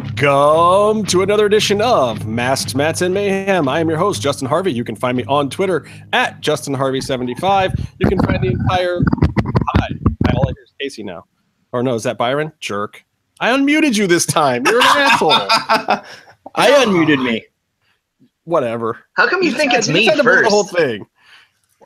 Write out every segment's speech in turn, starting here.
Welcome to another edition of Masks, Mats, and Mayhem. I am your host, Justin Harvey. You can find me on Twitter at JustinHarvey75. You can find the entire. Hi. All I hear is Casey now. Or no, is that Byron? Jerk. I unmuted you this time. You're an asshole. I unmuted me. Whatever. How come you think had- it's you me just had to blow first? The whole thing.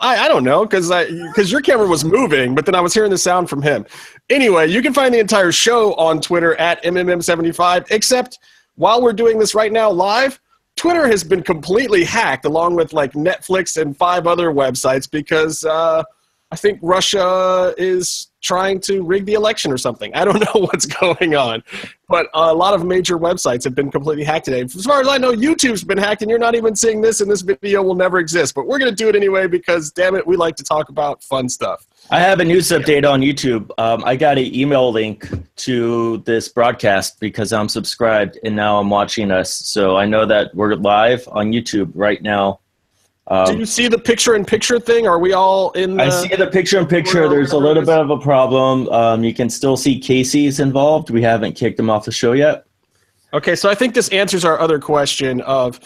I, I don't know because I because your camera was moving, but then I was hearing the sound from him. Anyway, you can find the entire show on Twitter at mmm75. Except while we're doing this right now live, Twitter has been completely hacked, along with like Netflix and five other websites, because uh, I think Russia is trying to rig the election or something. I don't know what's going on, but a lot of major websites have been completely hacked today. As far as I know, YouTube's been hacked, and you're not even seeing this, and this video will never exist. But we're going to do it anyway because, damn it, we like to talk about fun stuff. I have a news update on YouTube. Um, I got an email link to this broadcast because I'm subscribed and now I'm watching us. So I know that we're live on YouTube right now. Do Um, you see the picture-in-picture thing? Are we all in? The, I see the picture in picture. There's a little bit of a problem. Um, you can still see Casey's involved. We haven't kicked him off the show yet. Okay, so I think this answers our other question of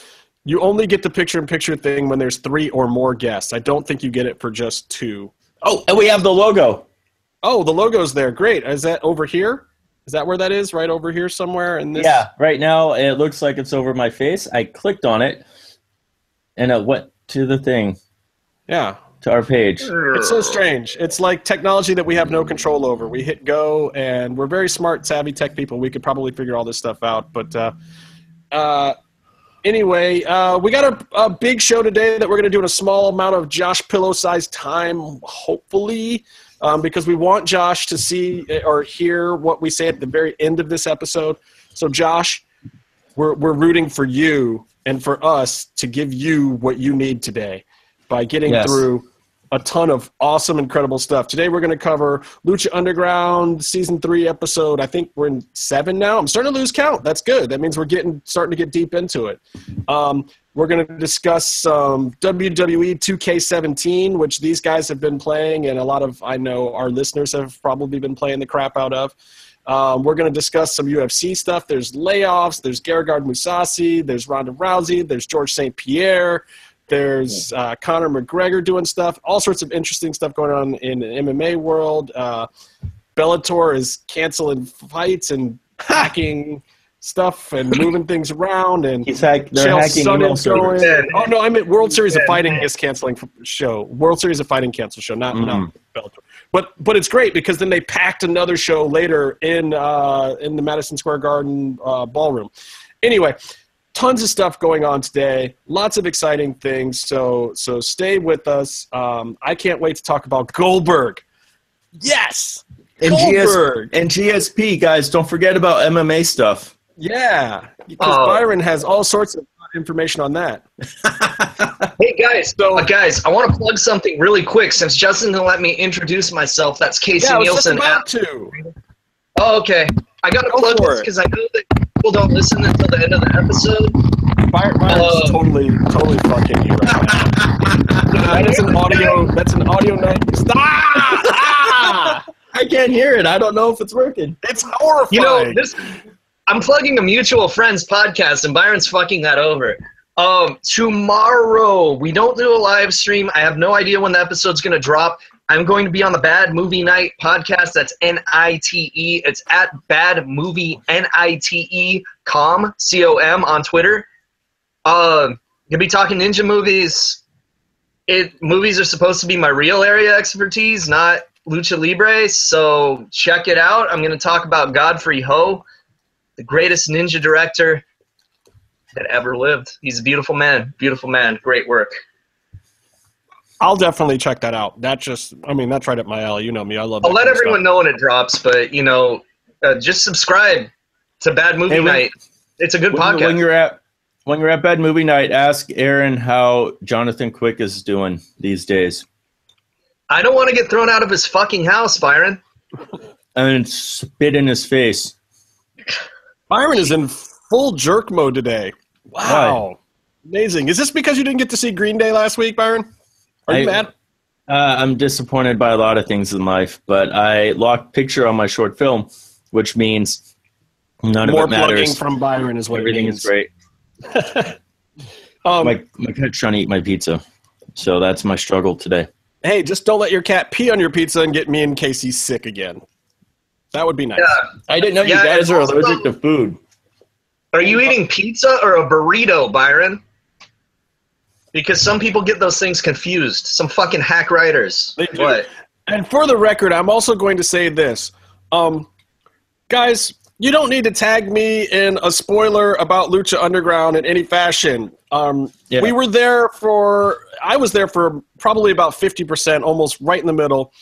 you only get the picture-in-picture thing when there's three or more guests. I don't think you get it for just two. Oh, and we have the logo. Oh, the logo's there. Great. Is that over here? Is that where that is? Right over here somewhere? In this? Yeah, right now it looks like it's over my face. I clicked on it and it went to the thing, Yeah. to our page. It's so strange. It's like technology that we have no control over. We hit go, and we're very smart, savvy tech people. We could probably figure all this stuff out. But uh, uh, anyway, uh, we got a, a big show today that we're going to do in a small amount of Josh Pillow sized time, hopefully, um, because we want Josh to see or hear what we say at the very end of this episode. So, Josh, we're, we're rooting for you and for us to give you what you need today by getting Yes. through a ton of awesome, incredible stuff. Today we're going to cover Lucha Underground season three episode. I think we're in seven now. I'm starting to lose count. That's good. That means we're getting starting to get deep into it. Um, we're going to discuss um, WWE 2K17, which these guys have been playing, and a lot of I know our listeners have probably been playing the crap out of. Um, we're going to discuss some UFC stuff. There's layoffs. There's Gegard Mousasi. There's Ronda Rousey. There's George St. Pierre. There's uh, Conor McGregor doing stuff. All sorts of interesting stuff going on in the MMA world. Uh, Bellator is canceling fights and hacking stuff and moving things around. And He's hack, they're Chael hacking email Sonnen's going. servers. Oh no, I meant World Series of Fighting is canceling show. World Series of Fighting cancel show, not Mm-hmm. not Bellator. But but it's great because then they packed another show later in uh, in the Madison Square Garden uh, ballroom. Anyway, tons of stuff going on today. Lots of exciting things. So so stay with us. Um, I can't wait to talk about Goldberg. Yes, And, Goldberg. GS, and GSP, guys, don't forget about MMA stuff. Yeah, because Oh. Byron has all sorts of information on that. Hey guys, uh, guys, I want to plug something really quick since Justin didn't let me introduce myself. That's Casey Yeah, I was just Nielsen. about to. oh, okay. I got to Go plug for this because I know that people don't listen until the end of the episode. Byron, Byron's Uh, totally, totally fucking you right now. that is an audio. That's an audio note. Stop! I can't hear it. I don't know if it's working. It's horrifying. You know, this. I'm plugging a mutual friends podcast, and Byron's fucking that over. Um, tomorrow we don't do a live stream. I have no idea when the episode's gonna drop. I'm going to be on the Bad Movie Nite podcast. That's N I T E. It's at Bad Movie N I T E com C O M on Twitter. Um, gonna be talking ninja movies. It movies are supposed to be my real area expertise, not lucha libre. So check it out. I'm gonna talk about Godfrey Ho, the greatest ninja director that ever lived. He's a beautiful man. Beautiful man. Great work. I'll definitely check that out. That just, I mean, that's right up my alley. You know me. I love. I'll let everyone stuff. know when it drops, but you know, uh, just subscribe to Bad Movie Hey, when- Night. It's a good When, podcast. when you're at when you're at Bad Movie Nite, ask Aaron how Jonathan Quick is doing these days, I don't want to get thrown out of his fucking house, Byron. and spit in his face. Byron is in full jerk mode today. Wow, amazing. Is this because you didn't get to see Green Day last week, Byron? Are you I- mad? Uh, I'm disappointed by a lot of things in life, but I locked picture on my short film, which means None More of it matters. plugging from Byron is what Everything is great. Um, My my cat's trying to eat my pizza, so that's my struggle today. hey, just don't let your cat pee on your pizza and get me and Casey sick again. That would be nice. Yeah. I didn't know Yeah, you guys are also- allergic to food. Are you eating pizza or a burrito, Byron? Because some people get those things confused. Some fucking hack writers. They do. What? And for the record, I'm also going to say this. Um, guys, you don't need to tag me in a spoiler about Lucha Underground in any fashion. Um, Yeah. We were there for, I was there for probably about 50%, almost right in the middle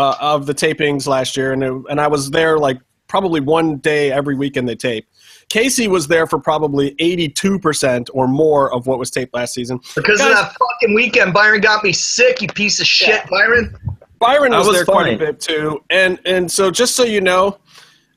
uh, of the tapings last year. And, it, and I was there like probably one day every weekend they tape. Casey was there for probably 82% or more of what was taped last season. Because Guys- of that fucking weekend, Byron got me sick, you piece of shit, Byron. Byron I was, was there quite a bit too, and and so just so you know,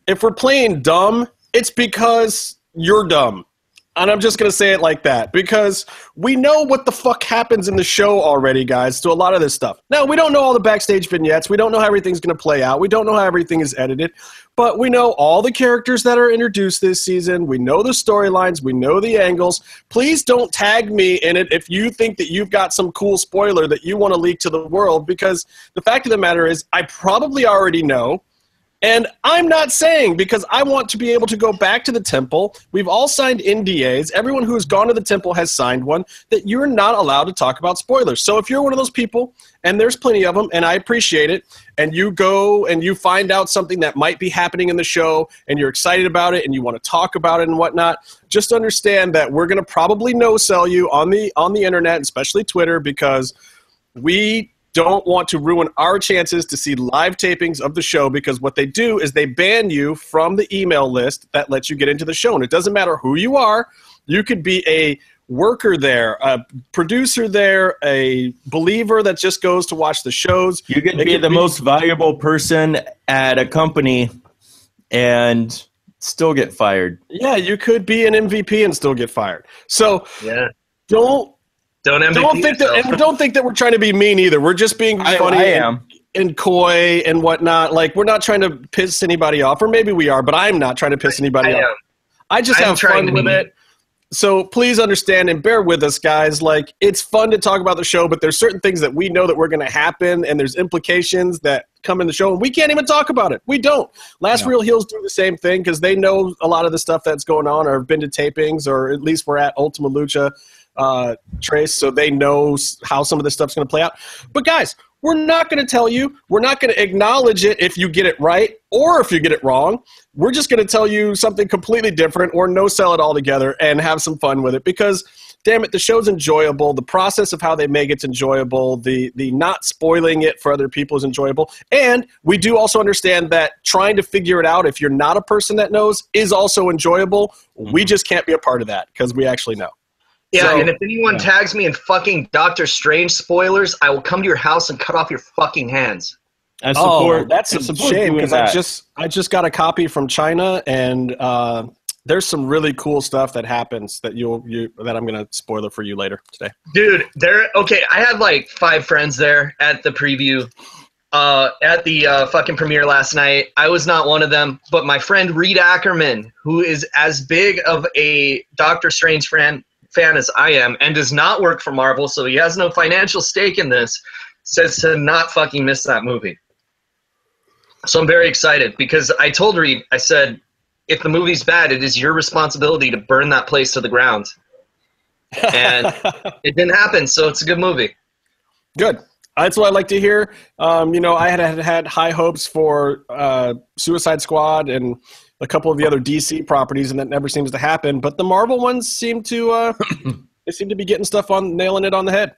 if we're playing dumb, it's because you're dumb, and I'm just gonna say it like that because we know what the fuck happens in the show already, guys. To a lot of this stuff. Now we don't know all the backstage vignettes. We don't know how everything's gonna play out. We don't know how everything is edited, but we know all the characters that are introduced this season. We know the storylines. We know the angles. Please don't tag me in it if you think that you've got some cool spoiler that you want to leak to the world, because the fact of the matter is, I probably already know. And I'm not saying because I want to be able to go back to the temple. We've all signed NDAs. Everyone who has gone to the temple has signed one that you're not allowed to talk about spoilers. So if you're one of those people, and there's plenty of them, and I appreciate it, and you go and you find out something that might be happening in the show, and you're excited about it, and you want to talk about it and whatnot, just understand that we're going to probably no sell you on the on the internet, especially Twitter, because we don't want to ruin our chances to see live tapings of the show because what they do is they ban you from the email list that lets you get into the show. And it doesn't matter who you are, you could be a worker there, a producer there, a believer that just goes to watch the shows. You could It be could the be- most valuable person at a company and still get fired. Yeah, you could be an MVP and still get fired. So Yeah. don't Don't MVP don't think that yourself. and don't think that we're trying to be mean either. We're just being I, funny. I and- am. and coy and whatnot. Like we're not trying to piss anybody off, or maybe we are, but I'm not trying to piss anybody I off. am. I just I'm have trying fun with it. So please understand and bear with us, guys. Like it's fun to talk about the show, but there's certain things that we know that we're going to happen, and there's implications that come in the show, and we can't even talk about it. We don't. Last No. Real Heels do the same thing because they know a lot of the stuff that's going on, or have been to tapings, or at least we're at Ultima Lucha uh, Tres, so they know how some of this stuff's going to play out. But guys, we're not going to tell you. We're not going to acknowledge it if you get it right or if you get it wrong. We're just going to tell you something completely different or no sell it altogether and have some fun with it because damn it the show's enjoyable the process of how they make it's enjoyable the the not spoiling it for other people is enjoyable and we do also understand that trying to figure it out if you're not a person that knows is also enjoyable we just can't be a part of that because we actually know Yeah, So- and if anyone yeah. tags me in fucking Doctor Strange spoilers, I will come to your house and cut off your fucking hands. I support, oh, that's I a support shame because I just I just got a copy from China and uh, there's some really cool stuff that happens that you'll you that I'm gonna spoil it for you later today. Dude, there. Okay, I had like five friends there at the preview, uh, at the uh, fucking premiere last night. I was not one of them, but my friend Reed Ackerman, who is as big of a Doctor Strange fan fan as I am, and does not work for Marvel, so he has no financial stake in this, says to not fucking miss that movie. So I'm very excited because I told Reed, I said, if the movie's bad, it is your responsibility to burn that place to the ground. And it didn't happen, so it's a good movie. Good. That's what I like to hear. Um, you know, I had, had had high hopes for uh, Suicide Squad and a couple of the other DC properties, and that never seems to happen. But the Marvel ones seem to uh, they seem to be getting stuff on nailing it on the head.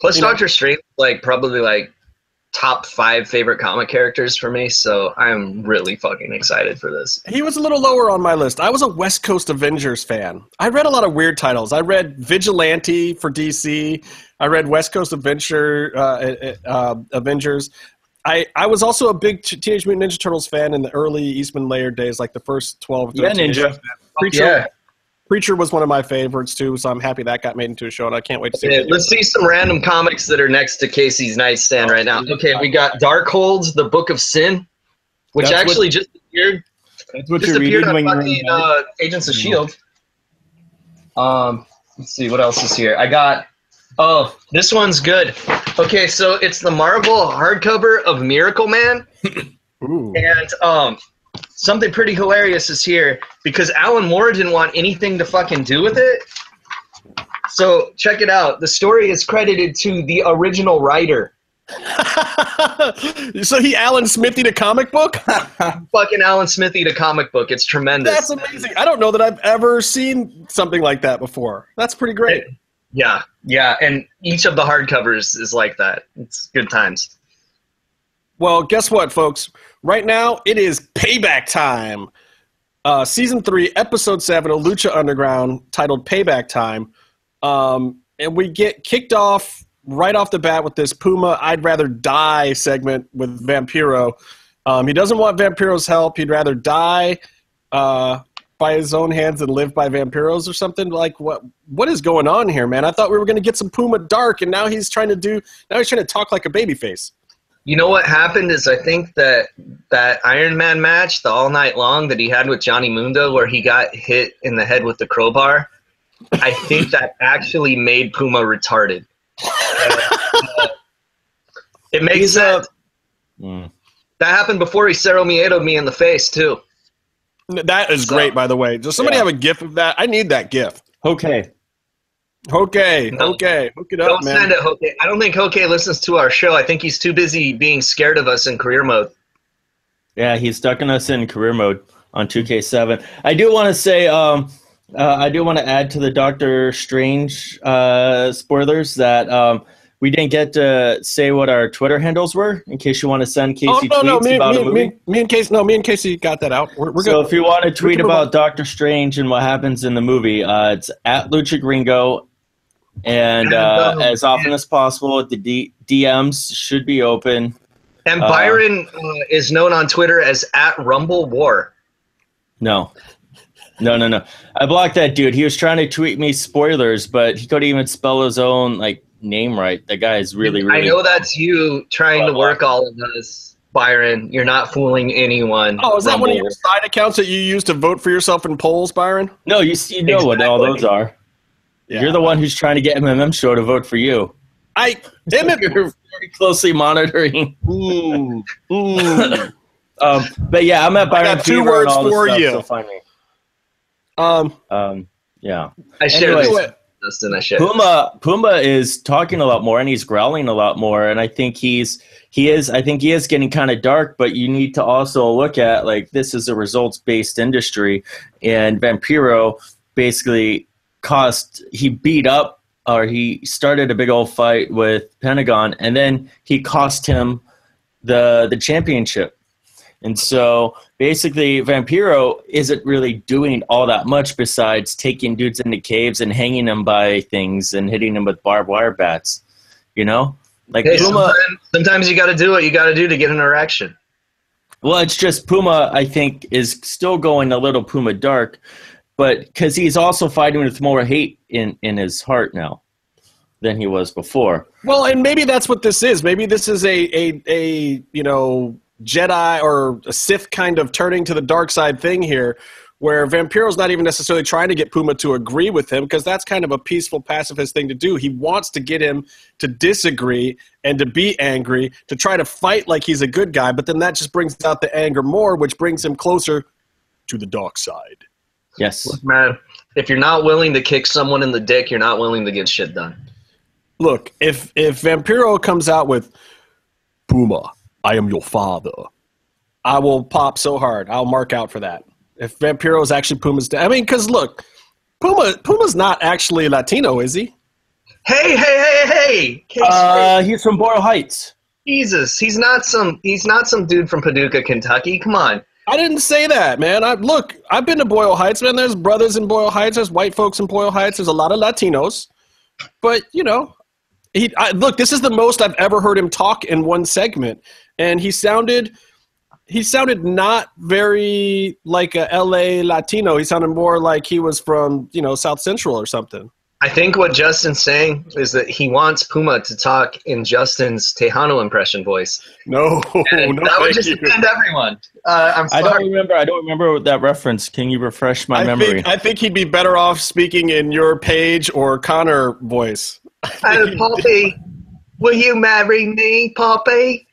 Plus, You know- Doctor Strange, like probably like top five favorite comic characters for me. So I'm really fucking excited for this. He was a little lower on my list. I was a West Coast Avengers fan. I read a lot of weird titles. I read Vigilante for DC. I read West Coast Adventure uh, uh, Avengers. I, I was also a big T- Teenage Mutant Ninja Turtles fan in the early Eastman Laird days, like the first 12 Yeah, 13 Ninja. issues. Preacher, Preacher was one of my favorites too, so I'm happy that got made into a show, and I can't wait to see Okay, it. let's see some random comics that are next to Casey's nightstand right now. Okay, we got Darkhold, the Book of Sin, which That's what- actually just appeared. That's what Just you're appeared reading on when you're fucking in bed. uh, Agents of Shield. Um, let's see what else is here. I got. Oh, this one's good. Okay, so it's the Marvel hardcover of Miracleman, and um, something pretty hilarious is here because Alan Moore didn't want anything to fucking do with it. So check it out. The story is credited to the original writer, so he Alan Smithee the comic book? fucking Alan Smithee, the comic book. It's tremendous. That's amazing. I don't know that I've ever seen something like that before. That's pretty great. Yeah, yeah, and each of the hardcovers is like that. It's good times. Well, guess what, folks? Right now, it is payback time. Uh, season three, episode seven of Lucha Underground, titled Payback Time. Um, and we get kicked off right off the bat with this Puma I'd rather die segment with Vampiro. Um, he doesn't want Vampiro's help. He'd rather die uh, by his own hands and live by Vampiros or something. Like, what what is going on here, man? I thought we were going to get some Puma Dark, and now he's trying to do, now he's trying to talk like a baby face You know what happened is I think that that Iron Man match, the all night long that he had with Johnny Mundo, where he got hit in the head with the crowbar, I think that actually made Puma retarded. Uh, it makes He's a- Mm. that happened before he Cero Miedo'd me in the face too. That is So- great, by the way. Does somebody Yeah. have a GIF of that? I need that GIF. Okay. Okay, No. okay, hook it up, Don't man. send it, Hoke. I don't think Hoke listens to our show. I think he's too busy being scared of us in career mode. Yeah, he's stucking us in career mode on 2K7. I do want to say, um, uh, I do want to add to the Doctor Strange uh, spoilers that um, we didn't get to say what our Twitter handles were in case you want to send Casey Oh no, tweets no, me, about me, a movie. me, me and Casey, no, me and Casey got that out. We're, we're so good. if you want to tweet about on. Doctor Strange and what happens in the movie, uh, it's at Lucha Gringo. And uh, Oh, as often as possible, the D- DMs should be open. And Uh, Byron uh, is known on Twitter as at Rumble War. No. No, no, no. I blocked that dude. He was trying to tweet me spoilers, but he couldn't even spell his own like name right. That guy is really, really. I know that's you trying to work all of this, Byron. You're not fooling anyone. oh, is that one of your side accounts that you use to vote for yourself in polls, Byron? No, you you know what all those are. Yeah. You're the one who's trying to get MMM show to vote for you. I damn it. You're very closely monitoring. Mm, mm. Um, but yeah, I'm at Byron got two Fever and words all for stuff, you. So find me. um, Um, yeah. I shared Anyway. Puma Puma is talking a lot more and he's growling a lot more. And I think he's he is I think he is getting kind of dark but you need to also look at like this is a results based industry. And Vampiro basically cost he beat up or he started a big old fight with Pentagon and then he cost him the the championship and so basically, Vampiro isn't really doing all that much besides taking dudes into caves and hanging them by things and hitting them with barbed wire bats. You know, like Hey, Puma. sometimes, sometimes you got to do what you got to do to get an erection. Well, it's just Puma. I think is still going a little Puma dark, but because he's also fighting with more hate in in his heart now than he was before. well, and maybe that's what this is. Maybe this is a a a you know Jedi or a Sith kind of turning to the dark side thing here, where Vampiro's not even necessarily trying to get Puma to agree with him because that's kind of a peaceful pacifist thing to do. He wants to get him to disagree and to be angry, to try to fight like he's a good guy, but then that just brings out the anger more, which brings him closer to the dark side. Yes. Man, if you're not willing to kick someone in the dick, you're not willing to get shit done. Look, if if Vampiro comes out with Puma, I am your father, I will pop so hard. I'll mark out for that. If Vampiro is actually Puma's dad, I mean, because look, Puma Puma's not actually Latino, is he? Hey, hey, hey, hey! Case Uh, he's from Boyle Heights. Jesus, he's not some he's not some dude from Paducah, Kentucky. Come on. I didn't say that, man. I look, I've been to Boyle Heights, man. There's brothers in Boyle Heights. There's white folks in Boyle Heights. There's a lot of Latinos, but you know, he I, look. This is the most I've ever heard him talk in one segment, and he sounded he sounded not very like a L.A. Latino. He sounded more like he was from you know South Central or something. I think what Justin's saying is that he wants Puma to talk in Justin's Tejano impression voice. No, And no, that would just you. offend everyone. Uh, I'm sorry. I don't remember. I don't remember that reference. Can you refresh my I memory? think I think he'd be better off speaking in your Paige or Connor voice. Hey, Poppy, will you marry me, Poppy?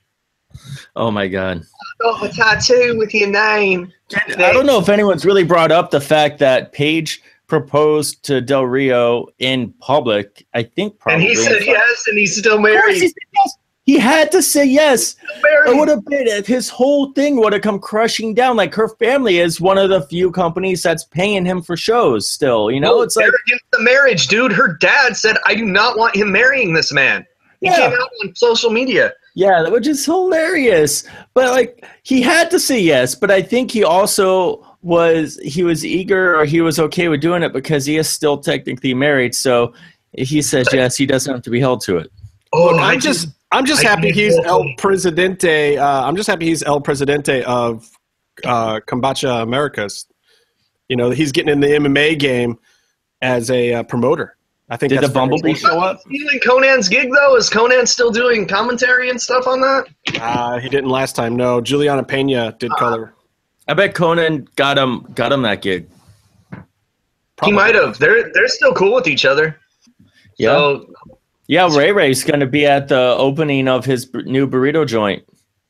Oh my god. Got a tattoo with your name. I don't know if anyone's really brought up the fact that Paige proposed to Del Rio in public. I think probably. And he said in yes, and he's still married. he yes. He had to say yes. Still It would have been his whole thing would have come crushing down. Like her family is one of the few companies that's paying him for shows. Still, you know, No, it's like against the marriage, dude. Her dad said, "I do not want him marrying this man." He Yeah. came out on social media. Yeah, which is hilarious. But like he had to say yes, but I think he also was he was eager or he was okay with doing it because he is still technically married. So if he says yes, he doesn't have to be held to it. Oh, Look, I I'm just I'm just I happy he's El. Presidente. Uh, I'm just happy he's El Presidente of uh, Combate Americas. You know, he's getting in the MMA game as a uh, promoter. I think Did the that's very Bumblebee important. show up? Stealing Konnan's gig though? Is Konnan still doing commentary and stuff on that? Uh, he didn't last time. No, Juliana Pena did Uh, color. I bet Konnan got him got him that gig. He might have. They're they're still cool with each other. Yeah. So Yeah, Ray Ray's going to be at the opening of his new burrito joint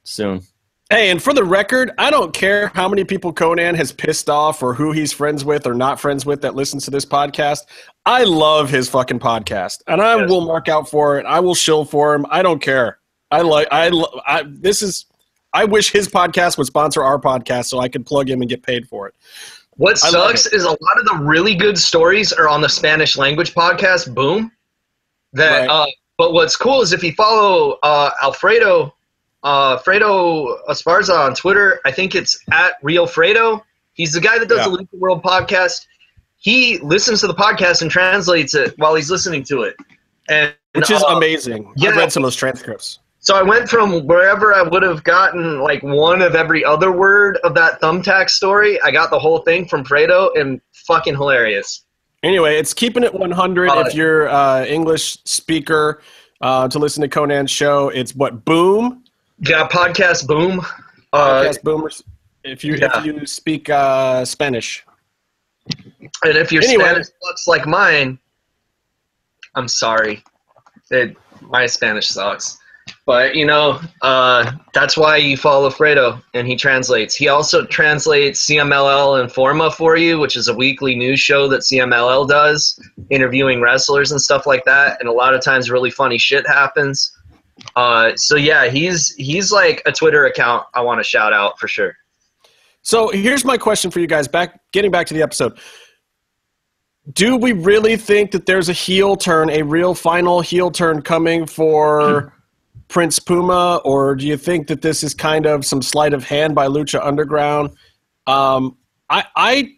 soon. Hey, and for the record, I don't care how many people Konnan has pissed off or who he's friends with or not friends with that listens to this podcast. I love his fucking podcast, and I Yes. will mark out for it. I will shill for him. I don't care. I like. I, lo- I. This is. I wish his podcast would sponsor our podcast so I could plug him and get paid for it. what I sucks is a lot of the really good stories are on the Spanish language podcast. Boom. That. Right. Uh, but what's cool is if you follow uh, Alfredo, uh, Fredo Esparza on Twitter, I think it's at Real Fredo. He's the guy that does Yeah. the League the World podcast. He listens to the podcast and translates it while he's listening to it, and Which is uh, amazing. yeah. I've read some of those transcripts. So I went from wherever I would have gotten like one of every other word of that thumbtack story. I got the whole thing from Fredo and fucking hilarious. Anyway, it's keeping it 100 Uh, if you're uh, English speaker uh, to listen to Konnan's show. It's what Boom Yeah, podcast boom. Uh, podcast boomers. If you yeah. if you speak uh, Spanish, and if your Anyway. Spanish sucks like mine, I'm sorry. It, my Spanish sucks. But you know, uh, that's why you follow Fredo, and he translates. He also translates CMLL Informa for you, which is a weekly news show that CMLL does, interviewing wrestlers and stuff like that. And a lot of times, really funny shit happens. Uh, so yeah, he's he's like a Twitter account I want to shout out for sure. So here's my question for you guys. Back getting back to the episode. Do we really think that there's a heel turn, a real final heel turn coming for Prince Puma, or do you think that this is kind of some sleight of hand by Lucha Underground? Um, I, I,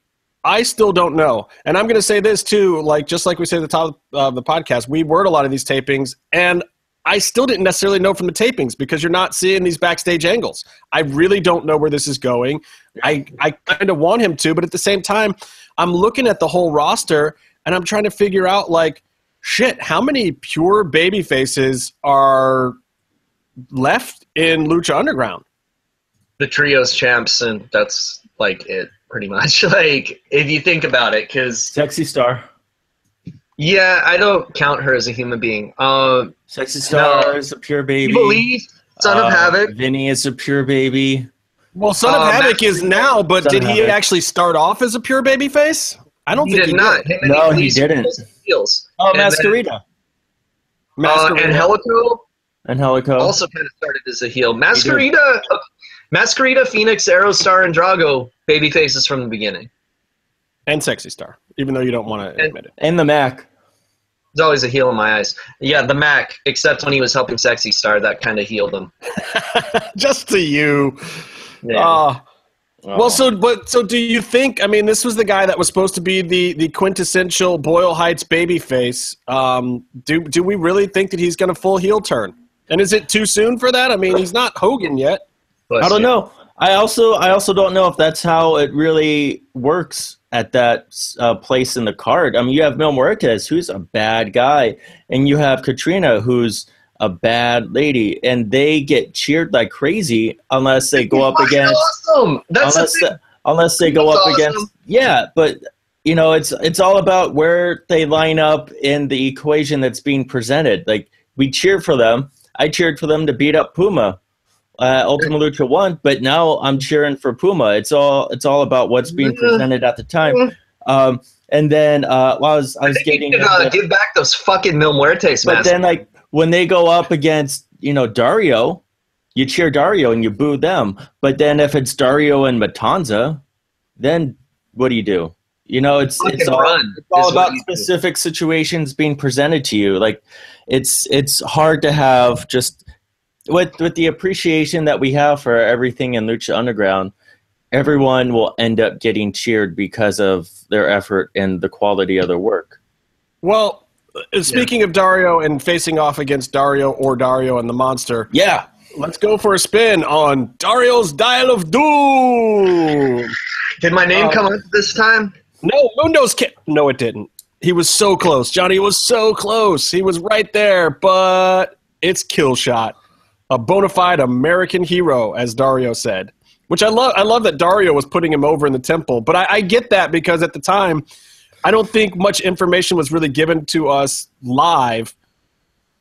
I still don't know, and I'm going to say this too. Like just like we say at the top of the podcast, we word a lot of these tapings, and I still didn't necessarily know from the tapings because you're not seeing these backstage angles. I really don't know where this is going. I, I kind of want him to, but at the same time, I'm looking at the whole roster and I'm trying to figure out like, shit, how many pure baby faces are left in Lucha Underground? the trios champs and that's like it pretty much like if you think about it because Sexy Star. yeah i don't count her as a human being um Sexy Star No. is a pure baby. you believe son Uh, of havoc Vinny is a pure baby. Well, Son of Uh, Havoc Max is now, but Son did he Havoc. actually start off as a pure baby face? I don't he think did he not did. Him No, he Elise didn't. heels. Oh, And then, Mascarita. uh, Masquerade. and helios and Helios. also kind of started as a heel mascarita mascarita phoenix aerostar and drago baby faces from the beginning and Sexy Star, even though you don't want to And- admit it. and the Mack. He's always a heel in my eyes. Yeah, the Mack, except when he was helping Sexy Star, that kind of healed him. Just to you. Yeah. Uh, Oh. Well, so but so do you think? I mean, this was the guy that was supposed to be the the quintessential Boyle Heights baby face. Um, do do we really think that he's going to full heel turn? And is it too soon for that? I mean, he's not Hogan yet. Bless I don't you. know. I also I also don't know if that's how it really works at that uh, place in the card. I mean, you have Mil Muertes, who's a bad guy, and you have Catrina, who's a bad lady, and they get cheered like crazy unless they go up against awesome. That's unless the unless they go That's up awesome. against yeah, but you know it's it's all about where they line up in the equation that's being presented. Like we cheer for them. I cheered for them to beat up Puma. Uh, Ultima Lucha won, but now I'm cheering for Puma. It's all it's all about what's being presented at the time. Um, and then uh, while I was I I was think getting you uh, give back those fucking Mil Muertes but then, like when they go up against you know Dario, you cheer Dario and you boo them. But then if it's Dario and Matanza, then what do you do? You know, it's Fucking it's all, run it's all about you do. specific situations being presented to you. Like it's it's hard to have just with with the appreciation that we have for everything in Lucha Underground. Everyone will end up getting cheered because of their effort and the quality of their work. Well, uh, speaking of Dario and facing off against Dario or Dario and the monster, Yeah, let's go for a spin on Dario's Dial of Doom. Did my name Uh, come up this time? No, Mundo's ki- No, it didn't. He was so close. Johnny was so close. He was right there, but it's Killshot. a bona fide American hero, as Dario said. Which I love. I love that Dario was putting him over in the temple, but I, I get that because at the time, I don't think much information was really given to us live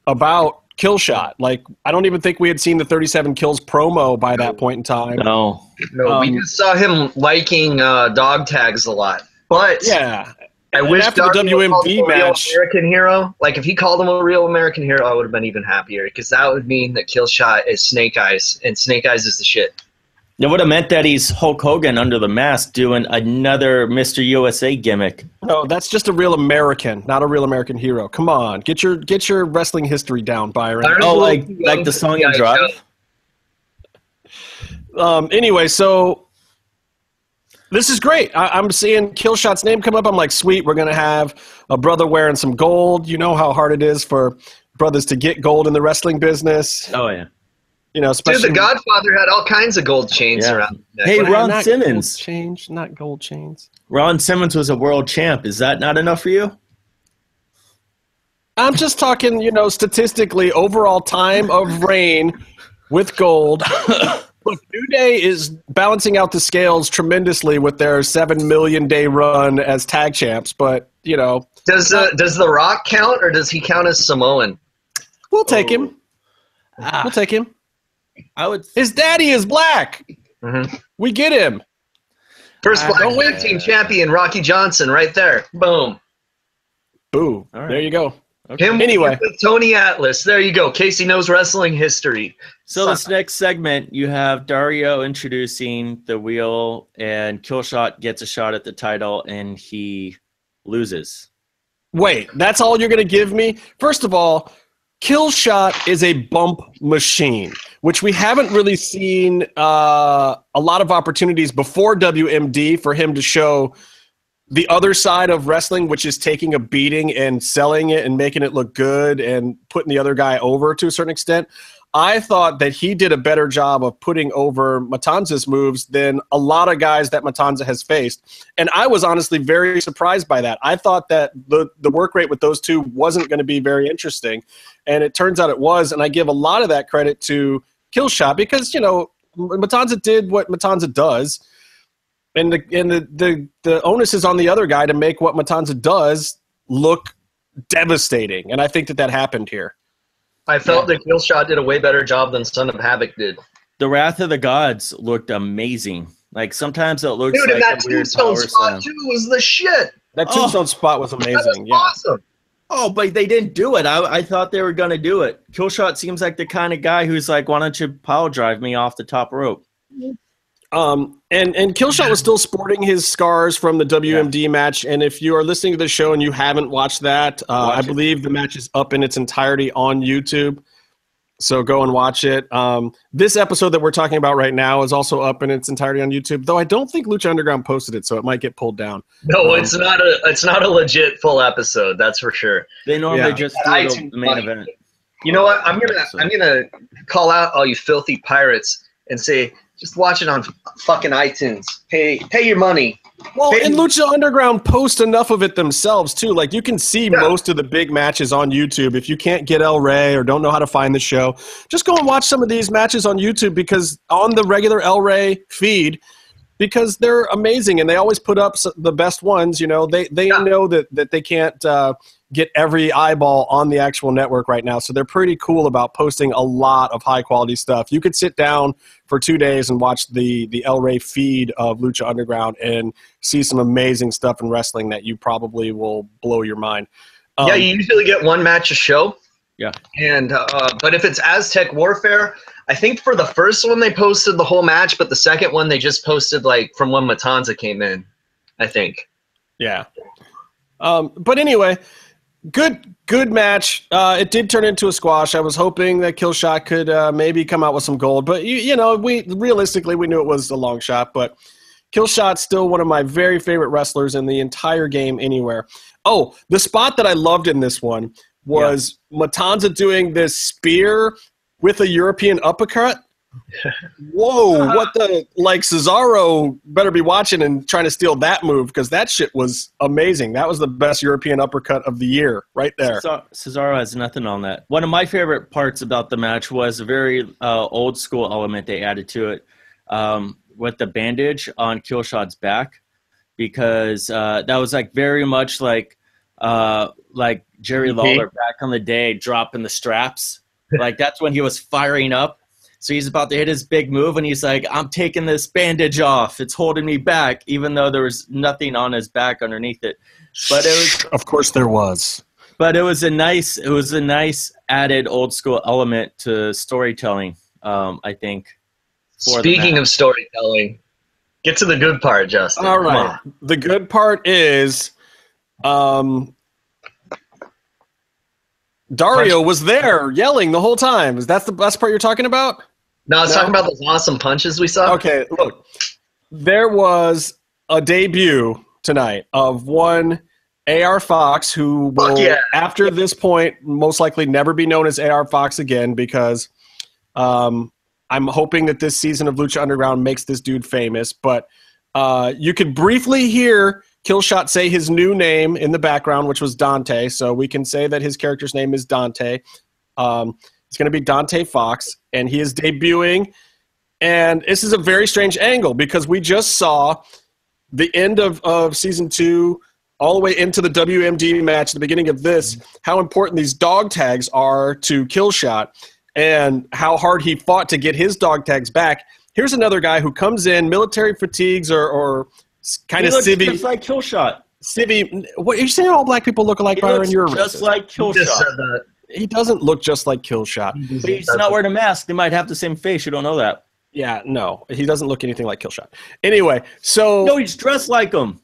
about Killshot. Like, I don't even think we had seen the 37 kills promo by that point in time. no, No, we um, just saw him liking uh, dog tags a lot. But Yeah, I And wish after the Dario WMD called a real match- American hero. Like if he called him a real American hero, I would have been even happier because that would mean that Killshot is Snake Eyes, and Snake Eyes is the shit. It would have meant that he's Hulk Hogan under the mask doing another Mr. USA gimmick. No, that's just a real American, not a real American hero. Come on, get your get your wrestling history down, Byron. Byron- Oh, Well, like like the song yeah, in Drive. Um, anyway, so this is great. I, I'm seeing Killshot's name come up. I'm like, sweet, we're gonna have a brother wearing some gold. You know how hard it is for brothers to get gold in the wrestling business. Oh yeah. You know, Dude, the Godfather had all kinds of gold chains Yeah. around. neck. Hey, Ron Not Simmons. gold change, not gold chains. Ron Simmons was a world champ. Is that not enough for you? I'm just talking, you know, statistically, overall time of reign with gold. Look, New Day is balancing out the scales tremendously with their seven million day run as tag champs, but you know, Does uh, does The Rock count, or does he count as Samoan? we'll take him. Ah, We'll take him. I would. His daddy is black. Mhm. We get him. First Uh, black don't team champion, Rocky Johnson, right there. Boom. Boo. All right. There you go. Him Anyway. with Tony Atlas. There you go. Casey knows wrestling history. So this next segment, you have Dario introducing the wheel, and Killshot gets a shot at the title, and he loses. Wait, that's all you're going to give me? First of all, Killshot is a bump machine, which we haven't really seen uh, a lot of opportunities before WMD for him to show the other side of wrestling, which is taking a beating and selling it and making it look good and putting the other guy over to a certain extent. I thought that he did a better job of putting over Matanza's moves than a lot of guys that Matanza has faced. And I was honestly very surprised by that. I thought that the, the work rate with those two wasn't going to be very interesting. And it turns out it was. And I give a lot of that credit to Killshot because, you know, Matanza did what Matanza does. And the and the, the the onus is on the other guy to make what Matanza does look devastating. And I think that that happened here. I felt that Killshot did a way better job than Son of Havoc did. The Wrath of the Gods looked amazing. Like sometimes it looks Dude, and like that a weird tombstone power spot slam. too was the shit. That Oh. tombstone spot was That was amazing. Yeah. awesome. Oh, but they didn't do it. I, I thought they were going to do it. Killshot seems like the kind of guy who's like, why don't you power drive me off the top rope? Um, and and Killshot was still sporting his scars from the WMD match. And if you are listening to the show and you haven't watched that, uh, Watch I it. believe the match is up in its entirety on YouTube. So go and watch it. Um, this episode that we're talking about right now is also up in its entirety on YouTube, though I don't think Lucha Underground posted it, so it might get pulled down. No, Um, it's not a it's not a legit full episode. That's for sure. They normally Yeah. just do the, the main funny. event. You know what? I'm gonna I'm gonna call out all you filthy pirates and say Just watch it on fucking iTunes. Pay pay your money. Well, Hey- and Lucha Underground post enough of it themselves too. Like you can see Yeah. most of the big matches on YouTube. If you can't get El Rey or don't know how to find the show, just go and watch some of these matches on YouTube because on the regular El Rey feed, because they're amazing and they always put up the best ones. You know, they they Yeah. know that that they can't uh, get every eyeball on the actual network right now, so they're pretty cool about posting a lot of high quality stuff. You could sit down for two days and watch the the El Rey feed of Lucha Underground and see some amazing stuff in wrestling that you probably will blow your mind. Um, yeah, you usually get one match a show. Yeah. And uh, but if it's Aztec Warfare, I think for the first one they posted the whole match, but the second one they just posted like from when Matanza came in. I think. yeah. Um, but anyway, good good match. Uh, it did turn into a squash. I was hoping that Killshot could uh, maybe come out with some gold, but you, you know, we realistically we knew it was a long shot, but. Killshot's still one of my very favorite wrestlers in the entire game anywhere. Oh, the spot that I loved in this one was Matanza doing this spear with a European uppercut. Whoa, what the like Cesaro better be watching and trying to steal that move because that shit was amazing. That was the best European uppercut of the year right there. Cesar- Cesaro has nothing on that. One of my favorite parts about the match was a very uh, old school element they added to it um, with the bandage on Killshot's back, because uh, that was like very much like uh, like Jerry. Lawler back on the day dropping the straps. like that's when he was firing up. So he's about to hit his big move, and he's like, "I'm taking this bandage off. It's holding me back, even though there was nothing on his back underneath it." But it was of course there was. but it was a nice it was a nice added old school element to storytelling um, i think Speaking of storytelling, get to the good part, Justin. All Come right. on. The good part is um Dario was there yelling the whole time. Is that the best part you're talking about? No, I was No. talking about those awesome punches we saw. Okay, look. There was a debut tonight of one AR Fox who will, yeah. after this point, most likely never be known as AR Fox again because um, I'm hoping that this season of Lucha Underground makes this dude famous. But uh, you could briefly hear Killshot say his new name in the background, which was Dante. So we can say that his character's name is Dante. Um, it's going to be Dante Fox, and he is debuting. And this is a very strange angle because we just saw the end of, of season two all the way into the WMD match, the beginning of this, how important these dog tags are to Killshot and how hard he fought to get his dog tags back. Here's another guy who comes in, military fatigues or, or kind he of looks civvy. just like killshot civvy. What, are you saying all black people look alike, he Byron? looks You're just racist. like You just killshot said that. He doesn't look just like Killshot. but he's not wearing a mask they might have the same face you don't know that Yeah, no, he doesn't look anything like Killshot. Anyway, so no he's dressed like him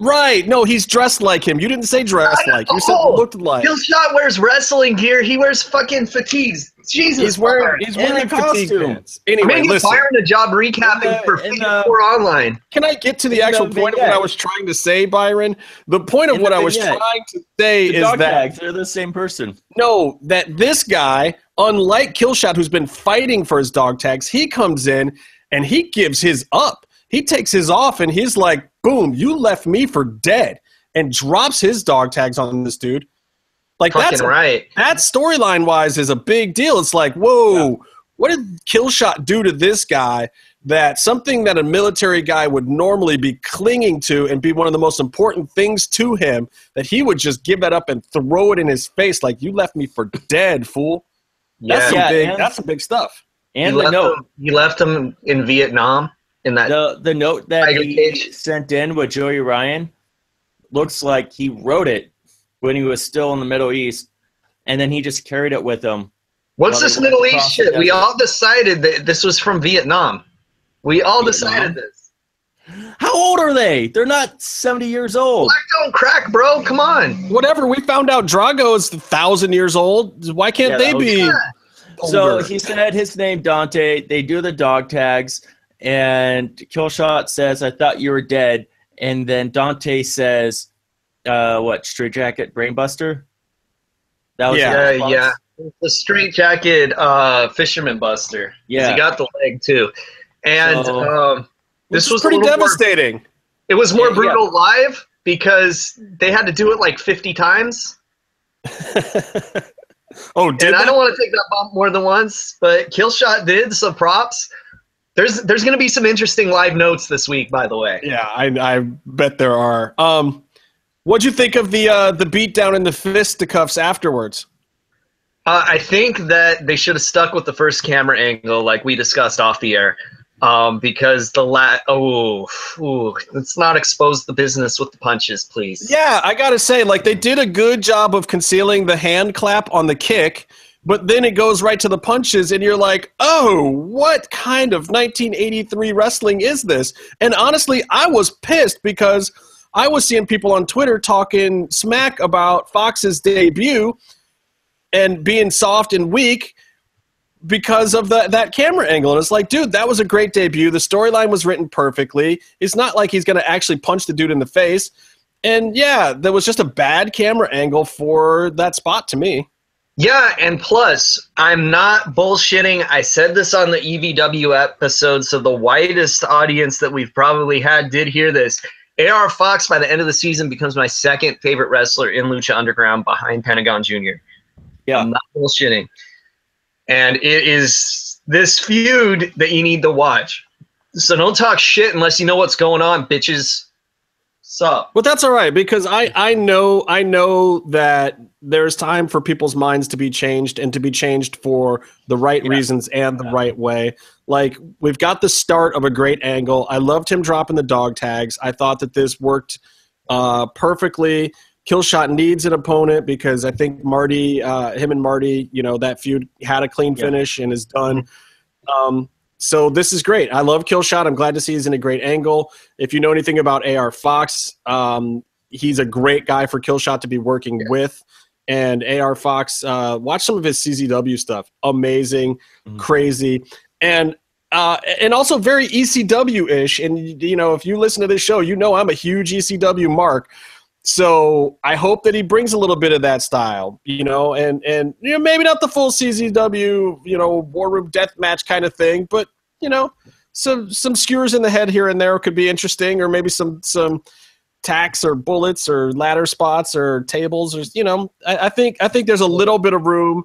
right, no, he's dressed like him. You didn't say dressed like. You said looked like. Killshot wears wrestling gear. He wears fucking fatigues. Jesus. He's wearing Byron. he's In wearing the fatigue costume. pants. Anyway, gonna give listen. Byron a job recapping In the- uh, for in the- uh, Four Online. Can I get to the In the uh, actual point of what I was trying to say, Byron? The point of In what I was vignette. trying to say the is that tags they're the same person no, that this guy, unlike Killshot, who's been fighting for his dog tags, he comes in and he gives his up. He takes his off and he's like, "Boom, you left me for dead," and drops his dog tags on this dude. Like that's right. that storyline wise is a big deal. It's like, whoa, what did Killshot do to this guy that something that a military guy would normally be clinging to and be one of the most important things to him that he would just give that up and throw it in his face like you left me for dead, fool. That's Yeah. some Yeah, big and- that's some big stuff. and you the left note him, you left him in Vietnam in that. the the note that he Cage. sent in with Joey Ryan looks like he wrote it when he was still in the Middle East, and then he just carried it with him. What's this Middle East shit? We all decided that this was from Vietnam. We all Vietnam? decided this. How old are they? They're not seventy years old. Black don't crack, bro. Come on. Whatever, we found out Drago is a thousand years old. Why can't Yeah, they was- be Yeah. So he said his name Dante. They do the dog tags, and Killshot says, "I thought you were dead." And then Dante says, uh, "What? Straight Jacket, Brainbuster." That was Yeah. the Yeah. The straight jacket uh, fisherman buster. Yeah. He got the leg too. and So- um, This this was was pretty little more- devastating. it was more Yeah, brutal live because they had to do it like 50 times. oh, did and I don't want to take that bump more than once, but Killshot did some props. There's there's going to be some interesting live notes this week, by the way. Yeah, I, I bet there are. Um, what'd you think of the uh, the beat down in the fisticuffs afterwards? Uh, I think that they should have stuck with the first camera angle, like we discussed off the air, um, because the la oh, ooh, let's not expose the business with the punches, please. Yeah, I gotta say, like they did a good job of concealing the hand clap on the kick, but then it goes right to the punches, and you're like, oh, what kind of 1983 wrestling is this? And honestly, I was pissed because I was seeing people on Twitter talking smack about Fox's debut and being soft and weak because of the, that camera angle. And it's like, dude, that was a great debut. The storyline was written perfectly. It's not like he's going to actually punch the dude in the face. And yeah, that was just a bad camera angle for that spot to me. Yeah, and plus, I'm not bullshitting. I said this on the EVW episode, so the widest audience that we've probably had did hear this. AR Fox, by the end of the season, becomes my second favorite wrestler in Lucha Underground behind Pentagon Jr. Yeah. I'm not bullshitting. And it is this feud that you need to watch. So don't talk shit unless you know what's going on, bitches. Sup? But that's all right because I I know I know that there's time for people's minds to be changed and to be changed for the right Yeah. reasons and the Yeah. right way. Like we've got the start of a great angle. I loved him dropping the dog tags. I thought that this worked uh, perfectly. Killshot needs an opponent because I think Marty, uh, him and Marty, you know, that feud had a clean Yeah. finish and is done. Um, so this is great. I love Killshot. I'm glad to see he's in a great angle. If you know anything about AR Fox, um, he's a great guy for Killshot to be working with. And AR Fox, uh, watch some of his CZW stuff. Amazing, Mhm. crazy, and uh, and also very ECW ish. And you know, if you listen to this show, you know I'm a huge ECW mark. So I hope that he brings a little bit of that style, you know, and and you know maybe not the full CZW, you know, war room death match kind of thing, but you know, some some skewers in the head here and there could be interesting, or maybe some some tacks or bullets or ladder spots or tables or you know, I, I think I think there's a little bit of room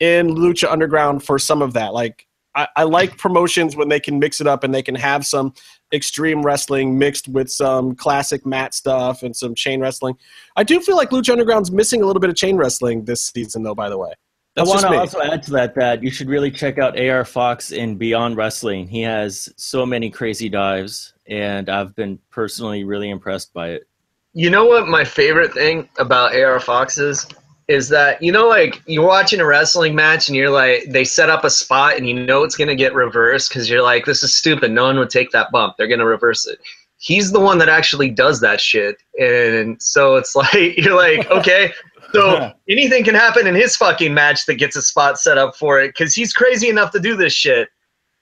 in Lucha Underground for some of that. Like I, I like promotions when they can mix it up and they can have some extreme wrestling mixed with some classic mat stuff and some chain wrestling. I do feel like Lucha Underground's missing a little bit of chain wrestling this season, though. By the way, I want to also add to that that you should really check out AR Fox in Beyond Wrestling. He has so many crazy dives, and I've been personally really impressed by it. You know what my favorite thing about AR Fox is? Is that you know like you're watching a wrestling match and you're like they set up a spot and you know it's gonna get reversed because you're like this is stupid. No one would take that bump. They're gonna reverse it. He's the one that actually does that shit. And so it's like you're like okay so anything can happen in his fucking match that gets a spot set up for it because he's crazy enough to do this shit.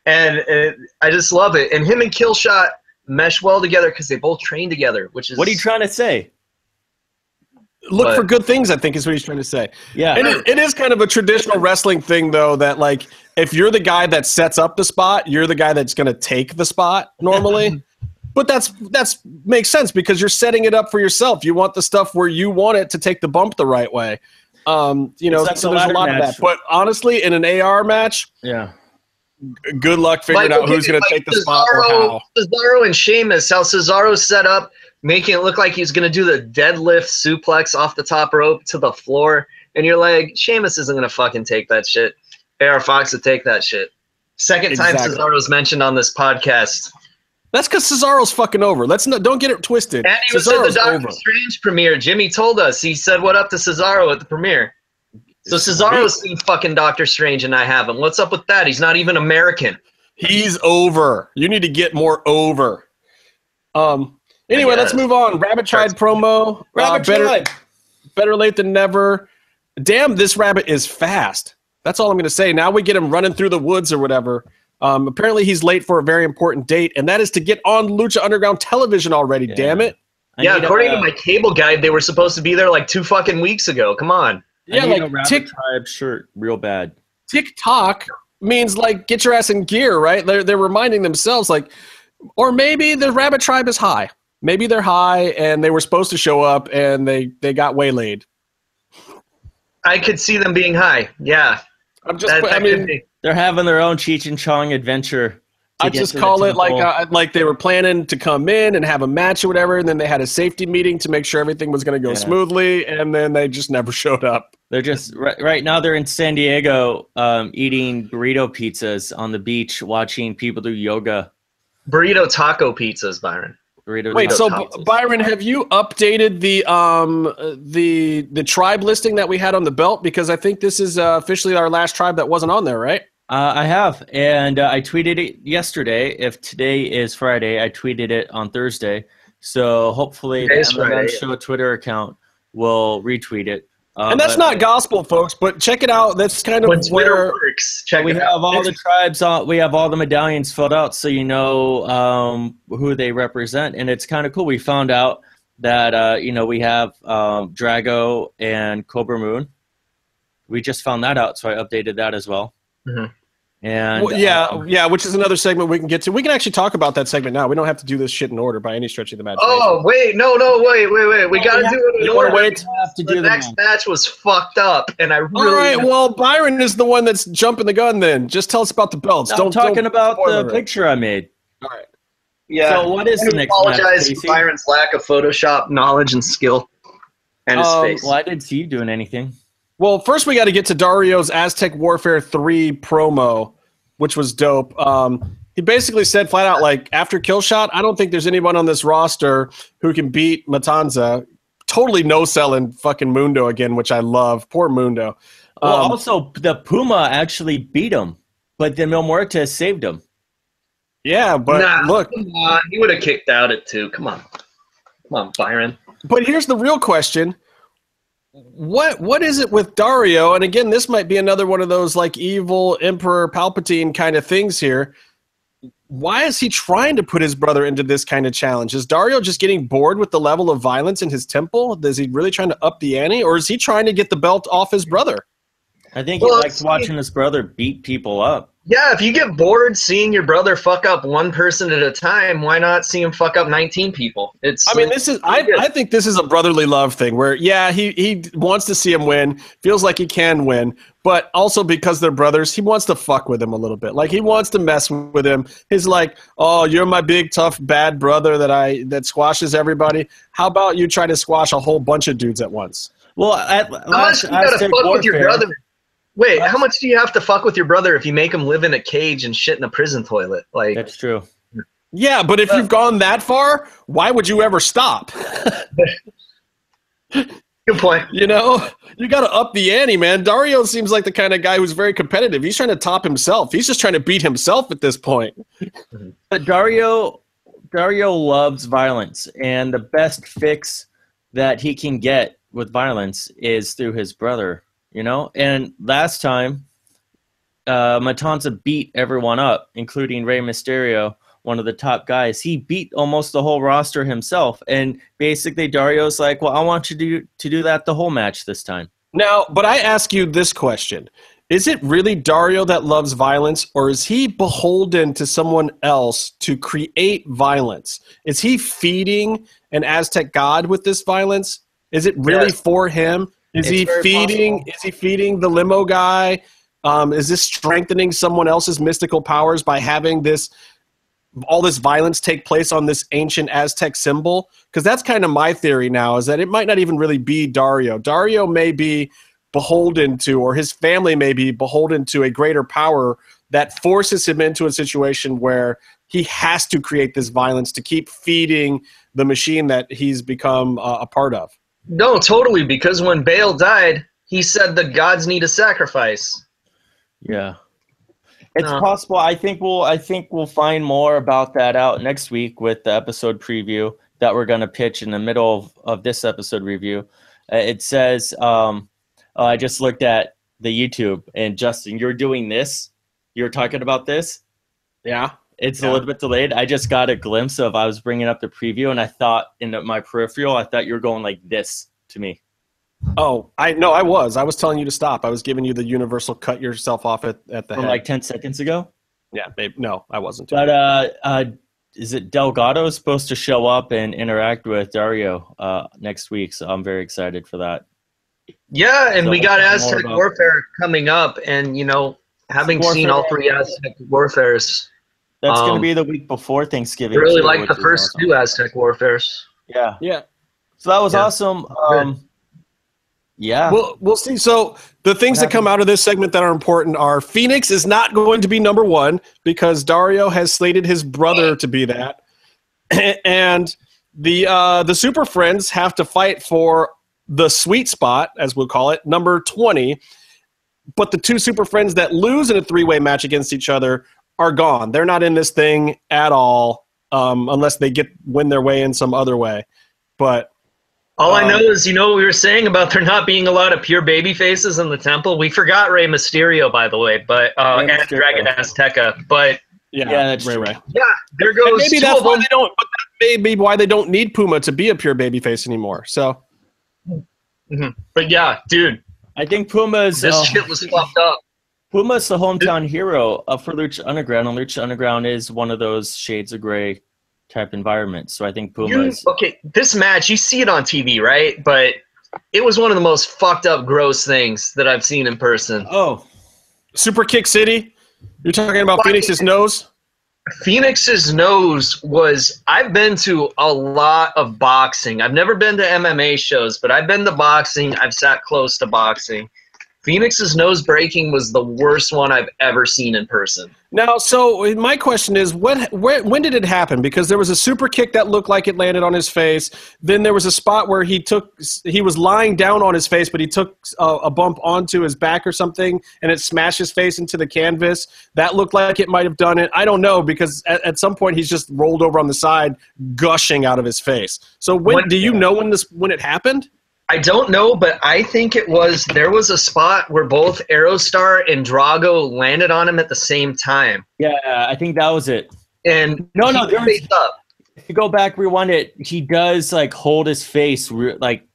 And uh, I just love it. And him and Killshot mesh well together because they both train together which is What are you trying to say? Look but- for good things. I think is what he's trying to say. Yeah, And it, it is kind of a traditional wrestling thing, though, that like if you're the guy that sets up the spot, you're the guy that's going to take the spot normally. but that's that's makes sense because you're setting it up for yourself. You want the stuff where you want it to take the bump the right way. Um, you know, It's so there's a ladder lot of that. But honestly, in an AR match, yeah. good luck figuring Like, out who's going to take the spot or Cesaro- how. Cesaro and Sheamus, how Cesaro set up, making it look like he's going to do the deadlift suplex off the top rope to the floor. And you're like, Sheamus isn't going to fucking take that shit. AR Fox would take that shit. Second time Exactly. Cesaro's mentioned on this podcast. That's because Cesaro's fucking over. Let's not don't get it twisted. And he was at the Cesaro's Doctor over. Strange premiere. Jimmy told us. He said, What up to Cesaro at the premiere? So Cesaro's seen fucking Doctor Strange and I haven't. What's up with that? He's not even American. He's over. You need to get more over. Um. Anyway, let's move on. Rabbit Tribe promo. Rabbit uh, better, Tribe. better late than never. Damn, this rabbit is fast. That's all I'm going to say. Now we get him running through the woods or whatever. Um, apparently, he's late for a very important date, and that is to get on Lucha Underground television already. Yeah. Damn it! I yeah, need a- according to my cable guide, they were supposed to be there like two fucking weeks ago. Come on. I Yeah, need a like Rabbit Tick Tribe shirt real bad. TikTok means like get your ass in gear, right? They're they're reminding themselves like, or maybe the rabbit tribe is high. Maybe they're high and they were supposed to show up and they they got waylaid. I could see them being high. Yeah, I'm just. that, I that could mean. They're having their own Cheech and Chong adventure. I just call it like uh, like they were planning to come in and have a match or whatever, and then they had a safety meeting to make sure everything was going to go Yeah. smoothly, and then they just never showed up. They're just right, right now. They're in San Diego, um, eating burrito pizzas on the beach, watching people do yoga. burrito taco pizzas, Byron. Burrito Wait, so. B- Byron, have you updated the um uh, the the tribe listing that we had on the belt? Because I think this is uh, officially our last tribe that wasn't on there, right? Uh, I have, and uh, I tweeted it yesterday. If today is Friday, I tweeted it on Thursday. So hopefully, the Today's MMM Friday. Show Twitter account will retweet it. Uh, and that's but not gospel, folks. But check it out. That's kind of Twitter where works, check we it have out. all the tribes on. We have all the medallions filled out, so you know um, who they represent, and it's kind of cool. We found out that uh, you know we have um, Drago and Cobra Moon. We just found that out, so I updated that as well. Mhm. And Well, yeah, um, yeah, which is another segment we can get to. We can actually talk about that segment now. We don't have to do this shit in order by any stretch of the imagination. Oh wait, no, no, wait, wait, wait. We Oh, gotta yeah. do it. in You wanna order. wait? have to The do the next match. match was fucked up, and I All really. right, well, Byron is the one that's jumping the gun. Then just tell us about the belts. I'm don't talking don't about the it. picture I made. All right. yeah. So what is I the next apologize match? for Byron's lack of Photoshop knowledge and skill, and his Um, face. Well, I didn't see you doing anything. Well, first we got to get to Dario's Aztec Warfare 3 promo, which was dope. Um, he basically said flat out, like, after Killshot, I don't think there's anyone on this roster who can beat Matanza. Totally no selling fucking Mundo again, which I love. Poor Mundo. Well, Um, also the Puma actually beat him, but then Mil Muertes saved him. yeah, but nah, look, come on. he would have kicked out at two. Come on, come on, Byron. But here's the real question. What what is it with Dario? And again, this might be another one of those like evil Emperor Palpatine kind of things here. Why is he trying to put his brother into this kind of challenge? Is Dario just getting bored with the level of violence in his temple? Is he really trying to up the ante, or is he trying to get the belt off his brother? I think Well, he likes watching his brother beat people up. Yeah, if you get bored seeing your brother fuck up one person at a time, why not see him fuck up 19 people? It's I mean, uh, this is I, I think this is a brotherly love thing where yeah, he he wants to see him win, feels like he can win, but also because they're brothers, he wants to fuck with him a little bit. Like he wants to mess with him. He's like, "Oh, you're my big tough bad brother that I that squashes everybody. How about you try to squash a whole bunch of dudes at once?" Well, at how last you gotta Aztec fuck with your brother? Wait, how much do you have to fuck with your brother if you make him live in a cage and shit in a prison toilet? Like, That's true. Yeah, but if you've gone that far, why would you ever stop? good point. You know, you got to up the ante, man. Dario seems like the kind of guy who's very competitive. He's trying to top himself. He's just trying to beat himself at this point. But Dario, Dario loves violence, and the best fix that he can get with violence is through his brother. You know, and last time, uh, Matanza beat everyone up, including Rey Mysterio, one of the top guys. He beat almost the whole roster himself, and basically Dario's like, "Well, I want you to do, to do that the whole match this time." Now, but I ask you this question. Is it really Dario that loves violence, or is he beholden to someone else to create violence? Is he feeding an Aztec god with this violence? Is it really Yes. for him? Is It's he feeding? possible. Is he feeding the limo guy? Um, is this strengthening someone else's mystical powers by having this all this violence take place on this ancient Aztec symbol? Because that's kind of my theory now is that it might not even really be Dario. Dario may be beholden to, or his family may be beholden to a greater power that forces him into a situation where he has to create this violence to keep feeding the machine that he's become uh, a part of. No, totally. Because when Bale died, he said the gods need a sacrifice. Yeah. It's No. possible. I think we'll I think we'll find more about that out next week with the episode preview that we're going to pitch in the middle of, of this episode review. Uh, it says um oh, I just looked at the YouTube and Justin, you're doing this. You're talking about this. Yeah. It's Yeah. a little bit delayed. I just got a glimpse of I was bringing up the preview and I thought in my peripheral I thought you were going like this to me. Oh, I no, I was. I was telling you to stop. I was giving you the universal cut yourself off at, at the From head. like ten seconds ago. yeah, babe. No, I wasn't. But uh, uh, is it Delgado supposed to show up and interact with Dario uh, next week? So I'm very excited for that. Yeah, and So we got Aztec Warfare coming up, and you know, having Warfare. seen all three Aztec Warfares, That's going Um, to be the week before Thanksgiving. I Thanksgiving. really too, like the first awesome. two Aztec Warfares. Yeah. Yeah. So that was Yeah. awesome. Um, yeah. We'll we'll see. So the things that come out of this segment that are important are Phoenix is not going to be number one because Dario has slated his brother to be that, and the uh, the Super Friends have to fight for the sweet spot, as we'll call it, number twenty. But the two Super Friends that lose in a three way match against each other are gone. They're not in this thing at all, um, unless they get win their way in some other way. But All I Um, know is, you know, what we were saying about there not being a lot of pure baby faces in the temple. We forgot Rey Mysterio, by the way, but uh, Rey and Mysterio. Dragon Azteca. But yeah, Yeah, that's Ray. Ray. yeah, there goes And maybe two that's of why them. they don't. But that may be why they don't need Puma to be a pure babyface anymore. So But yeah, dude, I think Puma's this uh, shit was fucked up. Puma's the hometown hero uh, for Lucha Underground, and Lucha Underground is one of those shades of gray type environments. So I think You, Puma's. okay, this match, you see it on TV, right? But it was one of the most fucked up, gross things that I've seen in person. Oh, Super Kick City. You're talking about Why- Phoenix's nose. Phoenix's nose was. I've been to a lot of boxing. I've never been to MMA shows, but I've been to boxing. I've sat close to boxing. Phoenix's nose breaking was the worst one I've ever seen in person. Now, so my question is, what, where, when did it happen? Because there was a super kick that looked like it landed on his face. Then there was a spot where he took, he was lying down on his face, but he took a, a bump onto his back or something, and it smashed his face into the canvas. That looked like it might have done it. I don't know because at, at some point he's just rolled over on the side, gushing out of his face. So when, When- do you know when this when it happened? I don't know, but I think it was there was a spot where both Aerostar and Drago landed on him at the same time. yeah, I think that was it. And No, no, he there was- up. If you go back, rewind it. He does like hold his face, re- like,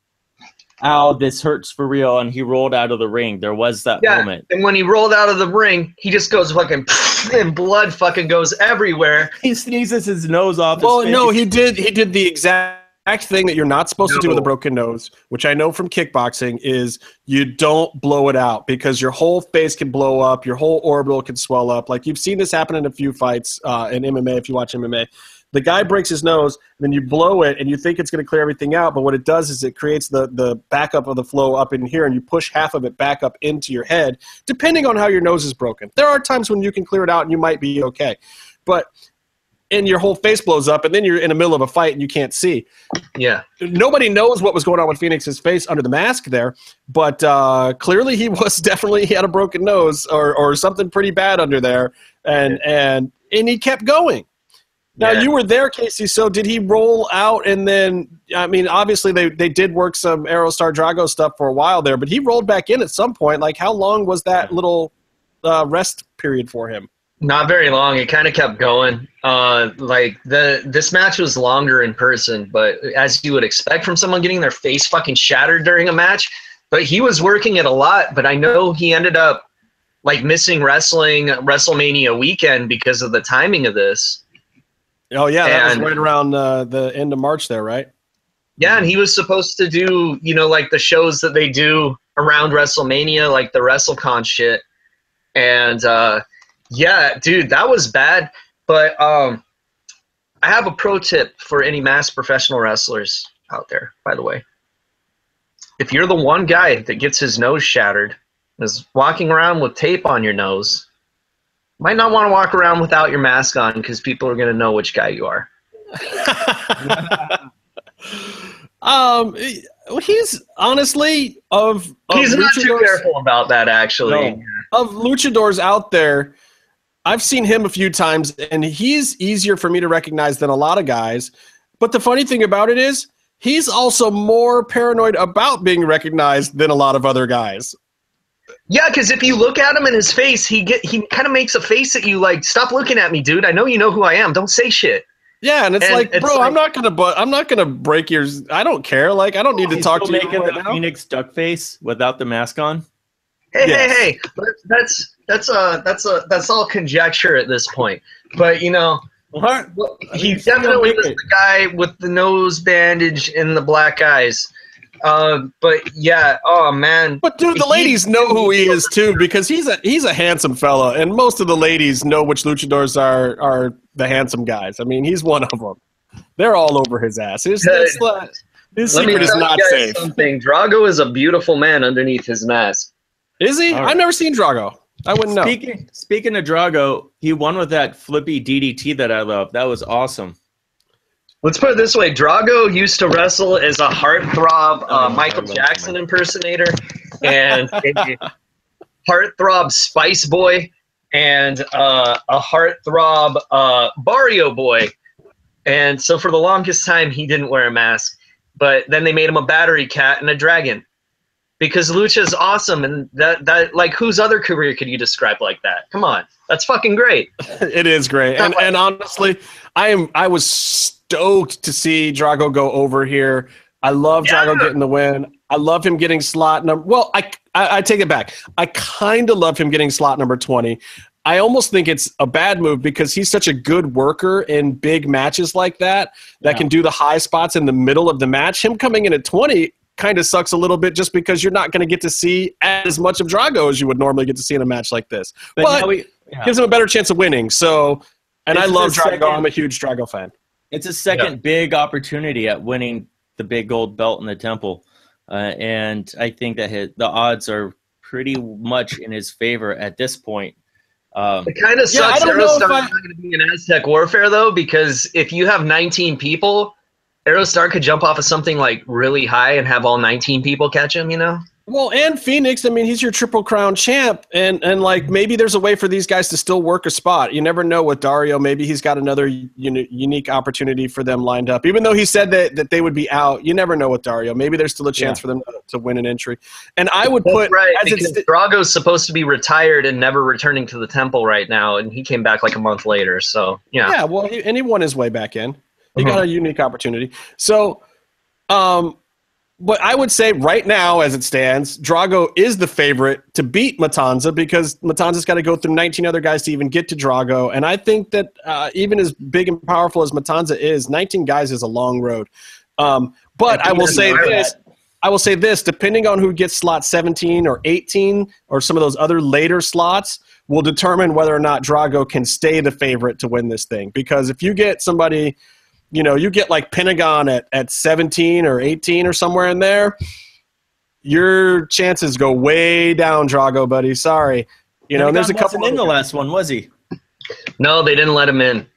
"Ow, this hurts for real," and he rolled out of the ring. There was that Yeah, moment. and when he rolled out of the ring, he just goes fucking, and blood fucking goes everywhere. He sneezes his nose off. his Well, face. no, he did. He did the exact thing that you're not supposed to do with a broken nose, which I know from kickboxing is you don't blow it out because your whole face can blow up, your whole orbital can swell up. Like you've seen this happen in a few fights uh, in MMA. If you watch MMA, the guy breaks his nose, then you blow it, and you think it's going to clear everything out, but what it does is it creates the the backup of the flow up in here, and you push half of it back up into your head, depending on how your nose is broken. There are times when you can clear it out and you might be okay, but and your whole face blows up, and then you're in the middle of a fight and you can't see. Yeah. Nobody knows what was going on with Phoenix's face under the mask there, but uh, clearly he was definitely he had a broken nose or or something pretty bad under there, and and and he kept going. Now Yeah. you were there, Casey. So did he roll out and then? I mean, obviously they they did work some Aerostar Drago stuff for a while there, but he rolled back in at some point. Like how long was that little uh, rest period for him? Not very long. It kind of kept going. Uh, like the this match was longer in person, but as you would expect from someone getting their face fucking shattered during a match. But he was working it a lot. But I know he ended up like missing wrestling WrestleMania weekend because of the timing of this. Oh yeah, that And- was right around uh, the end of March there, right? Yeah, and he was supposed to do, you know, like the shows that they do around WrestleMania, like the WrestleCon shit. And uh yeah, dude, that was bad. But um I have a pro tip for any mass professional wrestlers out there, by the way. If you're the one guy that gets his nose shattered, is walking around with tape on your nose, might not want to walk around without your mask on because people are going to know which guy you are. um, he's honestly of, of He's not too careful about that, actually. No. of luchadors out there. I've seen him a few times, and he's easier for me to recognize than a lot of guys. But the funny thing about it is, he's also more paranoid about being recognized than a lot of other guys. Yeah, because if you look at him in his face, he get he kind of makes a face at you like, "Stop looking at me, dude. I know you know who I am. Don't say shit." Yeah, and it's And like, it's bro, like- I'm not gonna, but I'm not gonna break your. I don't care. Like, I don't need to talk to you making right the now. Phoenix duck face without the mask on. Hey, Yes. hey, hey! That's that's a that's a that's all conjecture at this point. But you know, What? well, I he mean, still definitely was the guy with the nose bandage and the black eyes. Uh, but yeah, oh man, But dude, the He- ladies know who he is too because he's a he's a handsome fella, and most of the ladies know which luchadors are are the handsome guys. I mean, he's one of them. They're all over his ass. His, it's not- his let me secret is tell not you guys safe. something. Drago is a beautiful man underneath his mask. Is he? All I've never seen Drago. I wouldn't know. Speaking speaking of Drago, he won with that flippy DDT that I love. That was awesome. Let's put it this way: Drago used to wrestle as a heartthrob uh, Oh, Michael Jackson impersonator and a heartthrob Spice Boy and uh, a heartthrob uh, Barrio Boy. And so for the longest time, he didn't wear a mask. But then they made him a battery cat and a dragon because Lucha's awesome. And that that like whose other career could you describe like that? Come on, that's fucking great. it is great, and and honestly, I am I was stoked to see Drago go over here. I love Drago getting the win. I love him getting slot number. Well, I, I I take it back. I kind of love him getting slot number twenty. I almost think it's a bad move because he's such a good worker in big matches like that that Yeah. can do the high spots in the middle of the match. Him coming in at twenty kind of sucks a little bit just because you're not going to get to see as much of Drago as you would normally get to see in a match like this. But, But- we, yeah. Gives him a better chance of winning. So, and I love Drago. second- I'm a huge Drago fan. It's a second big opportunity at winning the big gold belt in the temple, uh, and I think that his, the odds are pretty much in his favor at this point. Um, It kind of Yeah, I sucks. don't know if I- not going to be in Aztec Warfare though, because if you have 19 people, Aerostar could jump off of something like really high and have all 19 people catch him. You know? Well, and Phoenix, I mean, he's your triple crown champ, and and like maybe there's a way for these guys to still work a spot. You never know with Dario. Maybe he's got another uni- unique opportunity for them lined up. Even though he said that that they would be out, you never know with Dario. Maybe there's still a chance Yeah. for them to, to win an entry. And I would That's put right. as Because it's Drago's supposed to be retired and never returning to the temple right now, and he came back like a month later. So yeah, Yeah, well, he, and he won his way back in. He Uh-huh. got a unique opportunity. So, um, but I would say right now, as it stands, Drago is the favorite to beat Matanza because Matanza's got to go through 19 other guys to even get to Drago. And I think that uh, even as big and powerful as Matanza is, 19 guys is a long road. Um, but I I will say this. I will say this: depending on who gets slot 17 or 18 or some of those other later slots, will determine whether or not Drago can stay the favorite to win this thing. Because if you get somebody, you know, you get like Pentagon at, at 17 or 18 or somewhere in there, your chances go way down, Drago, buddy. Sorry. You know, there's a couple wasn't in the last one, was he? no, they didn't let him in.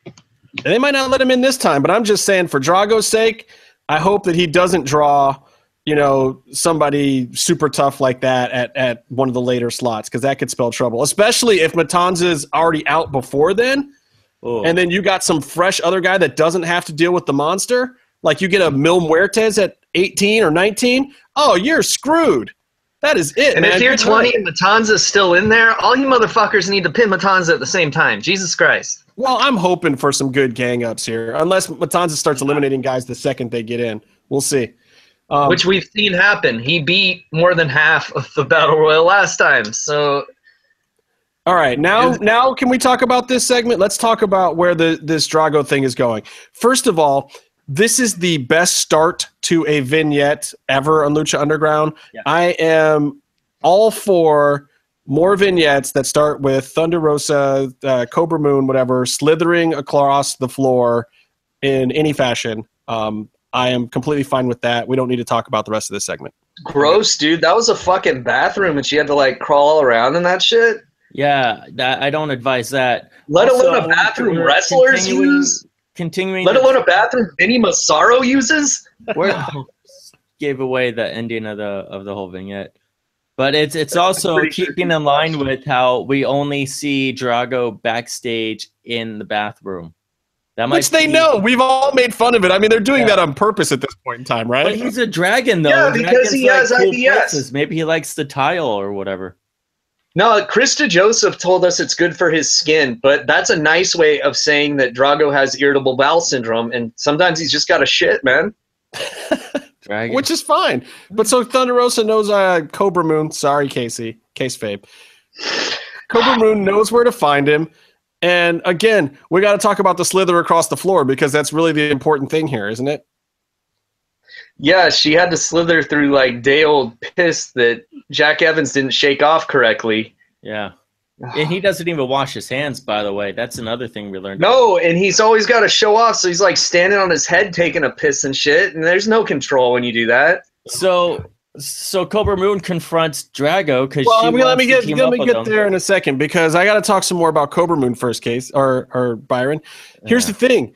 They might not let him in this time, but I'm just saying for Drago's sake, I hope that he doesn't draw, you know, somebody super tough like that at, at one of the later slots because that could spell trouble, especially if Matanza's already out before then. Oh. And then you got some fresh other guy that doesn't have to deal with the monster. Like you get a Mil Muertes at 18 or 19. Oh, you're screwed. That is it. And man. if you're 20 night. and Matanza's still in there, all you motherfuckers need to pin Matanza at the same time. Jesus Christ. Well, I'm hoping for some good gang ups here, unless Matanza starts eliminating guys the second they get in. We'll see. Um, which we've seen happen. He beat more than half of the battle royal last time. So all right, now now can we talk about this segment? Let's talk about where the this Drago thing is going. First of all, this is the best start to a vignette ever on Lucha Underground. Yeah. I am all for more vignettes that start with Thunder Rosa, uh, Cobra Moon, whatever, slithering across the floor in any fashion. Um, I am completely fine with that. We don't need to talk about the rest of this segment. gross, dude. That was a fucking bathroom, and she had to like crawl all around in that shit. Yeah, that, I don't advise that. Let Also, alone a bathroom we're wrestlers continuing- use. Continuing, Let to- alone a bathroom Vinny Massaro uses. We're, gave away the ending of the of the whole vignette. But it's it's also pretty sure keeping in line with how we only see Drago backstage in the bathroom. That Which they be- know. We've all made fun of it. I mean, they're doing Yeah. that on purpose at this point in time, right? But he's a dragon though. Yeah, because Dragons he like has IBS. places. Maybe he likes the tile or whatever. No, Krista Joseph told us it's good for his skin, but that's a nice way of saying that Drago has irritable bowel syndrome, and sometimes he's just got a shit, man. Dragon. which is fine. But so Thunder Rosa knows uh, Cobra Moon. Sorry, Casey. Case Fabe. Cobra Moon knows where to find him. And again, we got to talk about the slither across the floor because that's really the important thing here, isn't it? Yeah, she had to slither through like day old piss that Jack Evans didn't shake off correctly. yeah. And he doesn't even wash his hands, by the way. That's another thing we learned. No, and he's always got to show off, so he's like standing on his head taking a piss and shit, and there's no control when you do that. So, so Cobra Moon confronts Drago because Well, she I mean, let me to get team let me with get him. there in a second because I got to talk some more about Cobra Moon first, case or or Byron. Here's Yeah. the thing: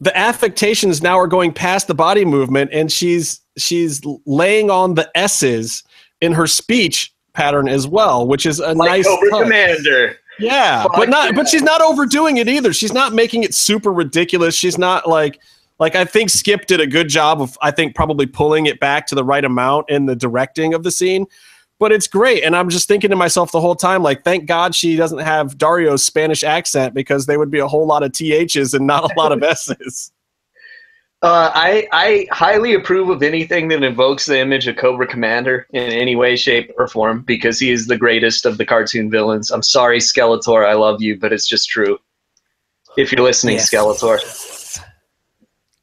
the affectations now are going past the body movement, and she's she's laying on the s's in her speech pattern as well, which is a Like nice touch. Commander. Yeah, Fuck but not. yeah. But she's not overdoing it either. She's not making it super ridiculous. She's not like like I think Skip did a good job of I think probably pulling it back to the right amount in the directing of the scene. But it's great, and I'm just thinking to myself the whole time, like, thank God she doesn't have Dario's Spanish accent because they would be a whole lot of ths and not a lot of s's. Uh, I I highly approve of anything that invokes the image of Cobra Commander in any way, shape, or form because he is the greatest of the cartoon villains. I'm sorry, Skeletor, I love you, but it's just true. If you're listening, Yes. Skeletor.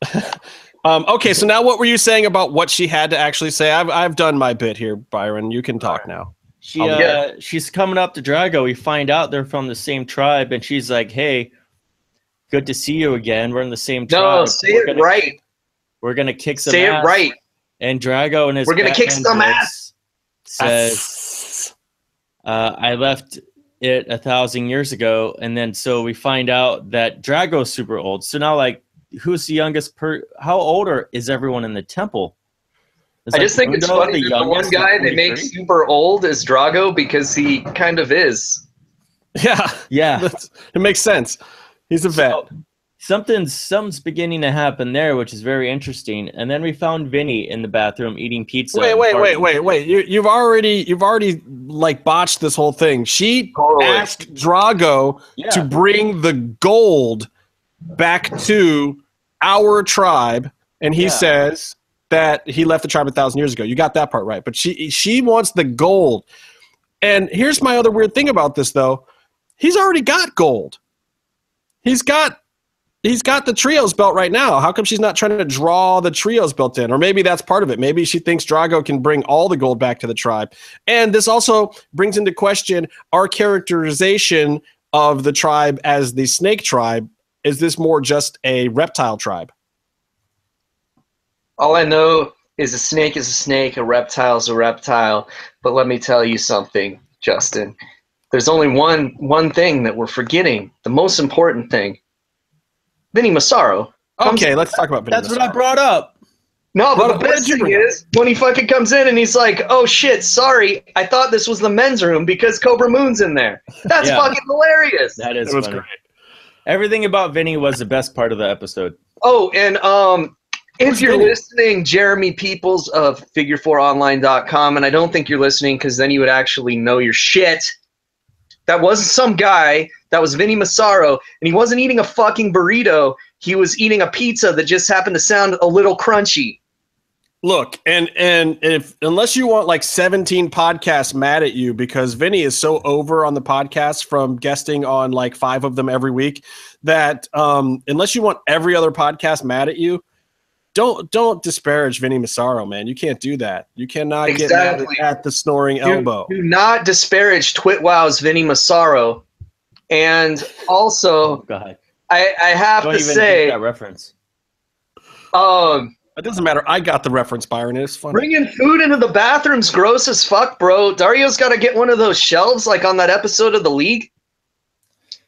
Um, okay, so now what were you saying about what she had to actually say? I've I've done my bit here, Byron. You can talk now. She uh, she's coming up to Drago. We find out they're from the same tribe, and she's like, "Hey, good to see you again. We're in the same tribe. No, say we're it gonna, right. We're gonna kick some Say it ass." right. And Drago and his We're gonna kick some ass. Says, uh, "I left it a thousand years ago," and then so we find out that Drago's super old. So now, like, who's the youngest per? How old are, is everyone in the temple? Is I like just think it's Mundo funny that the one guy at they make super old is Drago because he kind of is. Yeah, Yeah, that's, it makes sense. He's a vet. So, something's something's beginning to happen there, which is very interesting. And then we found Vinny in the bathroom eating pizza. wait, wait, wait, wait, wait. You, you've already you've already like botched this whole thing. She Totally. asked Drago Yeah. to bring the gold back to our tribe, and he Yeah. says that he left the tribe a thousand years ago. You got that part right, but she she wants the gold. And here's my other weird thing about this, though. He's already got gold. He's got he's got the trios belt right now. How come she's not trying to draw the trios belt in? Or maybe that's part of it. Maybe she thinks Drago can bring all the gold back to the tribe. And this also brings into question our characterization of the tribe as the snake tribe. Is this more just a reptile tribe? All I know is a snake is a snake, a reptile is a reptile. But let me tell you something, Justin. There's only one one thing that we're forgetting. The most important thing. Vinny Massaro. comes- Okay, let's talk about Vinny That's what I brought up. No, but What- the best thing bring is when he fucking comes in and he's like, "Oh shit, sorry, I thought this was the men's room because Cobra Moon's in there." That's Yeah. fucking hilarious. That is It was funny. great. Everything about Vinny was the best part of the episode. Oh, and um, if you're listening, Jeremy Peeples of Figure4Online.com, and I don't think you're listening because then you would actually know your shit. That wasn't some guy. That was Vinny Massaro, and he wasn't eating a fucking burrito. He was eating a pizza that just happened to sound a little crunchy. Look, and and if unless you want like 17 podcasts mad at you because Vinny is so over on the podcast from guesting on like five of them every week that um unless you want every other podcast mad at you, don't don't disparage Vinny Massaro, man. You can't do that. You cannot Exactly. get at the snoring Do- elbow. Do not disparage Twitwow's Vinny Massaro. And also, God, I, I have don't to even say, that reference. um, It doesn't matter. I got the reference, Byron. It's funny. Bringing food into the bathroom's gross as fuck, bro. Dario's got to get one of those shelves like on that episode of The League.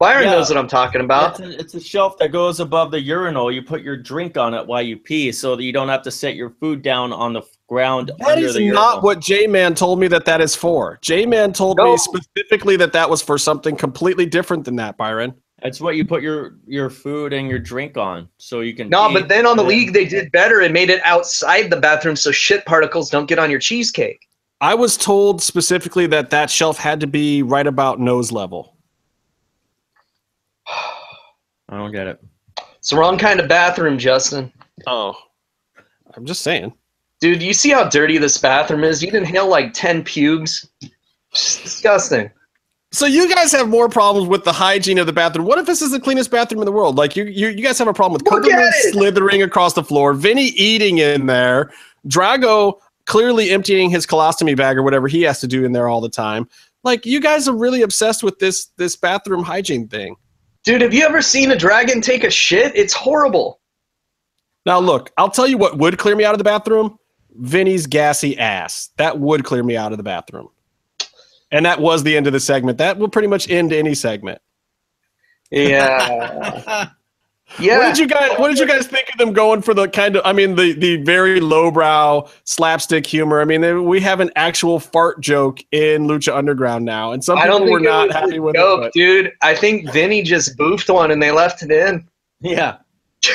Byron Yeah. knows what I'm talking about. It's a, it's a shelf that goes above the urinal. You put your drink on it while you pee, so that you don't have to set your food down on the ground. That under is the not urinal. what J Man told me that that is for. J Man told No. me specifically that that was for something completely different than that, Byron. It's what you put your your food and your drink on, so you can. No, pee. but then on the Yeah. League, they did better and made it outside the bathroom so shit particles don't get on your cheesecake. I was told specifically that that shelf had to be right about nose level. I don't get it. It's the wrong kind of bathroom, Justin. Oh, I'm just saying. Dude, you see how dirty this bathroom is? You'd inhale like 10 pubes. It's disgusting. So you guys have more problems with the hygiene of the bathroom. What if this is the cleanest bathroom in the world? Like you, you, you guys have a problem with Look Cobra at it! slithering across the floor, Vinny eating in there, Drago clearly emptying his colostomy bag or whatever he has to do in there all the time. Like you guys are really obsessed with this this bathroom hygiene thing. Dude, have you ever seen a dragon take a shit? It's horrible. Now look, I'll tell you what would clear me out of the bathroom. Vinny's gassy ass. That would clear me out of the bathroom. And that was the end of the segment. That will pretty much end any segment. Yeah. yeah. What did you guys what did you guys think of them going for the kind of I mean the the very lowbrow slapstick humor? I mean they, we have an actual fart joke in Lucha Underground now and some I people were not happy with joke, it. but- dude. I think Vinny just boofed one and they left it in. Yeah.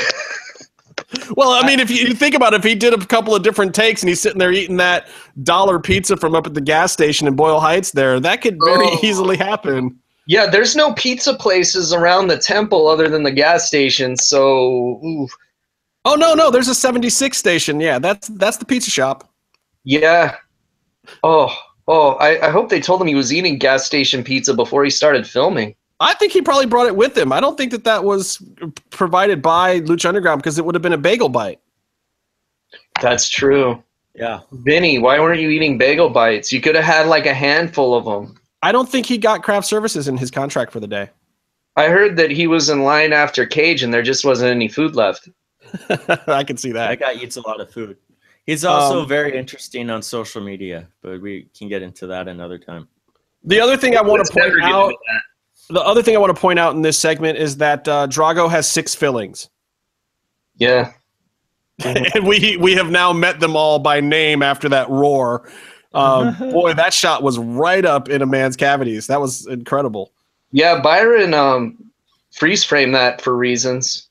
Well, I mean if you, you think about it, if he did a couple of different takes and he's sitting there eating that dollar pizza from up at the gas station in Boyle Heights there, that could very Oh. easily happen. Yeah, there's no pizza places around the temple other than the gas station, so ooh, Oh no, no, there's a 76 station. Yeah, that's that's the pizza shop. yeah. Oh, oh, I, I hope they told him he was eating gas station pizza before he started filming. I think he probably brought it with him. I don't think that that was provided by Lucha Underground because it would have been a bagel bite. That's true. Yeah. Vinny, why weren't you eating bagel bites? You could have had like a handful of them. I don't think he got craft services in his contract for the day. I heard that he was in line after Cage and there just wasn't any food left. I can see that. That guy eats a lot of food. He's also Um, very interesting on social media, but we can get into that another time. The other thing I want Let's to point out, the other thing I want to point out in this segment is that uh, Drago has six fillings, Yeah. and we we have now met them all by name after that roar. Um, boy, that shot was right up in a man's cavities. That was incredible. Yeah, Byron um freeze framed that for reasons.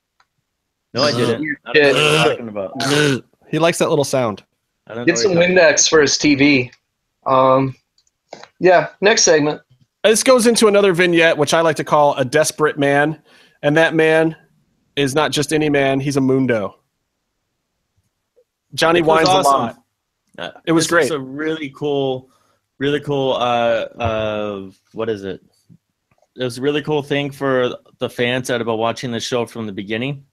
No, I didn't. I don't know what you're talking about. he likes that little sound. I don't Get what some you're Windex for his TV. Um yeah, next segment. This goes into another vignette, which I like to call a desperate man, and that man is not just any man; he's a mundo. Johnny It was whines awesome. a lot. Uh, It was great. a really cool, really cool. Uh, uh, what is it? It was a really cool thing for the fans that have been watching the show from the beginning,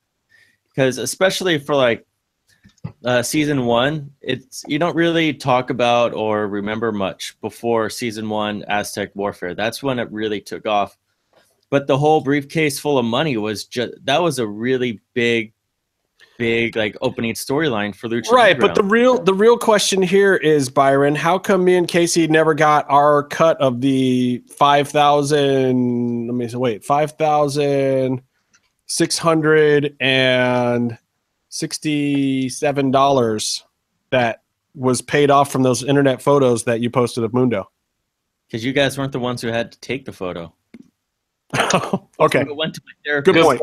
because especially for like uh, season one, it's you don't really talk about or remember much before season one Aztec Warfare. That's when it really took off. But the whole briefcase full of money was just that was a really big, big like opening storyline for Lucha. Right, but the real the real question here is Byron, how come me and Casey never got our cut of the five thousand? Let me say, wait, five thousand six hundred and sixty-seven dollars that was paid off from those internet photos that you posted of Mundo. Because you guys weren't the ones who had to take the photo. okay, It went to my therapist. Good point.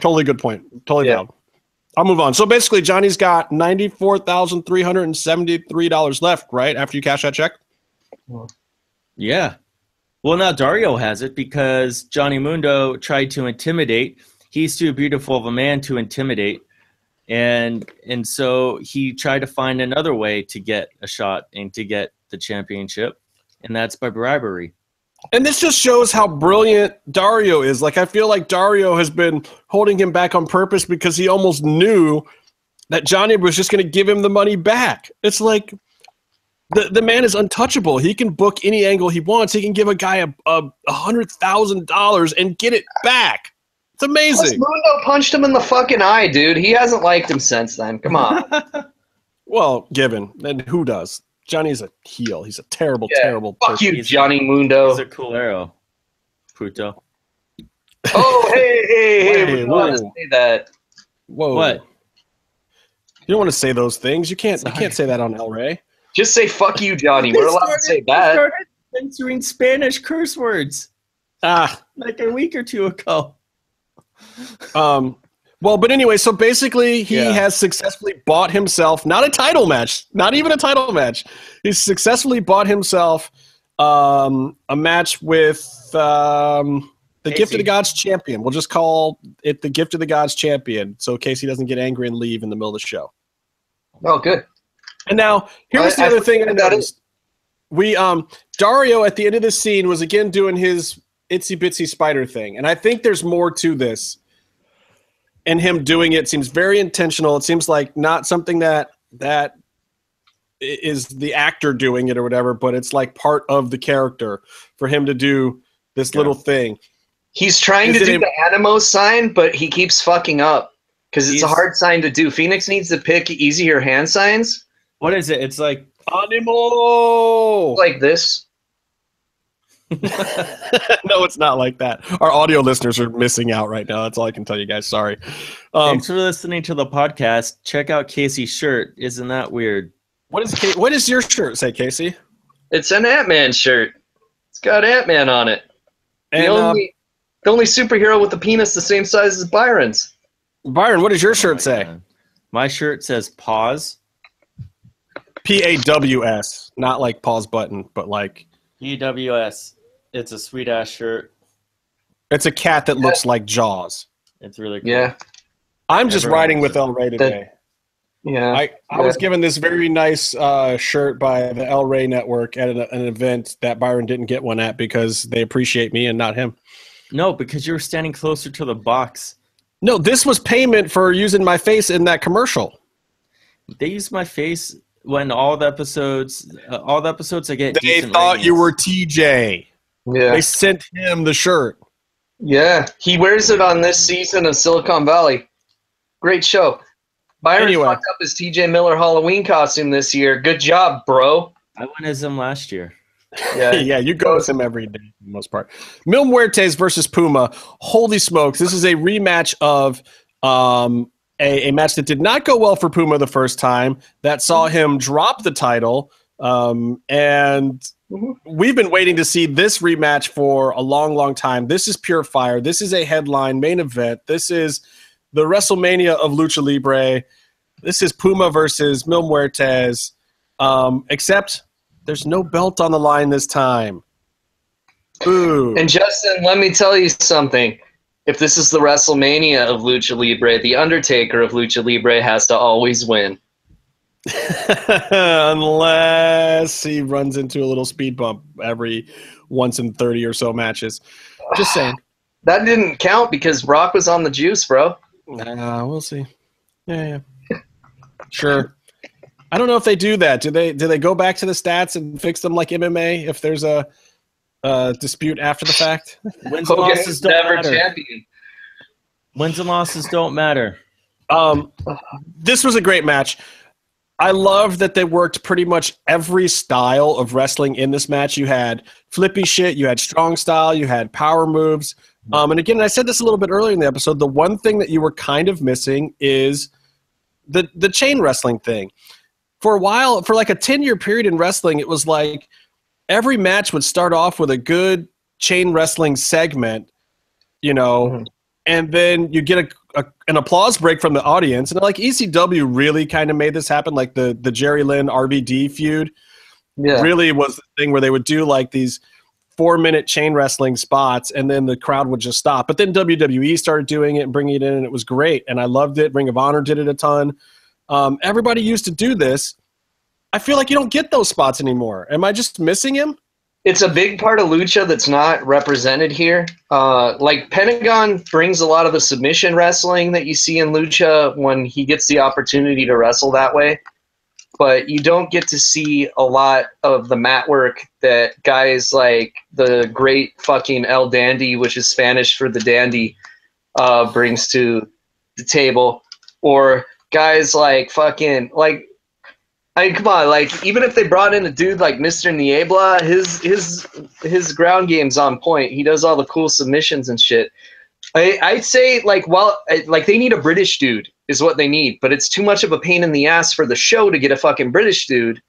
totally good point. Totally Yeah. down. I'll move on. So basically, Johnny's got ninety-four thousand three hundred and seventy-three dollars left, right after you cash that check. Yeah. Well, now Dario has it because Johnny Mundo tried to intimidate. He's too beautiful of a man to intimidate, and and so he tried to find another way to get a shot and to get the championship, and that's by bribery. And this just shows how brilliant Dario is. Like I feel like Dario has been holding him back on purpose because he almost knew that Johnny was just going to give him the money back. It's like the the man is untouchable. He can book any angle he wants. He can give a guy a a, a hundred thousand dollars and get it back. It's Plus, amazing. Mundo punched him in the fucking eye, dude. He hasn't liked him since then. Come on. Well, given and who does? Johnny's a heel. He's a terrible, Yeah. terrible. Fuck person. you, He's- Johnny Mundo. He's a cool arrow, Puto. Oh, hey, hey, hey. Hey, we don't want to whoa. say that. Whoa! What? You don't want to say those things. You can't. You can't say that on El Rey. Just say fuck you, Johnny. We're allowed to say that. started censoring Spanish curse words Ah, like a week or two ago. Um, Well, but anyway, so basically, he Yeah. has successfully bought himself not a title match, not even a title match. He's successfully bought himself um, a match with um, the Gift of the Gods champion. We'll just call it the Gift of the Gods champion, so Casey doesn't get angry and leave in the middle of the show. Oh, good. And now here's the I other thing I forget it. noticed. We um Dario at the end of this scene was again doing his itsy bitsy spider thing, and I think there's more to this. And him doing it seems very intentional. It seems like not something that that is the actor doing it or whatever, but it's like part of the character for him to do this Yeah. little thing. He's trying Is to do a- the Animo sign, but he keeps fucking up because it's a hard sign to do. Phoenix needs to pick easier hand signs What is it? It's like Animo. like this. no, it's not like that. Our audio listeners are missing out right now. That's all I can tell you guys. Sorry. Um, thanks for listening to the podcast. Check out Casey's shirt. Isn't that weird? what is Ca- what does your shirt say, Casey? It's an Ant Man shirt. It's got Ant Man on it. The And uh, only the only superhero with a penis the same size as Byron's. Byron, what does your Oh shirt my say? God. My shirt says pause. P A W S, not like pause button, but like EWS. It's a sweet ass shirt. it's a cat that looks like Jaws. It's really cool. Yeah, I'm just Everyone riding with it. El Rey today. yeah. I, I was given this very nice uh, shirt by the El Rey Network at an, an event that Byron didn't get one at because they appreciate me and not him. No, because you were standing closer to the box. No, this was payment for using my face in that commercial. They use my face when all the episodes, uh, all the episodes I get. They decent thought you were TJ. Yeah, They sent him the shirt. yeah. He wears it on this season of Silicon Valley. Great show. Byron Anyway. fucked up his T.J. Miller Halloween costume this year. Good job, bro. I went as him last year. Yeah, yeah, you go with him every day for the most part. Mil Muertes versus Puma. Holy smokes. This is a rematch of um, a, a match that did not go well for Puma the first time, that saw him drop the title. Um, and Mhm. we've been waiting to see this rematch for a long, long time. This is pure fire. This is a headline main event. This is the WrestleMania of Lucha Libre. This is Puma versus Mil Muertes. Um, except there's no belt on the line this time. Ooh. And Justin, let me tell you something. If this is the WrestleMania of Lucha Libre, the Undertaker of Lucha Libre has to always win. Unless he runs into a little speed bump every once in 30 or so matches. Just saying. That didn't count because Brock was on the juice, bro. Uh, we'll see. Yeah, yeah. Sure. I don't know if they do that. Do they do they go back to the stats and fix them like MMA if there's a, uh dispute after the fact? Wins and losses don't never matter. champion. Wins and losses don't matter. Um, this was a great match. I love that they worked pretty much every style of wrestling in this match. You had flippy shit, you had strong style, you had power moves. Um, and again, I said this a little bit earlier in the episode. The one thing that you were kind of missing is the the chain wrestling thing. For a while, for like a ten year period in wrestling, it was like every match would start off with a good chain wrestling segment, you know, Mhm. and then you get a, a an applause break from the audience. And like ECW really kind of made this happen, like the the Jerry Lynn RVD feud Yeah. really was the thing where they would do like these four minute chain wrestling spots and then the crowd would just stop. But then WWE started doing it and bringing it in, and it was great. And I loved it. Ring of Honor did it a ton. Um, everybody used to do this. I feel like you don't get those spots anymore. Am I just missing him? It's a big part of lucha that's not represented here. Uh, like Pentagon brings a lot of the submission wrestling that you see in lucha when he gets the opportunity to wrestle that way, but you don't get to see a lot of the mat work that guys like the great fucking El Dandy, which is Spanish for the dandy, uh, brings to the table, or guys like fucking like I mean, come on, like even if they brought in a dude like Mr. Niebla, his his his ground game's on point. He does all the cool submissions and shit. I I'd say like well like they need a British dude is what they need, but it's too much of a pain in the ass for the show to get a fucking British dude.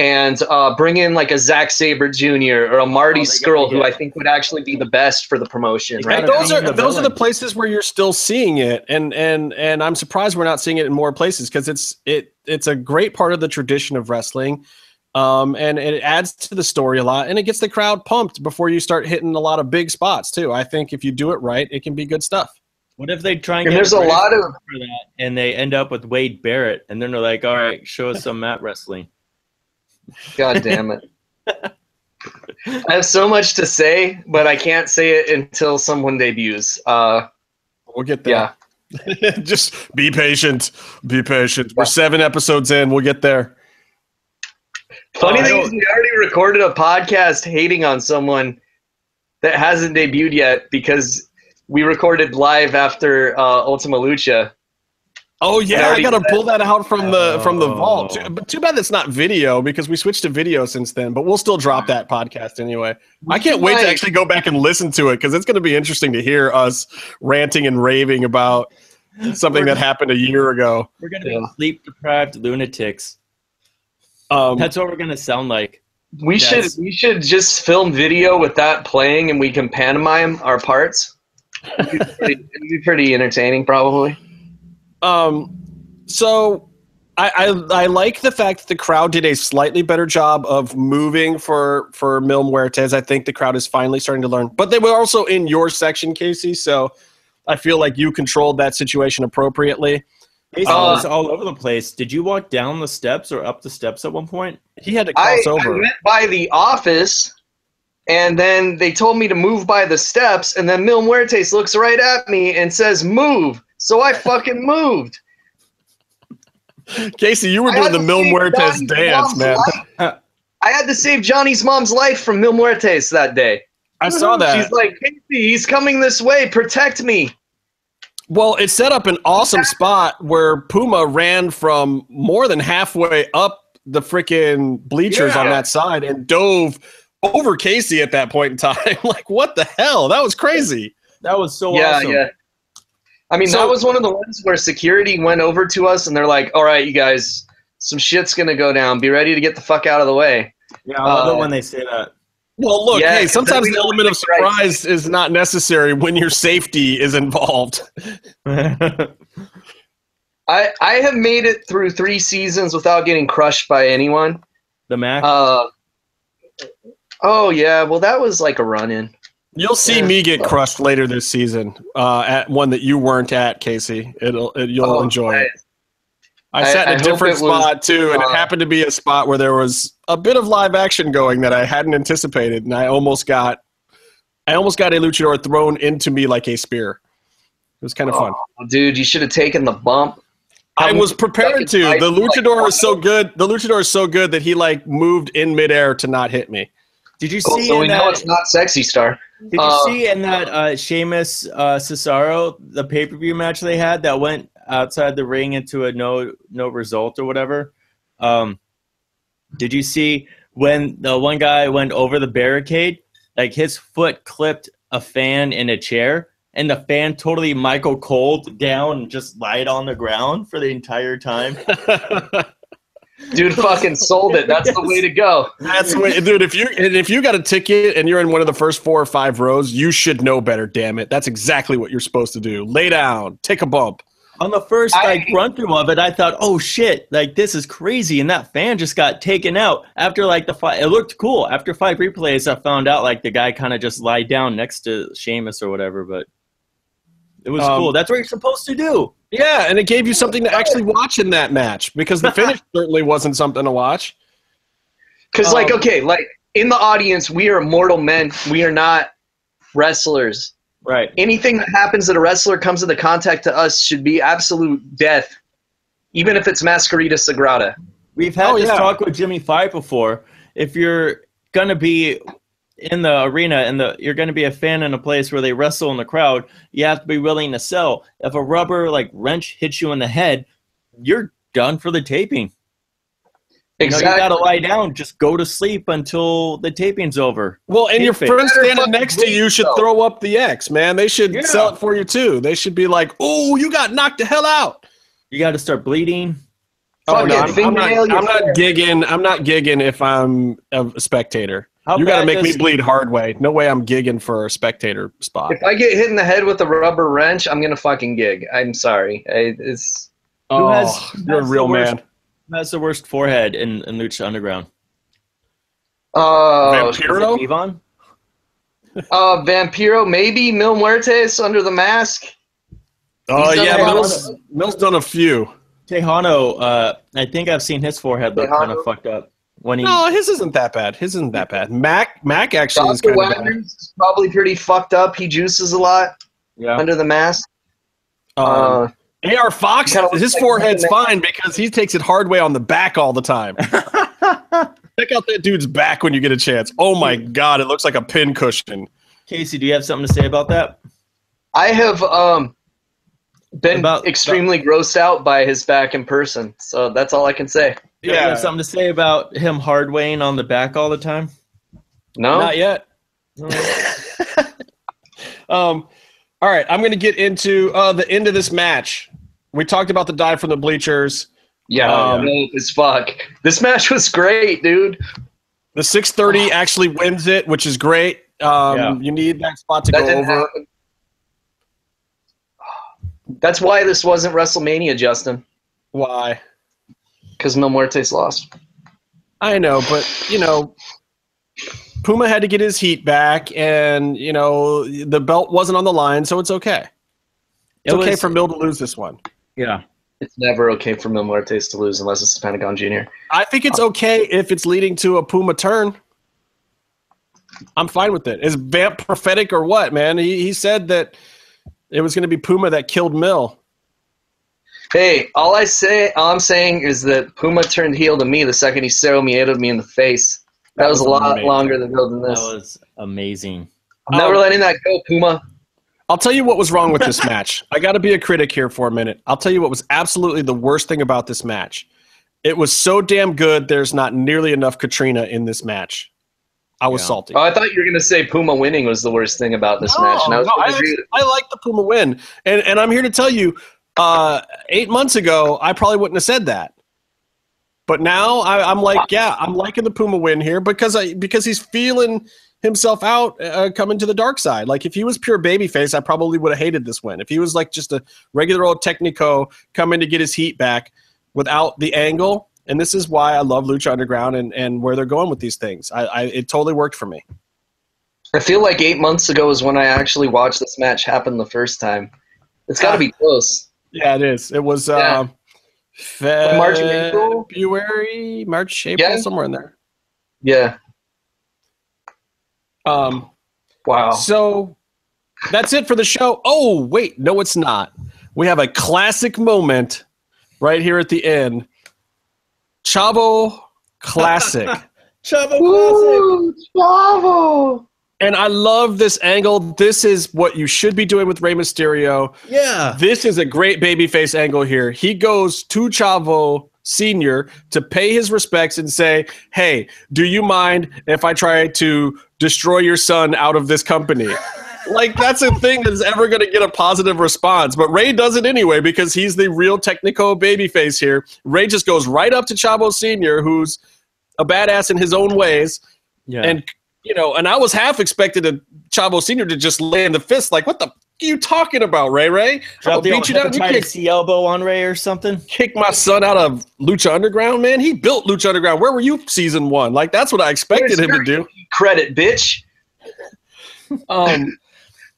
And uh, bring in like a Zack Sabre Jr. or a Marty Oh, Scurll, who I think would actually be the best for the promotion. Right? And those are in the those are the places where you're still seeing it, and and and I'm surprised we're not seeing it in more places because it's it it's a great part of the tradition of wrestling, um, and it adds to the story a lot, and it gets the crowd pumped before you start hitting a lot of big spots too. I think if you do it right, it can be good stuff. What if they try and, And get there's a British lot of for that, and they end up with Wade Barrett, and then they're like, "All right, show us some mat wrestling." God damn it. I have so much to say, but I can't say it until someone debuts. Uh, We'll get there. yeah. Just be patient. Be patient. We're seven episodes in. We'll get there. Funny thing is, we already recorded a podcast hating on someone that hasn't debuted yet because we recorded live after uh, Ultima Lucha. Oh yeah, I already gotta pull that out from the from the vault. Oh. Too- But too bad that's not video because we switched to video since then. But we'll still drop that podcast anyway. I can't wait to actually go back and listen to it because it's going to be interesting to hear us ranting and raving about something that happened a year ago. We're gonna Yeah. be sleep deprived lunatics. Um, That's what we're gonna sound like. We Yes. should we should just film video with that playing, and we can pantomime our parts. It'd be pretty, it'd be pretty entertaining, probably. Um, so I, I I like the fact that the crowd did a slightly better job of moving for for Mil Muertes. I think the crowd is finally starting to learn, but they were also in your section, Casey. So I feel like you controlled that situation appropriately. Jason Uh, was all over the place. Did you walk down the steps or up the steps at one point? He had to I, cross I over. went by the office, and then they told me to move by the steps, and then Mil Muertes looks right at me and says, "Move." So I fucking moved. Casey, you were I doing the to Mil save Muertes dance, man. life. I had to save Johnny's mom's life from Mil Muertes that day. I saw that. She's like, Casey, he's coming this way. Protect me. Well, it set up an awesome spot where Puma ran from more than halfway up the freaking bleachers on that side and dove over Casey at that point in time. like, what the hell? That was crazy. That was so yeah, awesome. yeah. I mean, So- that was one of the ones where security went over to us and they're like, all right, you guys, some shit's going to go down. Be ready to get the fuck out of the way. Yeah, I love Uh, it when they say that. Well, look, Yeah, hey, 'cause sometimes the element of it's right. surprise is not necessary when your safety is involved. I, I have made it through three seasons without getting crushed by anyone. the Mack. Uh, oh, yeah. Well, that was like a run in. You'll see me get crushed later this season uh, at one that you weren't at, Casey. It'll it, you'll Oh, enjoy it. I I- sat I in a different it was, spot too, and it uh, happened to be a spot where there was a bit of live action going that I hadn't anticipated, and I almost got, I almost got a luchador thrown into me like a spear. It was kind of fun. Oh, dude, you should have taken the bump. I was prepared to. like, The like, luchador is so good. The luchador is so good that he like moved in midair to not hit me. Did you Cool, see so in we know that? it's not sexy star. Did you uh, see in that uh, Sheamus uh, Cesaro the pay per view match they had that went outside the ring into a no no result or whatever? Um, did you see when the one guy went over the barricade? Like his foot clipped a fan in a chair, and the fan totally Michael Cold down and just lied on the ground for the entire time. Dude fucking sold it. That's the way to go. That's what, dude. If you if you got a ticket and you're in one of the first four or five rows, you should know better. Damn it, that's exactly what you're supposed to do. Lay down, take a bump. On the first I- like run through of it, I thought, "Oh shit! Like this is crazy!" And that fan just got taken out after like the five. It looked cool. After five replays, I found out like the guy kind of just lied down next to Sheamus or whatever. But it was Um, cool. That's what you're supposed to do. Yeah, and it gave you something to actually watch in that match because the finish certainly wasn't something to watch. Because, like, Um, okay, like in the audience, we are mortal men. We are not wrestlers. Right. Anything that happens that a wrestler comes into contact to us should be absolute death, even if it's Mascarita Sagrada. We've had Oh, this yeah. talk with Jimmy Five before. If you're gonna be in the arena and the you're gonna be a fan in a place where they wrestle in the crowd, you have to be willing to sell. If a rubber like wrench hits you in the head, you're done for the taping. You know, you gotta lie down, just go to sleep until the taping's over. Well, and your Keep it. standing next to you should though. throw up the X, man. They should Yeah. sell it for you too. They should be like, "Oh, you got knocked the hell out." You gotta start bleeding. Oh no, I'm, I'm not, I'm not gigging. I'm not gigging if I'm a spectator. How you got to bad make me bleed hard way. No way I'm gigging for a spectator spot. If I get hit in the head with a rubber wrench, I'm gonna fucking gig. I'm sorry. I, it's Who has- Oh, you're a the real worst- man. Who has the worst forehead in, in Lucha Underground? uh, Vampiro? Is Ivan? uh, Vampiro, maybe Mil Muertes under the mask. Oh He's done yeah, Mil's, lot Mills, Mills done a few. Tejano, uh, I think I've seen his forehead look kind of fucked up when he. No, his isn't that bad. His isn't that bad. Mack Mack actually is Dr. kind of bad. Wagner's is probably pretty fucked up. He juices a lot yeah. under the mask. Um, Uh, AR Fox, his like forehead's fine because he takes it hard way on the back all the time. Check out that dude's back when you get a chance. Oh my god, it looks like a pin cushion. Casey, do you have something to say about that? I have um, been About- extremely grossed out by his back in person, so that's all I can say. Do you have something to say about him hard weighing on the back all the time? No, Not yet. um, all right, I'm going to get into uh, the end of this match. We talked about the dive from the bleachers. yeah, Um, as fuck. This match was great, dude. The 630 actually wins it, which is great. Um, Yeah. You need that spot to That go didn't over. happen. That's why this wasn't WrestleMania, Justin, Why? Because Mil Muertes lost. I know, but you know, Puma had to get his heat back, and you know the belt wasn't on the line, so it's okay. It's It okay was- for Mil to lose this one. Yeah. It's never okay for Mil Muertes to lose unless it's Pentagon Jr. I think it's okay if it's leading to a Puma turn. I'm fine with it. Is Vamp prophetic or what, man? He, he said that it was going to be Puma that killed Mil. Hey, all I say, all I'm saying is that Puma turned heel to me the second he Cero Miedo'd me in the face. That, That was, was a lot amazing. longer than go than That this. was amazing. I'm never Um, letting that go, Puma. I'll tell you what was wrong with this match. I got to be a critic here for a minute. I'll tell you what was absolutely the worst thing about this match. It was so damn good. There's not nearly enough Catrina in this match. I was Yeah. salty. Oh, I thought you were gonna say Puma winning was the worst thing about this No, match. And I was no, I, agree I like the Puma win, and and I'm here to tell you, uh, eight months ago I probably wouldn't have said that, but now I, I'm like, yeah, I'm liking the Puma win here because I because he's feeling himself out uh, coming to the dark side. Like if he was pure babyface, I probably would have hated this win. If he was like just a regular old Technico coming to get his heat back without the angle. And this is why I love Lucha Underground and, and where they're going with these things. I, I it totally worked for me. I feel like eight months ago is when I actually watched this match happen the first time. It's got to be close. Yeah, it is. It was Yeah. um, Fe- March April? February, March, April, Yeah. somewhere in there. Yeah. Um, Wow. so that's it for the show. Oh, wait, no, it's not. We have a classic moment right here at the end. Chavo Classic. Chavo Classic. Woo, Chavo. And I love this angle. This is what you should be doing with Rey Mysterio. Yeah. This is a great babyface angle here. He goes to Chavo Senior to pay his respects and say, "Hey, do you mind if I try to destroy your son out of this company?" like that's a thing that's ever going to get a positive response. But Rey does it anyway because he's the real technical babyface here. Rey just goes right up to Chavo Senior, who's a badass in his own ways, Yeah. and you know, and I was half expected a Chavo Senior to just land the fist, like, "What the f- are you talking about, Rey Rey? I'll beat you down. You kick, C elbow on Rey or something. kick my son out of Lucha Underground, man. He built Lucha Underground. Where were you season one? Like that's what I expected him to do. Credit, bitch. Um,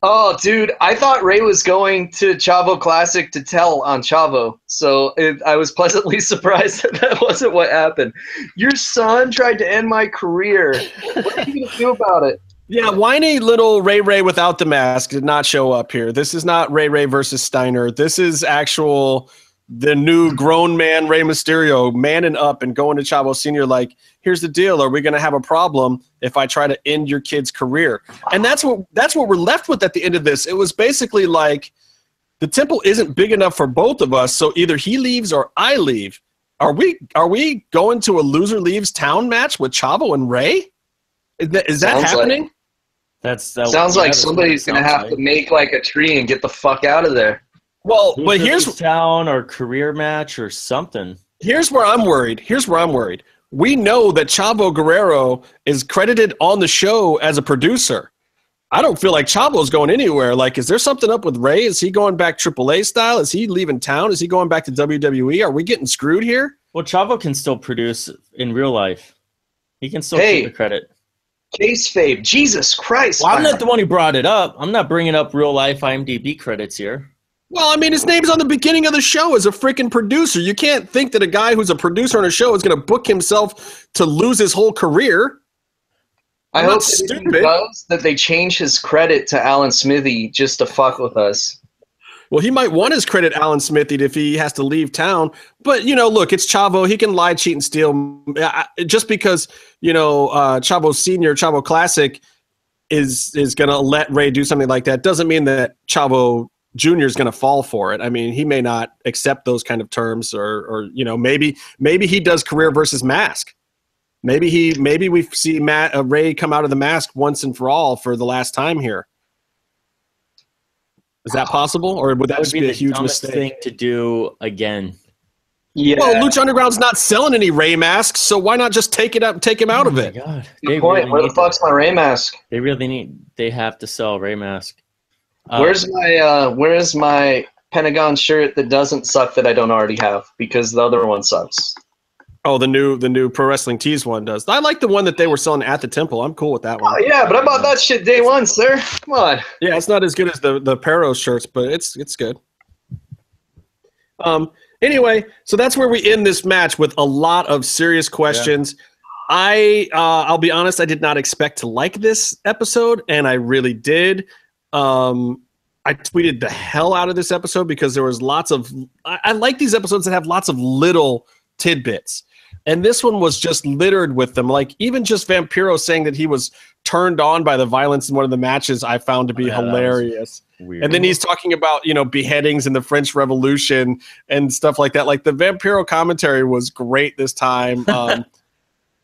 Oh, dude, I thought Rey was going to Chavo Classic to tell on Chavo, so it, I was pleasantly surprised that that wasn't what happened. Your son tried to end my career. What are you gonna do about it? yeah, whiny little Rey Rey without the mask did not show up here. This is not Rey Rey versus Steiner. This is actual the new grown man Rey Mysterio manning up and going to Chavo Senior. Like, here's the deal: Are we going to have a problem if I try to end your kid's career? And that's what that's what we're left with at the end of this. It was basically like the temple isn't big enough for both of us, so either he leaves or I leave. Are we are we going to a loser leaves town match with Chavo and Rey? Is that, is that Sounds like- happening? That's that. Sounds like somebody's gonna have like. to make like a tree and get the fuck out of there. Well, but here's town or career match or something. Here's where I'm worried. Here's where I'm worried. We know that Chavo Guerrero is credited on the show as a producer. I don't feel like Chavo's going anywhere. Like, is there something up with Rey? Is he going back AAA style? Is he leaving town? Is he going back to WWE? Are we getting screwed here? Well, Chavo can still produce in real life. He can still Hey. keep the credit. Case fave, Jesus Christ. Well, I'm not the one who brought it up. I'm not bringing up real life IMDb credits here. Well, I mean, his name's on the beginning of the show as a freaking producer. You can't think that a guy who's a producer on a show is going to book himself to lose his whole career. I hope that stupid. that they change his credit to Alan Smithee just to fuck with us. Well, he might want his credit, Alan Smithee, if he has to leave town. But you know, look, it's Chavo. He can lie, cheat, and steal. Just because you know uh, Chavo Senior, Chavo Classic is is going to let Rey do something like that doesn't mean that Chavo Junior is going to fall for it. I mean, he may not accept those kind of terms, or or you know, maybe maybe he does career versus mask. Maybe he maybe we see Matt uh, Rey come out of the mask once and for all for the last time here. Is that possible, or would that, That would just be be, a huge mistake? thing to do again. Yeah. Well, Lucha Underground's not selling any Rey masks, so why not just take it up, take him out of Oh my it? God, Good they point. really Where the fuck's my Rey mask? They really need. They have to sell Rey Mask. Uh, Where's my uh where's my Pentagon shirt that doesn't suck that I don't already have because the other one sucks. Oh, the new the new pro wrestling tees one does. I like the one that they were selling at the temple. I'm cool with that Oh one. yeah, but I bought that shit day one, sir. Come on. Yeah, it's not as good as the the Peros shirts, but it's it's good. Um. Anyway, so that's where we end this match with a lot of serious questions. I uh, I'll be honest, I did not expect to like this episode, and I really did. Um, I tweeted the hell out of this episode because there was lots of. I, I like these episodes that have lots of little tidbits, and this one was just littered with them. Like even just Vampiro saying that he was turned on by the violence in one of the matches, I found to be Yeah, hilarious. And then he's talking about you know beheadings in the French Revolution and stuff like that. Like the Vampiro commentary was great this time. Um,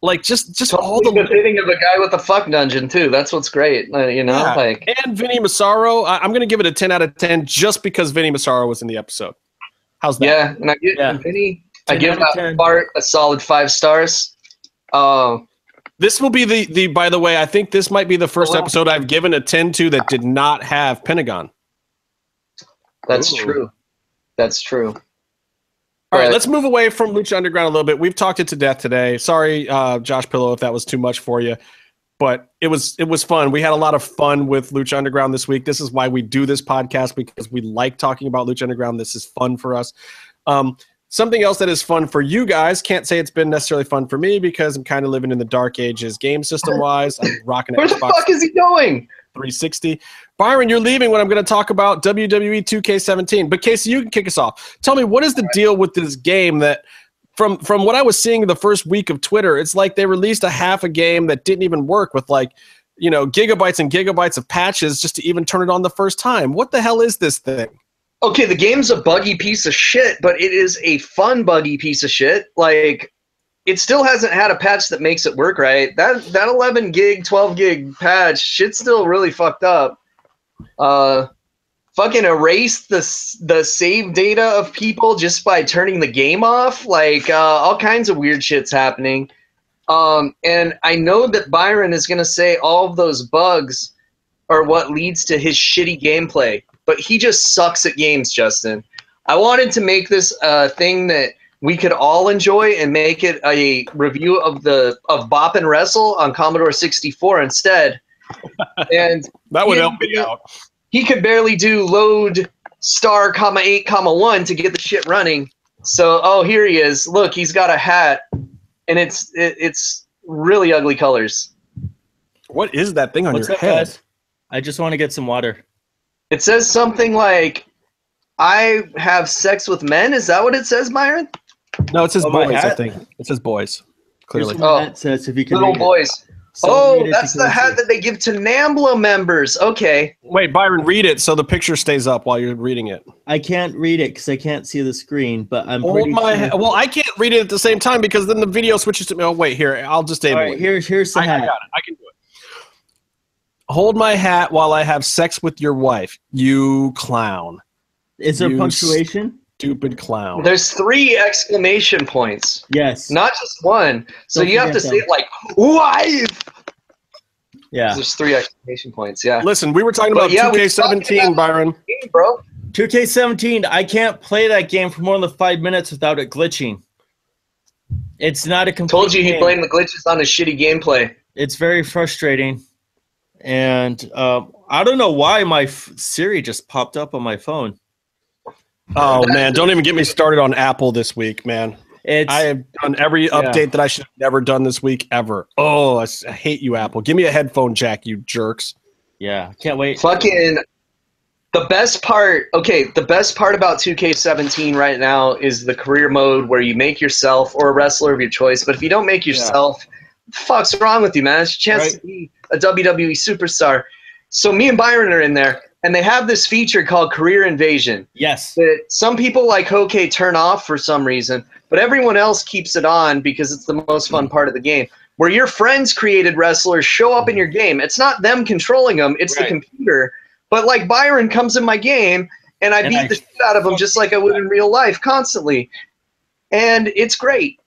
like just just all Totally the befitting of a guy with a fuck dungeon too. That's what's great. Uh, you know, Yeah. like and Vinny Massaro. I, I'm going to give it a 10 out of 10 just because Vinny Massaro was in the episode. How's that? yeah. And I give Yeah. Vinny, I give out that part a solid five stars. Um, This will be the the. By the way, I think this might be the first Oh, episode I've given a 10 to that did not have Pentagon. that's Ooh. true. That's true. All right, let's move away from Lucha Underground a little bit. We've talked it to death today. Sorry, uh, Josh Pillow, if that was too much for you, but it was it was fun. We had a lot of fun with Lucha Underground this week. This is why we do this podcast because we like talking about Lucha Underground. This is fun for us. Um, something else that is fun for you guys. Can't say it's been necessarily fun for me because I'm kind of living in the dark ages game system wise. I'm rocking Where the Xbox fuck is he going? 360. Byron, you're leaving when I'm going to talk about WWE 2K17. But Casey, you can kick us off. Tell me what is the deal with this game that from from what I was seeing the first week of Twitter, it's like they released a half a game that didn't even work with like, you know, gigabytes and gigabytes of patches just to even turn it on the first time. What the hell is this thing? Okay, the game's a buggy piece of shit, but it is a fun buggy piece of shit. Like, it still hasn't had a patch that makes it work right. That that 11 gig, 12 gig patch, shit's still really fucked up. Uh, fucking erase the the save data of people just by turning the game off. Like, uh, all kinds of weird shit's happening. Um, and I know that Byron is gonna say all of those bugs are what leads to his shitty gameplay but he just sucks at games, Justin. I wanted to make this a thing that we could all enjoy and make it a review of the of Bop and Wrestle on Commodore 64 instead. and That would help me out. he could barely do load star comma eight comma one to get the shit running. So oh here he is. Look, he's got a hat, and it's it, it's really ugly colors. What is that thing on What's your up, head? guys? I just want to get some water. It says something like, "I have sex with men." Is that what it says, Myron? No, it says Oh, boys, I hat? think. It says boys. Clearly. Here's Oh. my hat says if you can Little read it. boys. Oh, that's the hat you- that they give to NAMBLA members. Okay. Wait, Byron, read it so the picture stays up while you're reading it. I can't read it because I can't see the screen, but I'm Hold pretty my sure. well, I can't read it at the same time because then the video switches to me. Oh, wait, here, I'll just All enable right, it. here's here's the I, I got it. I can do it. Hold my hat while I have sex with your wife, you clown. Is there You s- punctuation? Stupid clown. There's three exclamation points, Yes. not just one. So Don't you have to forget say it like wife. yeah. There's three exclamation points. Yeah, Listen, we were talking But about yeah, 2K17, about- Byron. Hey, bro. 2K17, I can't play that game for more than five minutes without it glitching. It's not a complete Told you he game. blamed the glitches on his shitty gameplay. It's very frustrating. And um, I don't know why my f- Siri just popped up on my phone. Oh man, don't even get me started on Apple this week, man. It's I have done every Yeah. update that I should have never done this week ever. Oh, I hate you, Apple. Give me a headphone jack, you jerks. yeah, can't wait. Fucking the best part. Okay, the best part about 2K17 right now is the career mode where you make yourself or a wrestler of your choice. But if you don't make yourself, fuck's wrong with you, man? It's a chance Right. to be a WWE superstar. So me and Byron are in there, and they have this feature called Career Invasion. Yes. that some people like Hokey turn off for some reason, but everyone else keeps it on because it's the most fun part of the game. Where your friends created wrestlers show up in your game. It's not them controlling them, it's Right. the computer. But like Byron comes in my game and I And beat I the shit out of him just like I would in real life constantly. And it's great.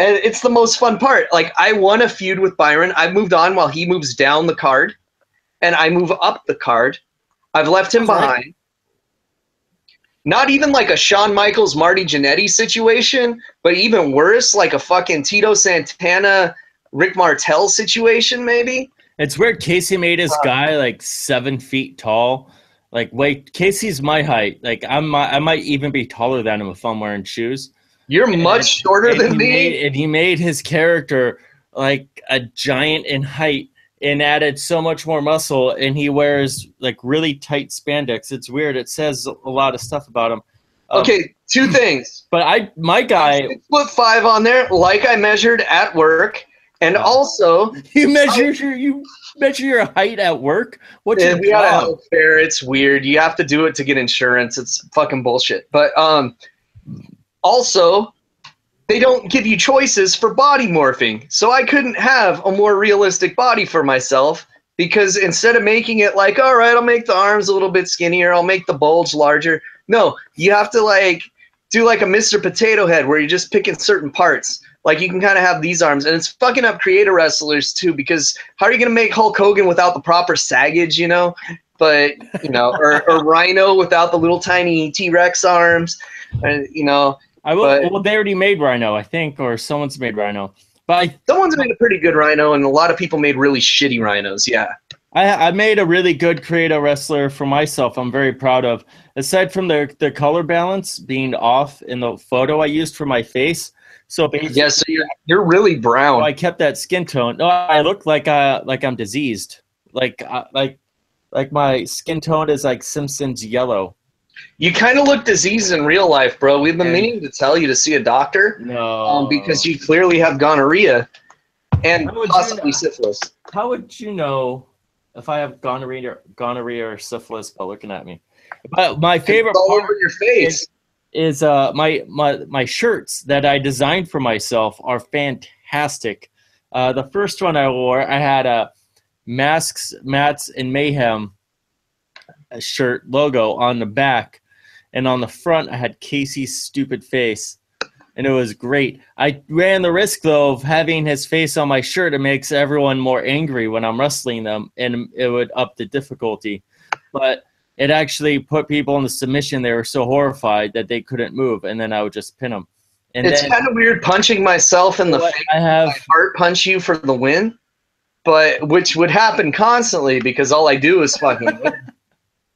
And it's the most fun part. Like I won a feud with Byron. I moved on while he moves down the card. And I move up the card. I've left him That's right. behind. Not even like a Shawn Michaels, Marty Jannetty situation, but even worse, like a fucking Tito Santana, Rick Martel situation, maybe. It's weird. Casey made Uh, his guy like seven feet tall. Like, wait, Casey's my height. Like, I'm I might even be taller than him if I'm wearing shoes. You're And- much shorter than me. Made, and he made his character like a giant in height and added so much more muscle. And he wears like really tight spandex. It's weird. It says a lot of stuff about him. Um, okay, two things. but I my guy. Six foot five on there, like I measured at work, and Wow. also You measure your you measure your height at work. What's Yeah, your we got a job? fair. It's weird. You have to do it to get insurance. It's fucking bullshit. But um, also, they don't give you choices for body morphing. So I couldn't have a more realistic body for myself because instead of making it like, all right, I'll make the arms a little bit skinnier, I'll make the bulge larger. No, you have to like do like a Mr. Potato Head where you're just picking certain parts. Like you can kind of have these arms, and it's fucking up creator wrestlers too. Because how are you gonna make Hulk Hogan without the proper saggage, you know? But you know, or, or Rhino without the little tiny T Rex arms, and you know, I will. but- well, they already made Rhino, I think, or someone's made Rhino. But someone's made a pretty good Rhino, and a lot of people made really shitty Rhinos. Yeah, I, I, I made a really good creative wrestler for myself. I'm very proud of. Aside from the the color balance being off in the photo I used for my face, so basically, yeah. So you're you're really brown. I kept that skin tone. No, I look like uh like I'm diseased. Like uh, like like my skin tone is like Simpsons yellow. You kind of look diseased in real life, bro. We've been And- meaning to tell you to see a doctor No, um, because you clearly have gonorrhea and would you possibly know? syphilis. How would you know if I have gonorrhea, or, gonorrhea or syphilis by looking at me? But my favorite It's all part over your face. is uh, my my my shirts that I designed for myself are fantastic. Uh, the first one I wore, I had a masks, mats, and mayhem shirt logo on the back, and on the front I had Casey's stupid face, and it was great. I ran the risk though of having his face on my shirt. It makes everyone more angry when I'm wrestling them, and it would up the difficulty. But it actually put people in the submission. They were so horrified that they couldn't move, and then I would just pin them. And it's kind of weird punching myself in the face. I have, I heart punch you for the win, but which would happen constantly because all I do is fucking win.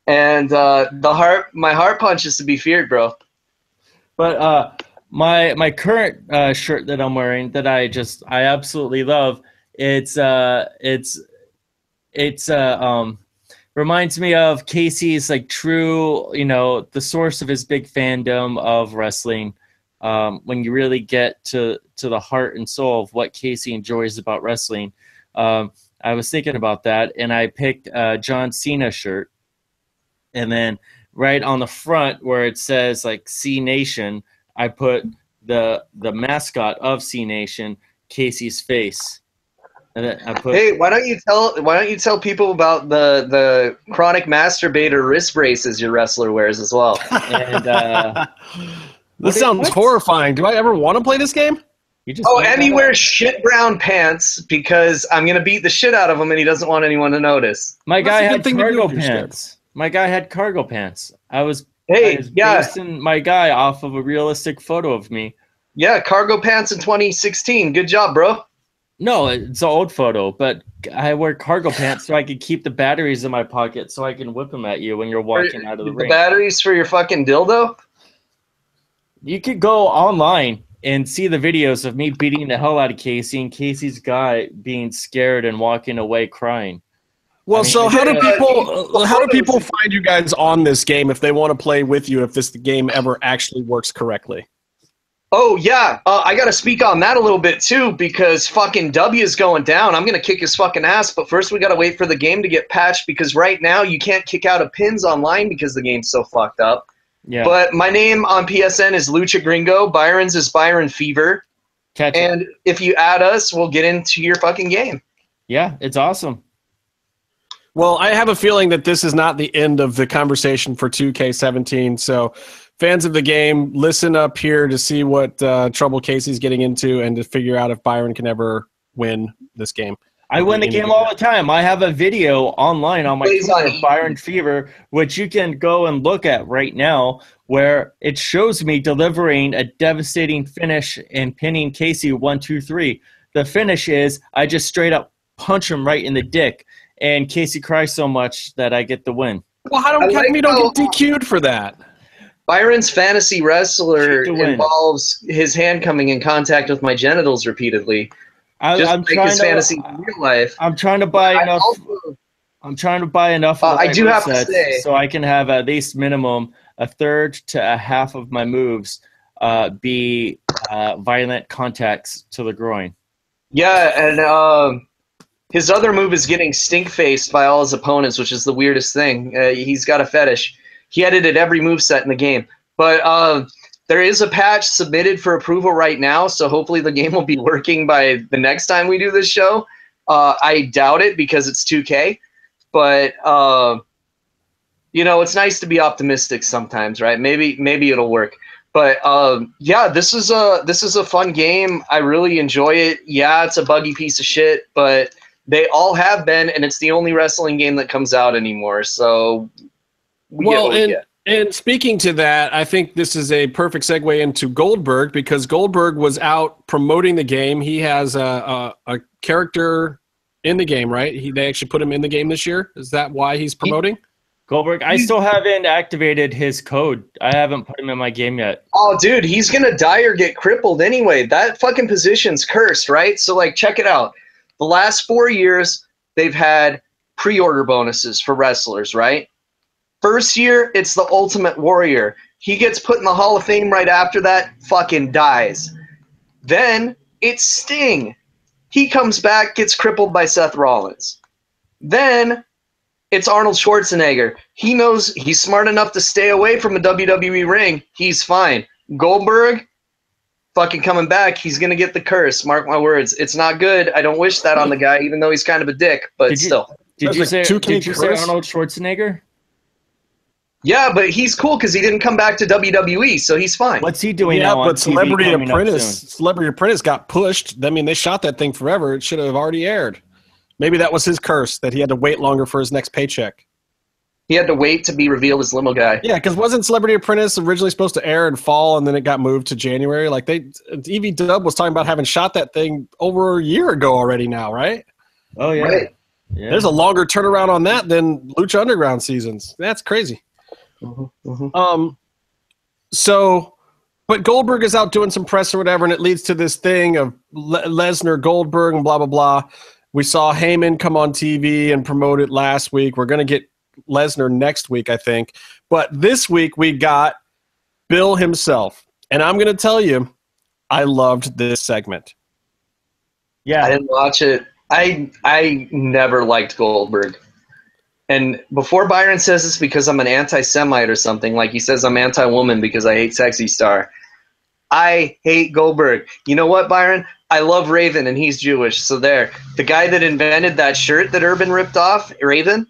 And uh, the heart, my heart punch is to be feared, bro. but uh, my my current uh, shirt that I'm wearing that I just I absolutely love. It's uh, it's it's uh, um, reminds me of Casey's like true, you know, the source of his big fandom of wrestling. Um, when you really get to to the heart and soul of what Casey enjoys about wrestling, um, I was thinking about that, and I picked a John Cena shirt, and then right on the front where it says like C Nation, I put the the mascot of C Nation, Casey's face. And then I put Hey, why don't you tell why don't you tell people about the the chronic masturbator wrist braces your wrestler wears as well? and uh, This sounds what? horrifying. Do I ever want to play this game? you just Oh, made and he wears shit brown pants because I'm gonna beat the shit out of him and he doesn't want anyone to notice. My guy a good had thing to do cargo if you're pants. My guy had cargo pants. I was, I Hey, was yeah, basing my guy off of a realistic photo of me. yeah, cargo pants in 2016. Good job, bro. No, it's an old photo, but I wear cargo pants so I can keep the batteries in my pocket so I can whip them at you when you're walking out of the the ring. batteries for your fucking dildo. you could go online and see the videos of me beating the hell out of Casey and Casey's guy being scared and walking away crying. Well, I mean, so how do uh, people uh, how do people find you guys on this game if they want to play with you if this game ever actually works correctly? Oh yeah, uh, I gotta speak on that a little bit too because fucking W is going down. I'm gonna kick his fucking ass, but first we gotta wait for the game to get patched because right now you can't kick out of pins online because the game's so fucked up. Yeah, But my name on PSN is Lucha Gringo. Byron's is Byron Fever, catch it. and if you add us, we'll get into your fucking game. Yeah, it's awesome. Well, I have a feeling that this is not the end of the conversation for 2K17. So, fans of the game, listen up here to see what uh, trouble Casey's getting into and to figure out if Byron can ever win this game. I win the game all the time. I have a video online on my Plays Twitter, Byron Fever, which you can go and look at right now, where it shows me delivering a devastating finish and pinning Casey one, two, three. The finish is I just straight up punch him right in the dick, and Casey cries so much that I get the win. Well, how, I don't, how like come don't get DQ'd for that? Byron's fantasy wrestler Shoot to win. involves his hand coming in contact with my genitals repeatedly, I, just I'm like trying his fantasy to. in real life. I'm trying to buy I enough. also- I'm trying to buy enough. Uh, of I do right have to say- so I can have at least minimum a third to a half of my moves uh, be uh, violent contacts to the groin. Yeah, and um, his other move is getting stink faced by all his opponents, which is the weirdest thing. Uh, he's got a fetish. He edited every move set in the game, but uh, there is a patch submitted for approval right now, so hopefully the game will be working by the next time we do this show. Uh, I doubt it because it's 2K, but uh, you know it's nice to be optimistic sometimes, right? Maybe maybe it'll work. But um, yeah, this is a this is a fun game. I really enjoy it. Yeah, it's a buggy piece of shit, but they all have been, and it's the only wrestling game that comes out anymore. So we Well, get what we and- get. And speaking to that, I think this is a perfect segue into Goldberg because Goldberg was out promoting the game. He has a, a, a character in the game, right? He, they actually put him in the game this year. Is that why he's promoting? Goldberg, I still haven't activated his code. I haven't put him in my game yet. Oh, dude, he's gonna die or get crippled anyway. That fucking position's cursed, right? So, like, check it out. The last four years, they've had pre-order bonuses for wrestlers, right? First year, it's the Ultimate Warrior. He gets put in the Hall of Fame right after that, fucking dies. Then it's Sting. He comes back, gets crippled by Seth Rollins. Then it's Arnold Schwarzenegger. He knows he's smart enough to stay away from a WWE ring. He's fine. Goldberg, fucking coming back. He's gonna get the curse. Mark my words. It's not good. I don't wish that on the guy, even though he's kind of a dick. But Did you- still, Did That's you like say? 2K Did you say? Arnold Schwarzenegger? yeah. But he's cool because he didn't come back to WWE, so he's fine. What's he doing yeah, now? on but TV Celebrity coming Apprentice. Celebrity Apprentice got pushed. I mean, they shot that thing forever. It should have already aired. Maybe that was his curse that he had to wait longer for his next paycheck. He had to wait to be revealed as limo guy. Yeah, because wasn't Celebrity Apprentice originally supposed to air in fall and then it got moved to January? Like they, EV Dub was talking about having shot that thing over a year ago already. Now, right? Oh yeah. Right. yeah. There's a longer turnaround on that than Lucha Underground seasons. That's crazy. Um, so, but Goldberg is out doing some press or whatever, and it leads to this thing of Le- Lesnar, Goldberg, and blah blah blah. We saw Heyman come on TV and promote it last week. We're gonna get Lesnar next week, I think. But this week we got Bill himself, and I'm gonna tell you, I loved this segment. yeah. I didn't watch it. I I never liked Goldberg. And before Byron says this because I'm an anti-Semite or something, like he says I'm anti-woman because I hate Sexy Star. I hate Goldberg. You know what, Byron? I love Raven, and he's Jewish. So there, the guy that invented that shirt that Urban ripped off, Raven.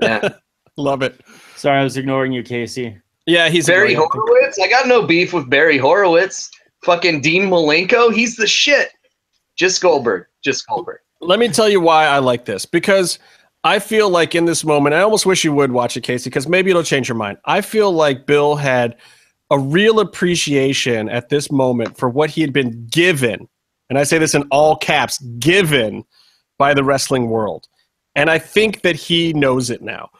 Yeah, love it. Sorry, I was ignoring you, Casey. Yeah, he's Barry Horowitz. I got no beef with Barry Horowitz. Fucking Dean Malenko, he's the shit. Just Goldberg. Just Goldberg. Let me tell you why I like this because I feel like in this moment, I almost wish you would watch it, Casey, because maybe it'll change your mind. I feel like Bill had a real appreciation at this moment for what he had been given, and I say this in all caps, given by the wrestling world. And I think that he knows it now.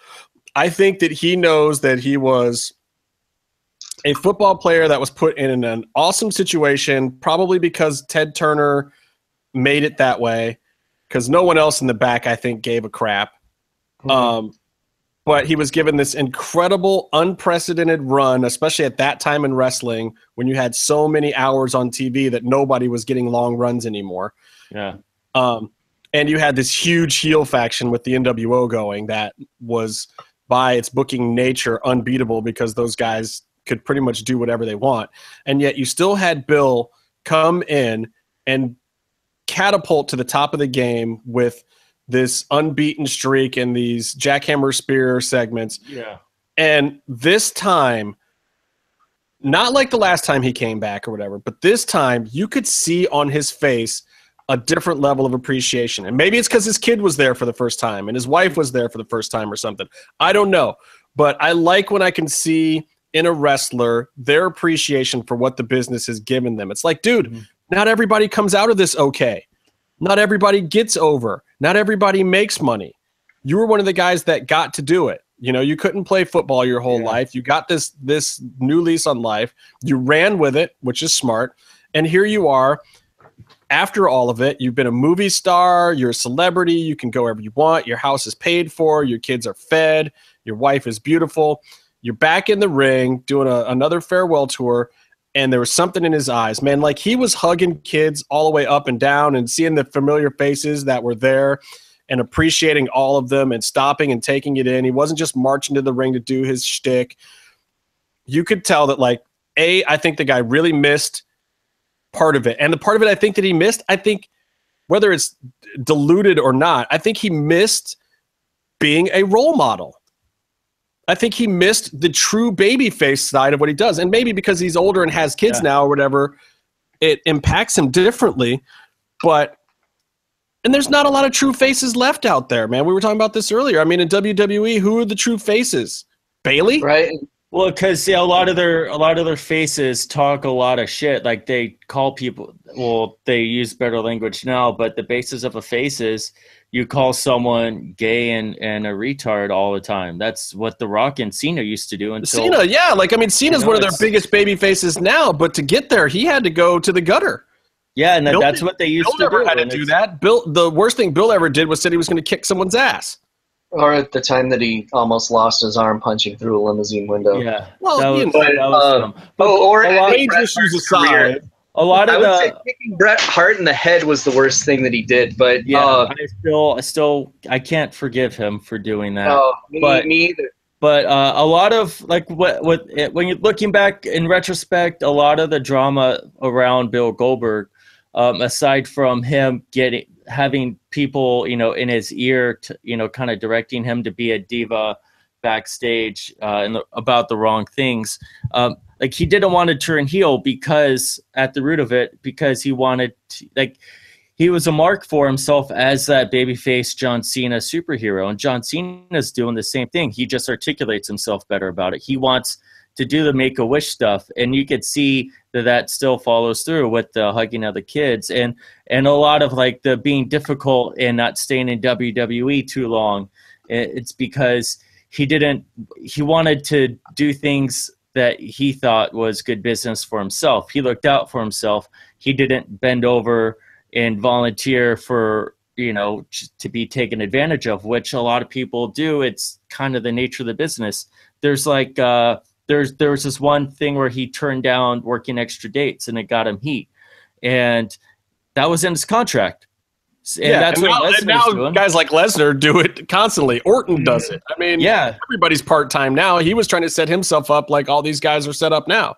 I think that he knows that he was a football player that was put in an awesome situation, probably because Ted Turner made it that way because no one else in the back, I think, gave a crap. Mm-hmm. Um, but he was given this incredible, unprecedented run, especially at that time in wrestling when you had so many hours on TV that nobody was getting long runs anymore. Yeah. Um, and you had this huge heel faction with the NWO going that was, by its booking nature, unbeatable because those guys could pretty much do whatever they want. And yet you still had Bill come in and catapult to the top of the game with this unbeaten streak and these jackhammer spear segments. Yeah. And this time, not like the last time he came back or whatever, but this time you could see on his face a different level of appreciation. And maybe it's because his kid was there for the first time and his wife was there for the first time or something. I don't know. But I like when I can see in a wrestler their appreciation for what the business has given them. It's like, dude, mm-hmm. Not everybody comes out of this okay. Not everybody gets over. Not everybody makes money. You were one of the guys that got to do it. You know, you couldn't play football your whole yeah. life. You got this this new lease on life. You ran with it, which is smart. And here you are after all of it, you've been a movie star, you're a celebrity, you can go wherever you want, your house is paid for, your kids are fed, your wife is beautiful. You're back in the ring doing a, another farewell tour, and there was something in his eyes, man. Like he was hugging kids all the way up and down and seeing the familiar faces that were there and appreciating all of them and stopping and taking it in. He wasn't just marching to the ring to do his shtick. You could tell that, like, A, I think the guy really missed part of it. And the part of it I think that he missed, I think whether it's diluted or not, I think he missed being a role model. I think he missed the true baby face side of what he does. And maybe because he's older and has kids yeah. now or whatever, it impacts him differently. But and there's not a lot of true faces left out there, man. We were talking about this earlier. I mean, in WWE, who are the true faces? Bayley? Right. Well, because yeah, a lot of their a lot of their faces talk a lot of shit. Like they call people. Well, they use better language now, but the basis of a face is you call someone gay and, and a retard all the time. That's what The Rock and Cena used to do. Until, Cena, yeah, like I mean, Cena's you know, one of their biggest baby faces now, but to get there, he had to go to the gutter. Yeah, and Bill that's what they used Bill to never do. had to do that. Bill, the worst thing Bill ever did was said he was going to kick someone's ass. Or at the time that he almost lost his arm punching through a limousine window. Yeah, well, that was, you know, but, uh, but, oh, or age issues aside, a lot of I would the, say kicking Bret Hart in the head was the worst thing that he did. But yeah, uh, I still, I still, I can't forgive him for doing that. No, me, but, me either. But uh, a lot of like what, what when you're looking back in retrospect, a lot of the drama around Bill Goldberg, um, aside from him getting having people, you know, in his ear, to, you know, kind of directing him to be a diva backstage uh, and about the wrong things. Um, like he didn't want to turn heel because at the root of it because he wanted to, like he was a mark for himself as that babyface John Cena superhero and John Cena's doing the same thing he just articulates himself better about it he wants to do the make a wish stuff and you could see that that still follows through with the hugging of the kids and and a lot of like the being difficult and not staying in WWE too long it's because he didn't he wanted to do things that he thought was good business for himself. He looked out for himself. He didn't bend over and volunteer for you know to be taken advantage of, which a lot of people do. It's kind of the nature of the business. There's like uh, there's there was this one thing where he turned down working extra dates and it got him heat, and that was in his contract. And yeah, that's and what now, Lesnar's now doing. guys like Lesnar do it constantly. Orton does it. I mean, yeah, everybody's part time now. He was trying to set himself up like all these guys are set up now.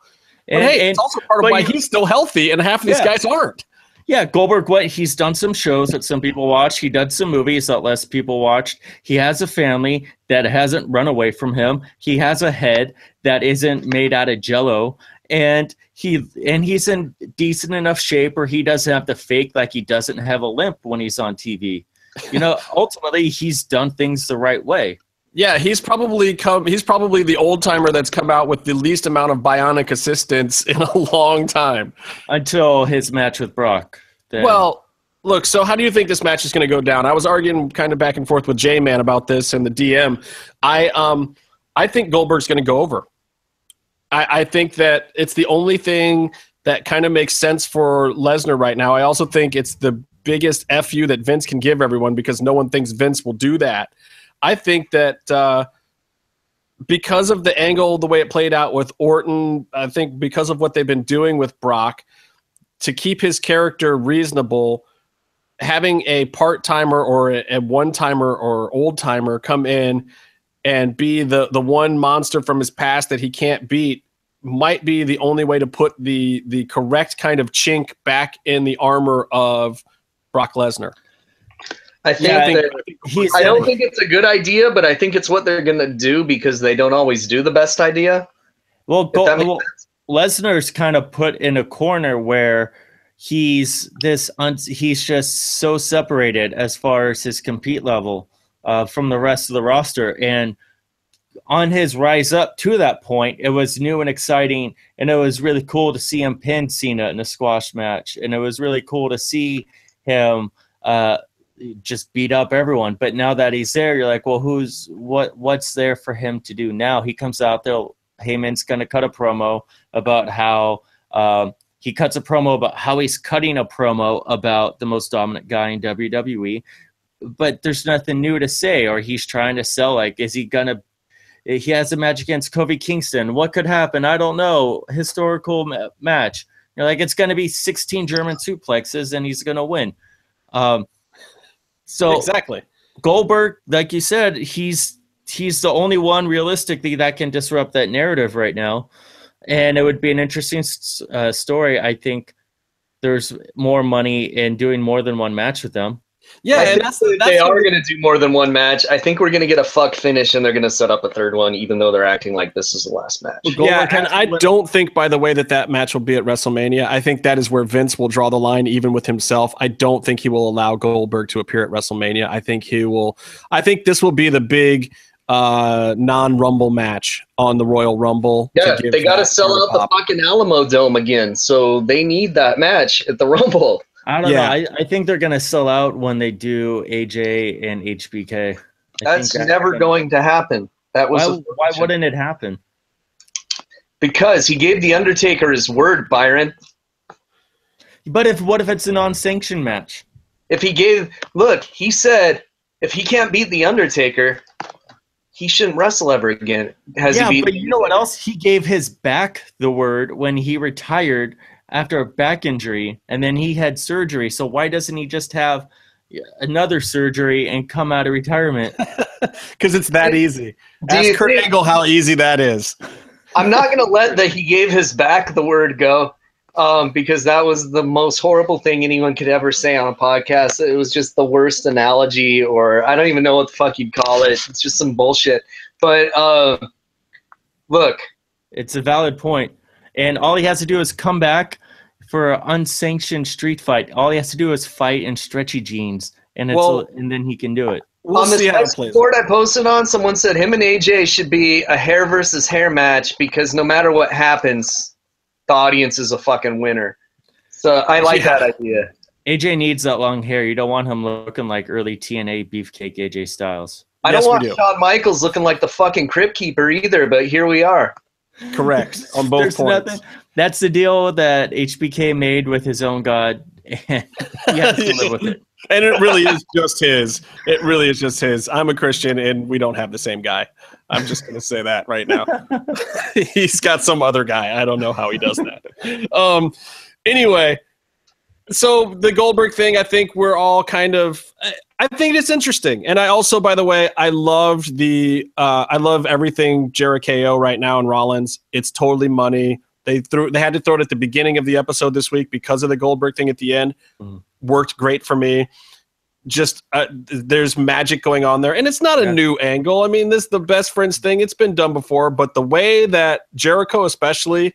But hey, it's also part of why he's still healthy, and half of these yeah. guys aren't. Yeah, Goldberg. What he's done some shows that some people watch. He did some movies that less people watched. He has a family that hasn't run away from him. He has a head that isn't made out of jello, and he and he's in decent enough shape or he doesn't have to fake like he doesn't have a limp when he's on TV. You know, ultimately, he's done things the right way. Yeah, he's probably come. He's probably the old timer that's come out with the least amount of bionic assistance in a long time. Until his match with Brock. Then. Well, look. So, how do you think this match is going to go down? I was arguing kind of back and forth with J Man about this and the DM. I um, I think Goldberg's going to go over. I, I think that it's the only thing that kind of makes sense for Lesnar right now. I also think it's the biggest fu that Vince can give everyone because no one thinks Vince will do that. I think that uh, because of the angle, the way it played out with Orton, I think because of what they've been doing with Brock, to keep his character reasonable, having a part timer or a, a one timer or old timer come in and be the the one monster from his past that he can't beat might be the only way to put the the correct kind of chink back in the armor of Brock Lesnar. I think, yeah, I, think I don't think it's a good idea, but I think it's what they're going to do because they don't always do the best idea. Well, go, well Lesnar's kind of put in a corner where he's this un- he's just so separated as far as his compete level uh, from the rest of the roster. And on his rise up to that point, it was new and exciting, and it was really cool to see him pin Cena in a squash match, and it was really cool to see him uh, just beat up everyone. But now that he's there, you're like, well, who's what? What's there for him to do now? He comes out there. Heyman's to cut a promo about how um, he cuts a promo about how he's cutting a promo about the most dominant guy in WWE. But there's nothing new to say, or he's trying to sell. Like, is he gonna? He has a match against Kofi Kingston. What could happen? I don't know. Historical ma- match. You're like, it's to be 16 German suplexes, and he's to win. Um, so exactly, Goldberg, like you said, he's he's the only one realistically that can disrupt that narrative right now, and it would be an interesting uh, story. I think there's more money in doing more than one match with them. Yeah, and that's, that's they are going to do more than one match. I think we're going to get a fuck finish, and they're going to set up a third one, even though they're acting like this is the last match. yeah, and I don't think, by the way, that that match will be at WrestleMania. I think that is where Vince will draw the line, even with himself. I don't think he will allow Goldberg to appear at WrestleMania. I think he will. I think this will be the big uh non-rumble match on the Royal Rumble. Yeah, they got to sell out the fucking Alamodome again, so they need that match at the Rumble. I don't yeah. know. I, I think they're going to sell out when they do AJ and HBK. I that's never gonna, going to happen. That was why, why wouldn't it happen? Because he gave the Undertaker his word, Byron. But if what if it's a non-sanctioned match? If he gave look, he said if he can't beat the Undertaker, he shouldn't wrestle ever again. Has yeah, but you know what else? He gave his back the word when he retired after a back injury and then he had surgery. So why doesn't he just have another surgery and come out of retirement? Because it's that easy. Do Ask Kurt think, Angle how easy that is. I'm not going to let that he gave his back the word go um, because that was the most horrible thing anyone could ever say on a podcast. It was just the worst analogy, or I don't even know what the fuck you'd call it. It's just some bullshit. But uh, look, it's a valid point and all he has to do is come back for an unsanctioned street fight. All he has to do is fight in stretchy jeans, and it's well, and then he can do it. We'll on the board I posted on, someone said him and AJ should be a hair versus hair match because no matter what happens, the audience is a fucking winner. So I like yeah. that idea. AJ needs that long hair. You don't want him looking like early TNA beefcake AJ Styles. I yes, don't want do. Shawn Michaels looking like the fucking Crypt Keeper either, but here we are. Correct on both There's points. Nothing. That's the deal that HBK made with his own god, and he has to live with it. and it really is just his. It really is just his. I'm a Christian, and we don't have the same guy. I'm just going to say that right now. He's got some other guy. I don't know how he does that. Um. Anyway, so the Goldberg thing, I think we're all kind of. I think it's interesting, and I also, by the way, I loved the. Uh, I love everything Jericho right now and Rollins. It's totally money. They threw they had to throw it at the beginning of the episode this week because of the Goldberg thing at the end. Mhm. Worked great for me. Just uh, there's magic going on there, and it's not a Yeah. new angle. I mean, this is the best friends thing. It's been done before, but the way that Jericho, especially,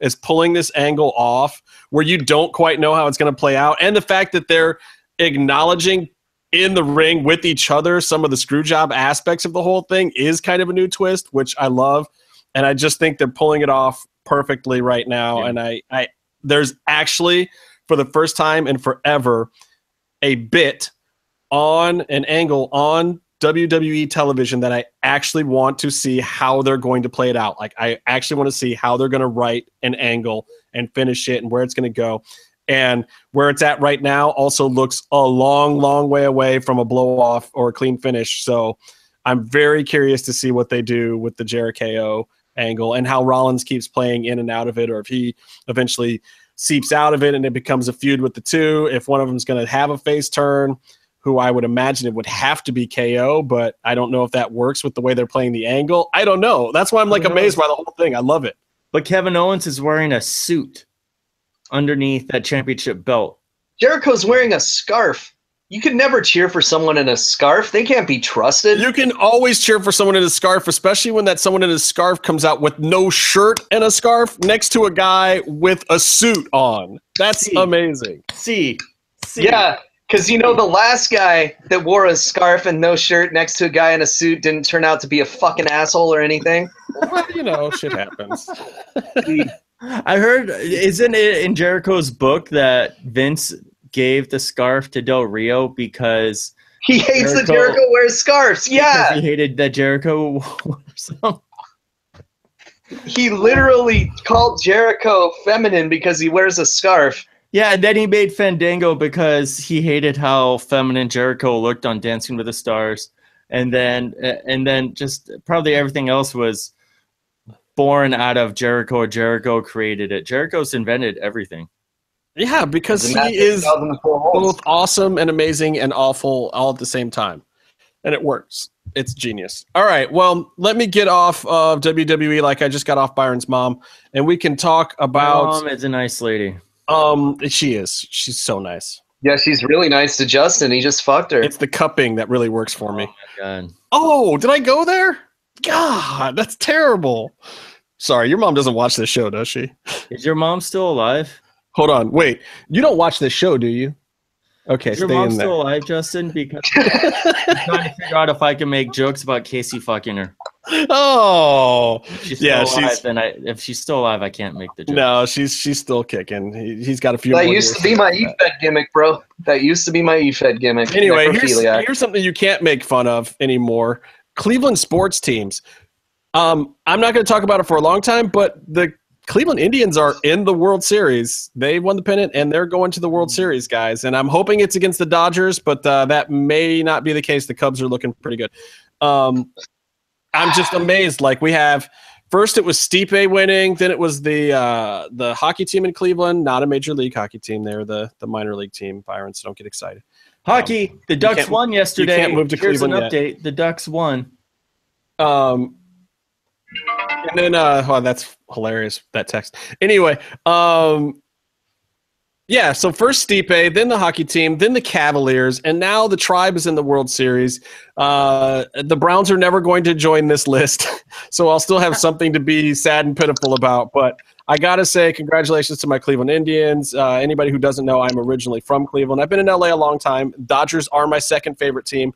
is pulling this angle off, where you don't quite know how it's going to play out, and the fact that they're acknowledging in the ring with each other some of the screw job aspects of the whole thing is kind of a new twist, which I love, and I just think they're pulling it off perfectly right now. Yeah. And I, I, there's actually for the first time in forever a bit on an angle on WWE television that I actually want to see how they're going to play it out. Like I actually want to see how they're going to write an angle and finish it and where it's going to go. And where it's at right now also looks a long, long way away from a blow off or a clean finish. So I'm very curious to see what they do with the Jericho angle and how Rollins keeps playing in and out of it, or if he eventually seeps out of it and it becomes a feud with the two. If one of them's going to have a face turn, who I would imagine it would have to be KO, but I don't know if that works with the way they're playing the angle. I don't know. That's why I'm like amazed by the whole thing. I love it. But Kevin Owens is wearing a suit underneath that championship belt. Jericho's wearing a scarf. You can never cheer for someone in a scarf. They can't be trusted. You can always cheer for someone in a scarf, especially when that someone in a scarf comes out with no shirt and a scarf next to a guy with a suit on. That's See. amazing. See, see. yeah, because you know the last guy that wore a scarf and no shirt next to a guy in a suit didn't turn out to be a fucking asshole or anything. Well, you know, shit happens. I heard, isn't it in Jericho's book that Vince gave the scarf to Del Rio because, He hates that Jericho- Jericho wears scarves. Yeah, he hated that Jericho wore some. he literally called Jericho feminine because he wears a scarf. Yeah, and then he made Fandango because he hated how feminine Jericho looked on Dancing with the Stars, and then and then just probably everything else was born out of Jericho Jericho created it. Jericho's invented everything. Yeah, because he is both awesome and amazing and awful all at the same time. And it works. It's genius. All right. Well, let me get off of WWE like I just got off Byron's mom, and we can talk about. mom is a nice lady. Um, she is. She's so nice. Yeah, she's really nice to Justin. He just fucked her. It's the cupping that really works for me. God. Oh, did I go there? God, that's terrible. Sorry, your mom doesn't watch this show, does she? Is your mom still alive? Hold on. Wait, you don't watch this show, do you? Okay, Is your stay mom in there. still alive, Justin? Because I'm trying to figure out if I can make jokes about Casey fucking her. oh, If she's Yeah, alive, she's- then I if she's still alive, I can't make the joke. no, she's she's still kicking. He, he's got a few. that more used to be my that. EFED gimmick, bro. That used to be my EFED gimmick. Anyway, here's, here's something you can't make fun of anymore. Cleveland sports teams. Um, I'm not going to talk about it for a long time, but the Cleveland Indians are in the World Series. They won the pennant, and they're going to the World Series, guys. And I'm hoping it's against the Dodgers, but uh, that may not be the case. The Cubs are looking pretty good. Um, I'm just amazed. Like we have. First, it was Stipe winning. Then it was the uh, the hockey team in Cleveland, not a major league hockey team. They're the the minor league team. Byron, so don't get excited. Hockey. The Ducks won yesterday. You can't move to Here's Cleveland an update. The Ducks won. Um, and then, uh, oh, that's hilarious. That text. Anyway, um, yeah. So first Stipe, then the hockey team, then the Cavaliers, and now the Tribe is in the World Series. Uh, the Browns are never going to join this list, so I'll still have something to be sad and pitiful about. But I gotta say, congratulations to my Cleveland Indians. Uh, anybody who doesn't know, I'm originally from Cleveland. I've been in LA a long time. Dodgers are my second favorite team.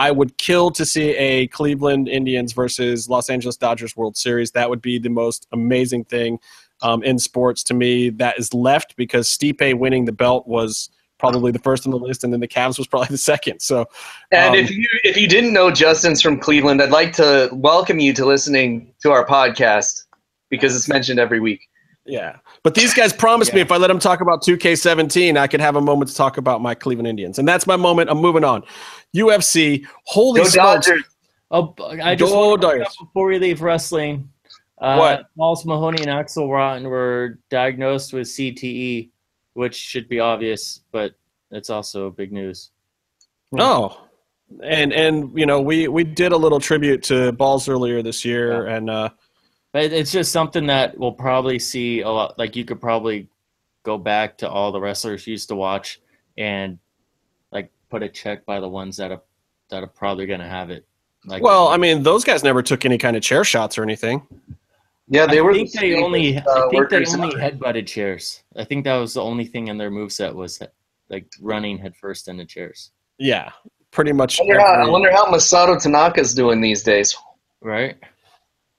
I would kill to see a Cleveland Indians versus Los Angeles Dodgers World Series. That would be the most amazing thing um, in sports to me that is left because Stipe winning the belt was probably the first on the list, and then the Cavs was probably the second. So, And Um, if you if you didn't know Justin's from Cleveland, I'd like to welcome you to listening to our podcast because it's mentioned every week. yeah. But these guys promised me if I let them talk about 2K17, I could have a moment to talk about my Cleveland Indians, and that's my moment. I'm moving on. UFC. Holy Go smokes! Dodgers! Oh, I just Go want Dodgers. before we leave wrestling. Uh, What? Balls Mahoney and Axl Rotten were diagnosed with CTE, which should be obvious, but it's also big news. Oh, and and you know we we did a little tribute to Balls earlier this year, and uh, But it's just something that we'll probably see a lot. Like you could probably go back to all the wrestlers you used to watch and like put a check by the ones that are that are probably going to have it. Like, Well, I mean, those guys never took any kind of chair shots or anything. Yeah, they I were. think the they same only. as, I uh, think they workers' only center. headbutted chairs. I think that was the only thing in their moveset was like running headfirst into chairs. Yeah, pretty much. I wonder, how, I every- wonder how Masato Tanaka's doing these days. Right.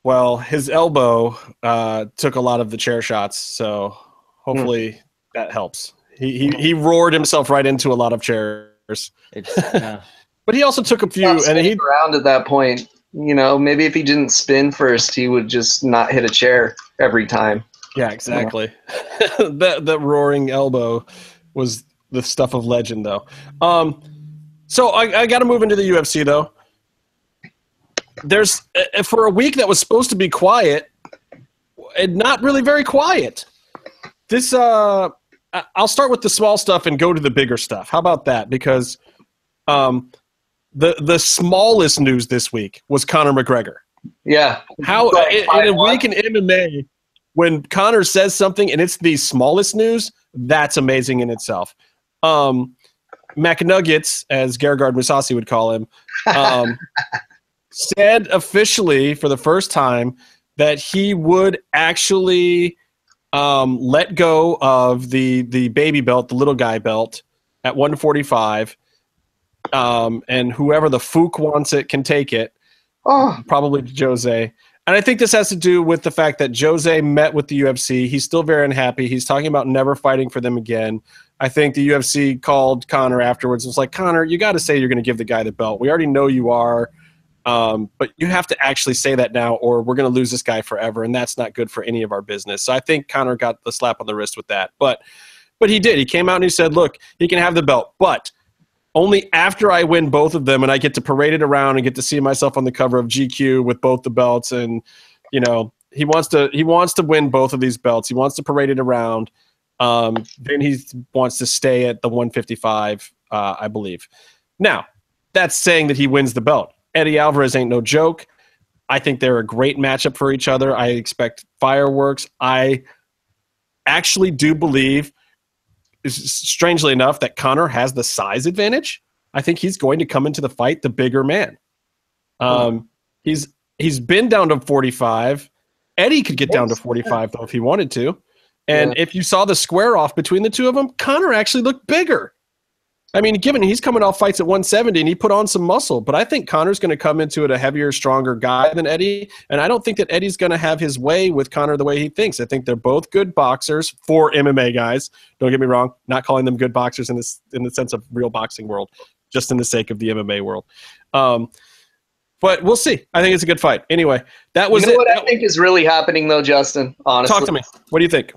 Well, his elbow uh, took a lot of the chair shots, so hopefully that helps. He, he he roared himself right into a lot of chairs, It's yeah. but he also took a few, and he spinning around at that point. You know, maybe if he didn't spin first, he would just not hit a chair every time. yeah exactly. that that roaring elbow was the stuff of legend, though. Um, so I, I got to move into the UFC though. There's uh, for a week that was supposed to be quiet, and not really very quiet. This uh, I- I'll start with the small stuff and go to the bigger stuff. How about that? Because um, the the smallest news this week was Conor McGregor. Yeah. How in, in a week in MMA, when Conor says something and it's the smallest news, that's amazing in itself. Um, McNuggets, as Gegard Mousasi would call him, um, said officially for the first time that he would actually um, let go of the the baby belt, the little guy belt, at 145, um, and whoever the Fook wants it can take it Oh, probably Jose. And I think this has to do with the fact that Jose met with the UFC. He's still very unhappy. He's talking about never fighting for them again. I think the UFC called Conor afterwards and was like, Conor, you got to say you're going to give the guy the belt. We already know you are, um, but you have to actually say that now, or we're going to lose this guy forever, and that's not good for any of our business. So I think Conor got the slap on the wrist with that. But but he did. He came out and he said, "Look, he can have the belt, but." Only after I win both of them and I get to parade it around and get to see myself on the cover of GQ with both the belts and you know he wants to he wants to win both of these belts. He wants to parade it around. Um, then he wants to stay at the 155, uh, I believe. Now, that's saying that he wins the belt. Eddie Alvarez ain't no joke. I think they're a great matchup for each other. I expect fireworks. I actually do believe, strangely enough, that Conor has the size advantage. I think he's going to come into the fight the bigger man. Um, he's he's been down to 45. Eddie could get down to 45 though if he wanted to. And if you saw the square off between the two of them, Conor actually looked bigger. I mean, given he's coming off fights at 170 and he put on some muscle, but I think Conor's going to come into it a heavier, stronger guy than Eddie. And I don't think that Eddie's going to have his way with Conor the way he thinks. I think they're both good boxers for MMA guys. Don't get me wrong, not calling them good boxers in this in the sense of real boxing world, just in the sake of the MMA world. Um, but we'll see. I think it's a good fight. Anyway, that was you know it. what I think is really happening though, Justin? Honestly, Talk to me. What do you think?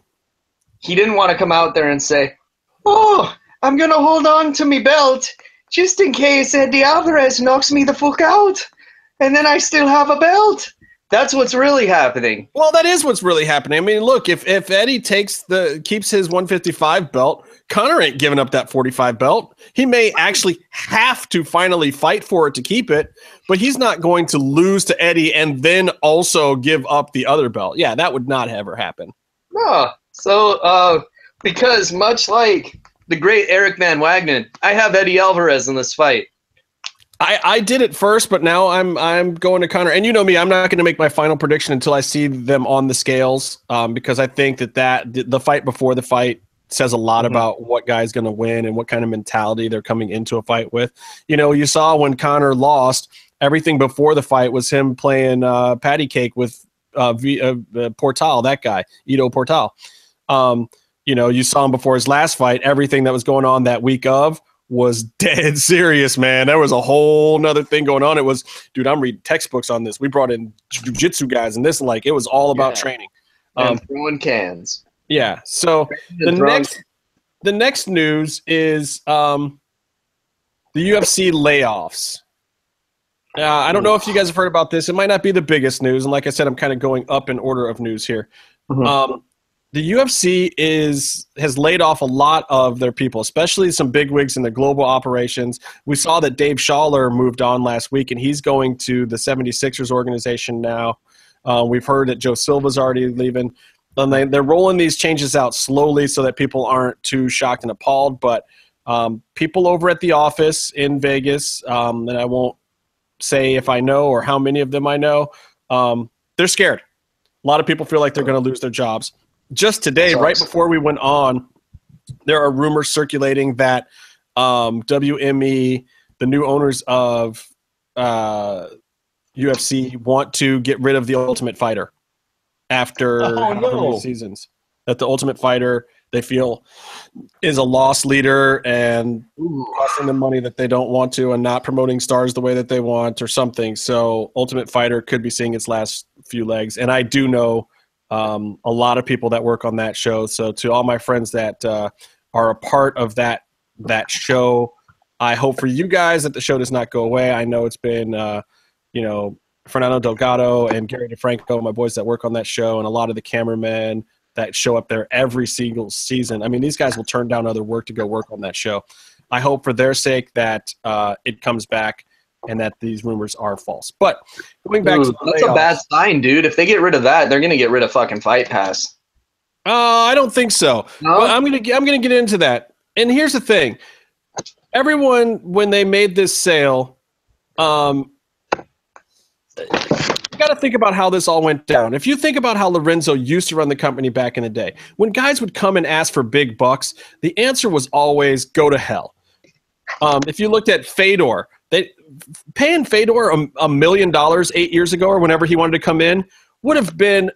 he didn't want to come out there and say, "Oh, I'm gonna hold on to me belt just in case Eddie Alvarez knocks me the fuck out, and then I still have a belt." That's what's really happening. Well, that is what's really happening. I mean, look, if if Eddie takes the keeps his 155 belt, Conor ain't giving up that 45 belt. He may actually have to finally fight for it to keep it, but he's not going to lose to Eddie and then also give up the other belt. Yeah, that would not ever happen. No, so uh, because much like the great Eric Van Wagner, I have Eddie Alvarez in this fight. I, I did it first, but now I'm I'm going to Conor. And you know me, I'm not going to make my final prediction until I see them on the scales, um, because I think that that the, fight before the fight says a lot Mhm. about what guy's going to win and what kind of mentality they're coming into a fight with. You know, you saw when Conor lost, everything before the fight was him playing uh, patty cake with uh, v, uh, uh, Portal, that guy, Ido Portal. Um, you know, you saw him before his last fight. Everything that was going on that week of was dead serious, man. There was a whole nother thing going on. It was, dude, I'm reading textbooks on this. We brought in jujitsu guys and this, like, it was all about Yeah. training. and Um, throwing cans. yeah. So the Drunk. next, the next news is um, the UFC layoffs. Uh, I don't know if you guys have heard about this. It might not be the biggest news, and like I said, I'm kind of going up in order of news here. Mhm. Um, the UFC is has laid off a lot of their people, especially some big wigs in the global operations. We saw that Dave Sholler moved on last week, and he's going to the 76ers organization now. Uh, we've heard that Joe Silva's already leaving. And they, they're rolling these changes out slowly so that people aren't too shocked and appalled. But um, people over at the office in Vegas, um, and I won't say if I know or how many of them I know, um, they're scared. A lot of people feel like they're going to lose their jobs. Just today, right before we went on, there are rumors circulating that um, WME, the new owners of uh, UFC, want to get rid of the Ultimate Fighter after Oh, no. seasons. That the Ultimate Fighter they feel is a loss leader and costing them money that they don't want to and not promoting stars the way that they want or something. So Ultimate Fighter could be seeing its last few legs. And I do know um, a lot of people that work on that show. So to all my friends that uh, are a part of that that show, I hope for you guys that the show does not go away. I know it's been, uh, you know, Fernando Delgado and Gary DeFranco, my boys that work on that show, and a lot of the cameramen that show up there every single season. I mean, these guys will turn down other work to go work on that show. I hope for their sake that uh, it comes back and that these rumors are false. But going back Dude, to the that's a bad sign, dude. If they get rid of that, they're gonna get rid of fucking Fight Pass. Uh, I don't think so. No? But I'm gonna I'm gonna get into that. And here's the thing: everyone, when they made this sale, um, you got to think about how this all went down. If you think about how Lorenzo used to run the company back in the day, when guys would come and ask for big bucks, the answer was always "go to hell." Um, if you looked at Fedor, paying Fedor a, a million dollars eight years ago or whenever he wanted to come in would have been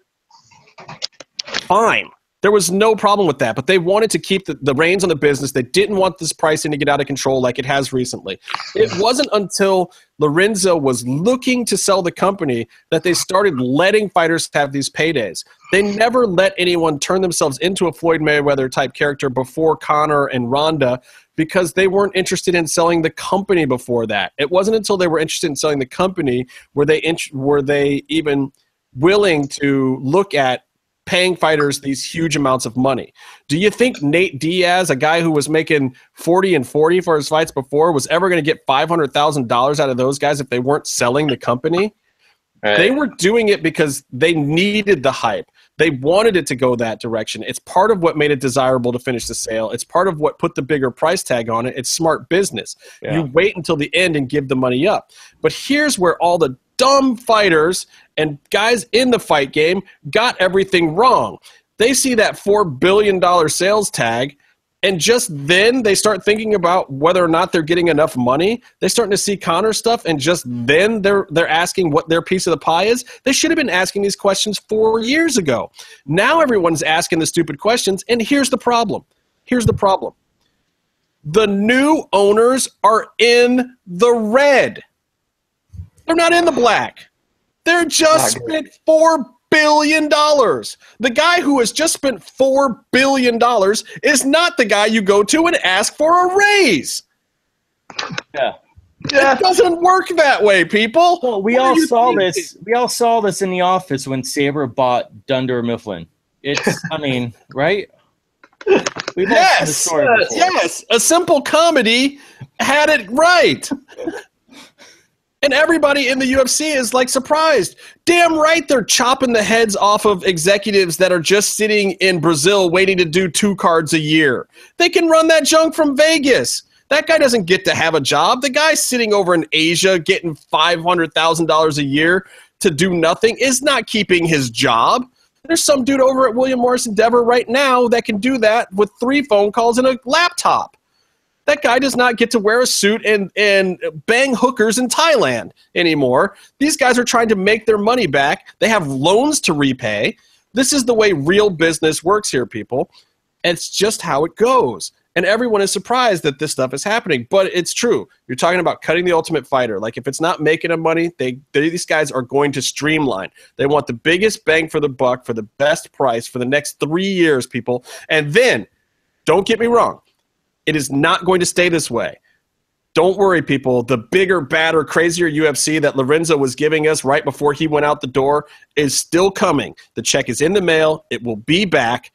fine. There was no problem with that, but they wanted to keep the, the reins on the business. They didn't want this pricing to get out of control like it has recently. It wasn't until Lorenzo was looking to sell the company that they started letting fighters have these paydays. They never let anyone turn themselves into a Floyd Mayweather type character before Conor and Ronda because they weren't interested in selling the company before that. It wasn't until they were interested in selling the company were they int- were they even willing to look at paying fighters these huge amounts of money. Do you think Nate Diaz, a guy who was making 40 and 40 for his fights before, was ever going to get $500,000 out of those guys if they weren't selling the company? They were doing it because they needed the hype. They wanted it to go that direction. It's part of what made it desirable to finish the sale. It's part of what put the bigger price tag on it. It's smart business. Yeah. You wait until the end and give the money up. But here's where all the dumb fighters and guys in the fight game got everything wrong. They see that $4 billion sales tag and just then they start thinking about whether or not they're getting enough money. They're starting to see Conor stuff, and just then they're they're asking what their piece of the pie is. They should have been asking these questions four years ago. Now everyone's asking the stupid questions, and here's the problem. Here's the problem. The new owners are in the red. They're not in the black. They're just spent four billion dollars. The guy who has just spent four billion dollars is not the guy you go to and ask for a raise. Yeah. It doesn't work that way, people. Well, we What all saw thinking? this. We all saw this in the office when Sabre bought Dunder Mifflin. It's, I mean, right? We've all seen the Yes, story yes, before. yes. A simple comedy had it right. And everybody in the UFC is like surprised. Damn right they're chopping the heads off of executives that are just sitting in Brazil waiting to do two cards a year. They can run that junk from Vegas. That guy doesn't get to have a job. The guy sitting over in Asia getting $500,000 a year to do nothing is not keeping his job. There's some dude over at William Morris Endeavor right now that can do that with three phone calls and a laptop. That guy does not get to wear a suit and, and bang hookers in Thailand anymore. These guys are trying to make their money back. They have loans to repay. This is the way real business works here, people. It's just how it goes. And everyone is surprised that this stuff is happening, but it's true. You're talking about cutting the ultimate fighter. Like if it's not making them money, they, they these guys are going to streamline. They want the biggest bang for the buck for the best price for the next three years, people. And then, don't get me wrong, it is not going to stay this way. Don't worry, people. The bigger, badder, crazier UFC that Lorenzo was giving us right before he went out the door is still coming. The check is in the mail. It will be back.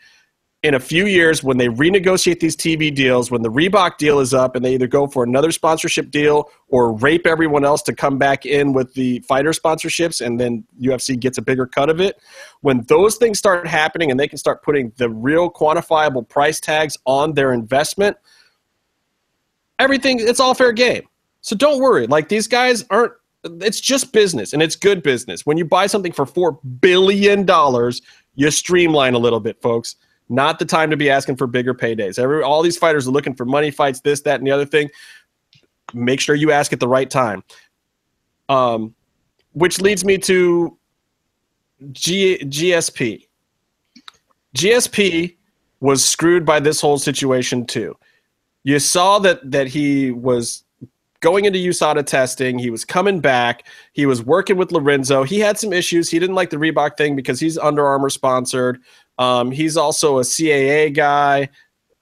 in a few years when they renegotiate these TV deals, when the Reebok deal is up and they either go for another sponsorship deal or rape everyone else to come back in with the fighter sponsorships and then UFC gets a bigger cut of it, when those things start happening and they can start putting the real quantifiable price tags on their investment, everything it's all fair game. So don't worry. Like these guys aren't it's just business and it's good business. When you buy something for 4 billion dollars, you streamline a little bit, folks not the time to be asking for bigger paydays. Every all these fighters are looking for money fights, this, that, and the other thing. Make sure you ask at the right time. Um, which leads me to G- GSP. GSP was screwed by this whole situation too. You saw that that he was going into USADA testing. He was coming back. He was working with Lorenzo. He had some issues. He didn't like the Reebok thing because he's Under Armour sponsored. Um, he's also a CAA guy,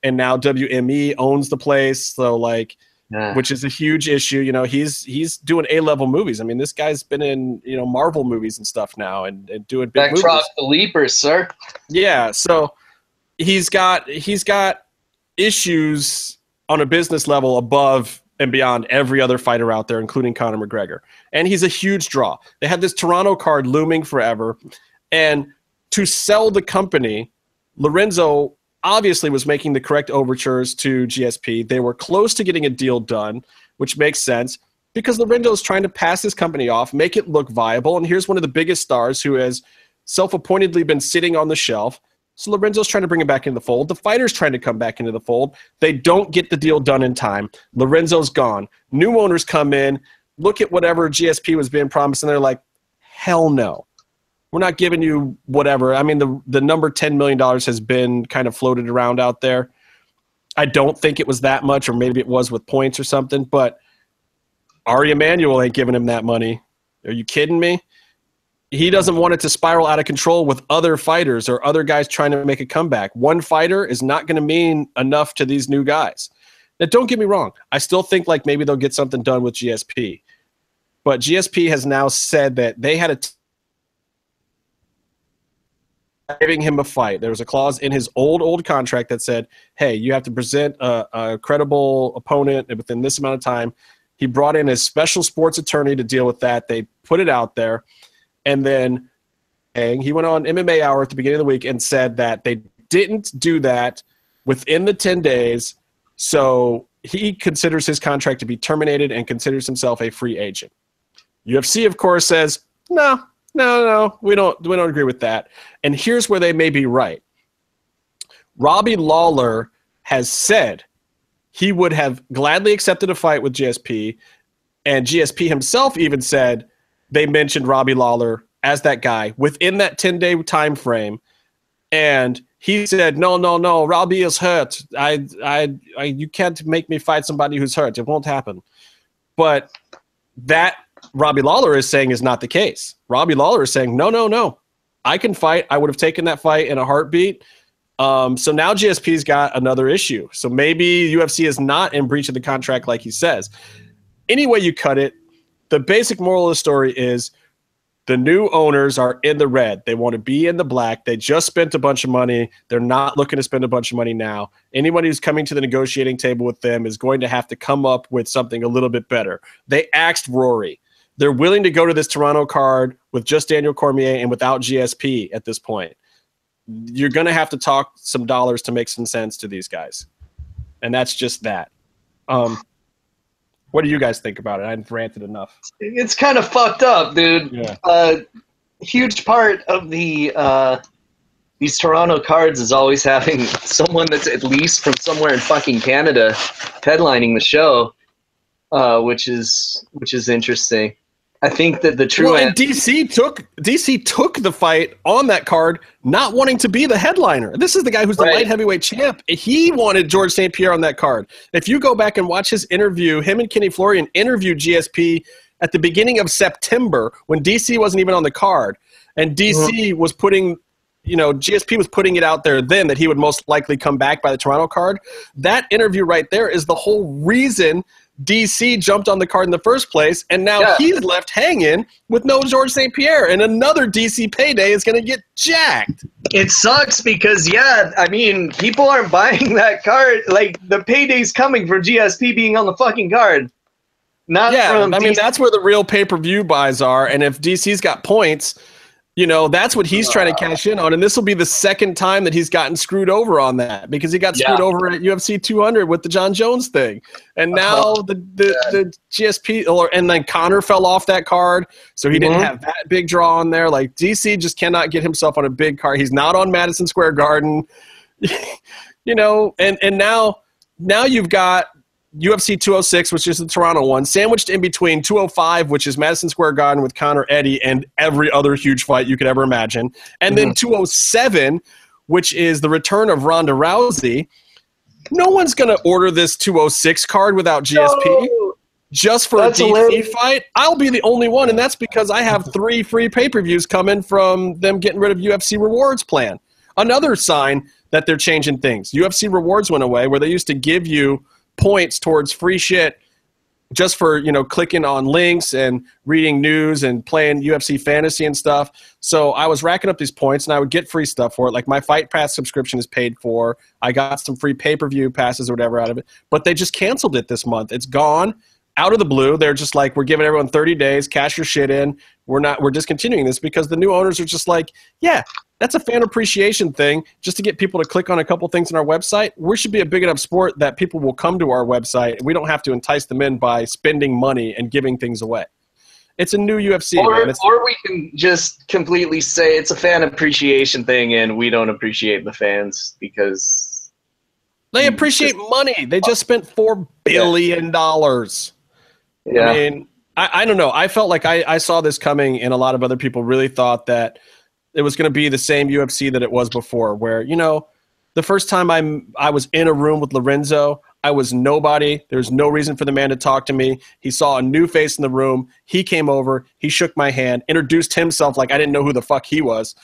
and now WME owns the place. So like, yeah. which is a huge issue. You know, he's he's doing A level movies. I mean, this guy's been in you know Marvel movies and stuff now, and, and doing big Back movies. the leapers, sir. Yeah, so he's got he's got issues on a business level above and beyond every other fighter out there, including Conor McGregor. And he's a huge draw. They had this Toronto card looming forever, and to sell the company, Lorenzo obviously was making the correct overtures to GSP. They were close to getting a deal done, which makes sense because Lorenzo is trying to pass his company off, make it look viable. And here's one of the biggest stars who has self appointedly been sitting on the shelf. So Lorenzo's trying to bring him back into the fold. The fighter's trying to come back into the fold. They don't get the deal done in time. Lorenzo's gone. New owners come in, look at whatever GSP was being promised, and they're like, hell no we're not giving you whatever. I mean, the the number ten million dollars has been kind of floated around out there. I don't think it was that much, or maybe it was with points or something. But Ari Emanuel ain't giving him that money. Are you kidding me? He doesn't want it to spiral out of control with other fighters or other guys trying to make a comeback. One fighter is not going to mean enough to these new guys. Now, don't get me wrong. I still think like maybe they'll get something done with GSP. But GSP has now said that they had a giving him a fight. There was a clause in his old old contract that said, "Hey, you have to present a, a credible opponent within this amount of time." He brought in a special sports attorney to deal with that. They put it out there, and then he went on MMA Hour at the beginning of the week and said that they didn't do that within the ten days. So he considers his contract to be terminated and considers himself a free agent. UFC, of course, says no, no, no, we don't we don't agree with that. And here's where they may be right. Robbie Lawler has said he would have gladly accepted a fight with GSP, and GSP himself even said they mentioned Robbie Lawler as that guy within that 10 day time frame. And he said, "No, no, no. Robbie is hurt. I, I, I, you can't make me fight somebody who's hurt. It won't happen." But that Robbie Lawler is saying is not the case. Robbie Lawler is saying, no, no, no. I can fight. I would have taken that fight in a heartbeat. Um, so now GSP's got another issue. So maybe UFC is not in breach of the contract like he says. Any way you cut it, the basic moral of the story is the new owners are in the red. They want to be in the black. They just spent a bunch of money. They're not looking to spend a bunch of money now. Anyone who's coming to the negotiating table with them is going to have to come up with something a little bit better. They axed Rory. They're willing to go to this Toronto card with just Daniel Cormier and without GSP at this point. You're going to have to talk some dollars to make some sense to these guys. And that's just that. Um, what do you guys think about it? I've ranted enough. It's kind of fucked up, dude. Yeah. Uh, huge part of the uh, these Toronto cards is always having someone that's at least from somewhere in fucking Canada headlining the show, uh, which is which is interesting. I think that the true well, and DC took DC took the fight on that card, not wanting to be the headliner. This is the guy who's the right. light heavyweight champ. He wanted George St. Pierre on that card. If you go back and watch his interview, him and Kenny Florian interviewed GSP at the beginning of September when DC wasn't even on the card, and DC uh-huh. was putting you know, GSP was putting it out there then that he would most likely come back by the Toronto card. That interview right there is the whole reason DC jumped on the card in the first place, and now Yeah. he's left hanging with no George St. Pierre, and another DC payday is going to get jacked. It sucks because yeah, I mean, people aren't buying that card. Like the payday's coming for GSP being on the fucking card. Not Yeah, from I mean DC. that's where the real pay per view buys are, and if DC's got points, you know that's what he's trying to cash in on, and this will be the second time that he's gotten screwed over on that because he got screwed Yeah. over at UFC 200 with the Jon Jones thing, and now the the, the GSP or and then Conor fell off that card, so he didn't Mhm. have that big draw on there. Like DC just cannot get himself on a big card. He's not on Madison Square Garden, you know, and and now now you've got UFC 206, which is the Toronto one, sandwiched in between 205, which is Madison Square Garden with Conor Eddie and every other huge fight you could ever imagine, and then mm-hmm. 207, which is the return of Ronda Rousey. No one's going to order this 206 card without GSP No. just for That's a DC hilarious. fight. I'll be the only one, and that's because I have three free pay per views coming from them getting rid of UFC Rewards plan. Another sign that they're changing things. UFC Rewards went away, where they used to give you points towards free shit just for you know clicking on links and reading news and playing UFC fantasy and stuff. So I was racking up these points and I would get free stuff for it. Like my Fight Pass subscription is paid for. I got some free pay per view passes or whatever out of it. But they just canceled it this month. It's gone out of the blue. They're just like, we're giving everyone 30 days, cash your shit in. We're not. We're discontinuing this because the new owners are just like, yeah. That's a fan appreciation thing, just to get people to click on a couple things on our website. We should be a big enough sport that people will come to our website. We don't have to entice them in by spending money and giving things away. It's a new UFC, or. Or we can just completely say it's a fan appreciation thing and we don't appreciate the fans because they appreciate money. They just spent four billion dollars. Yeah. I mean, I, I don't know. I felt like I, I saw this coming, and a lot of other people really thought that it was going to be the same UFC that it was before, where you know, the first time I I was in a room with Lorenzo, I was nobody. There was no reason for the man to talk to me. He saw a new face in the room. He came over. He shook my hand, introduced himself like I didn't know who the fuck he was.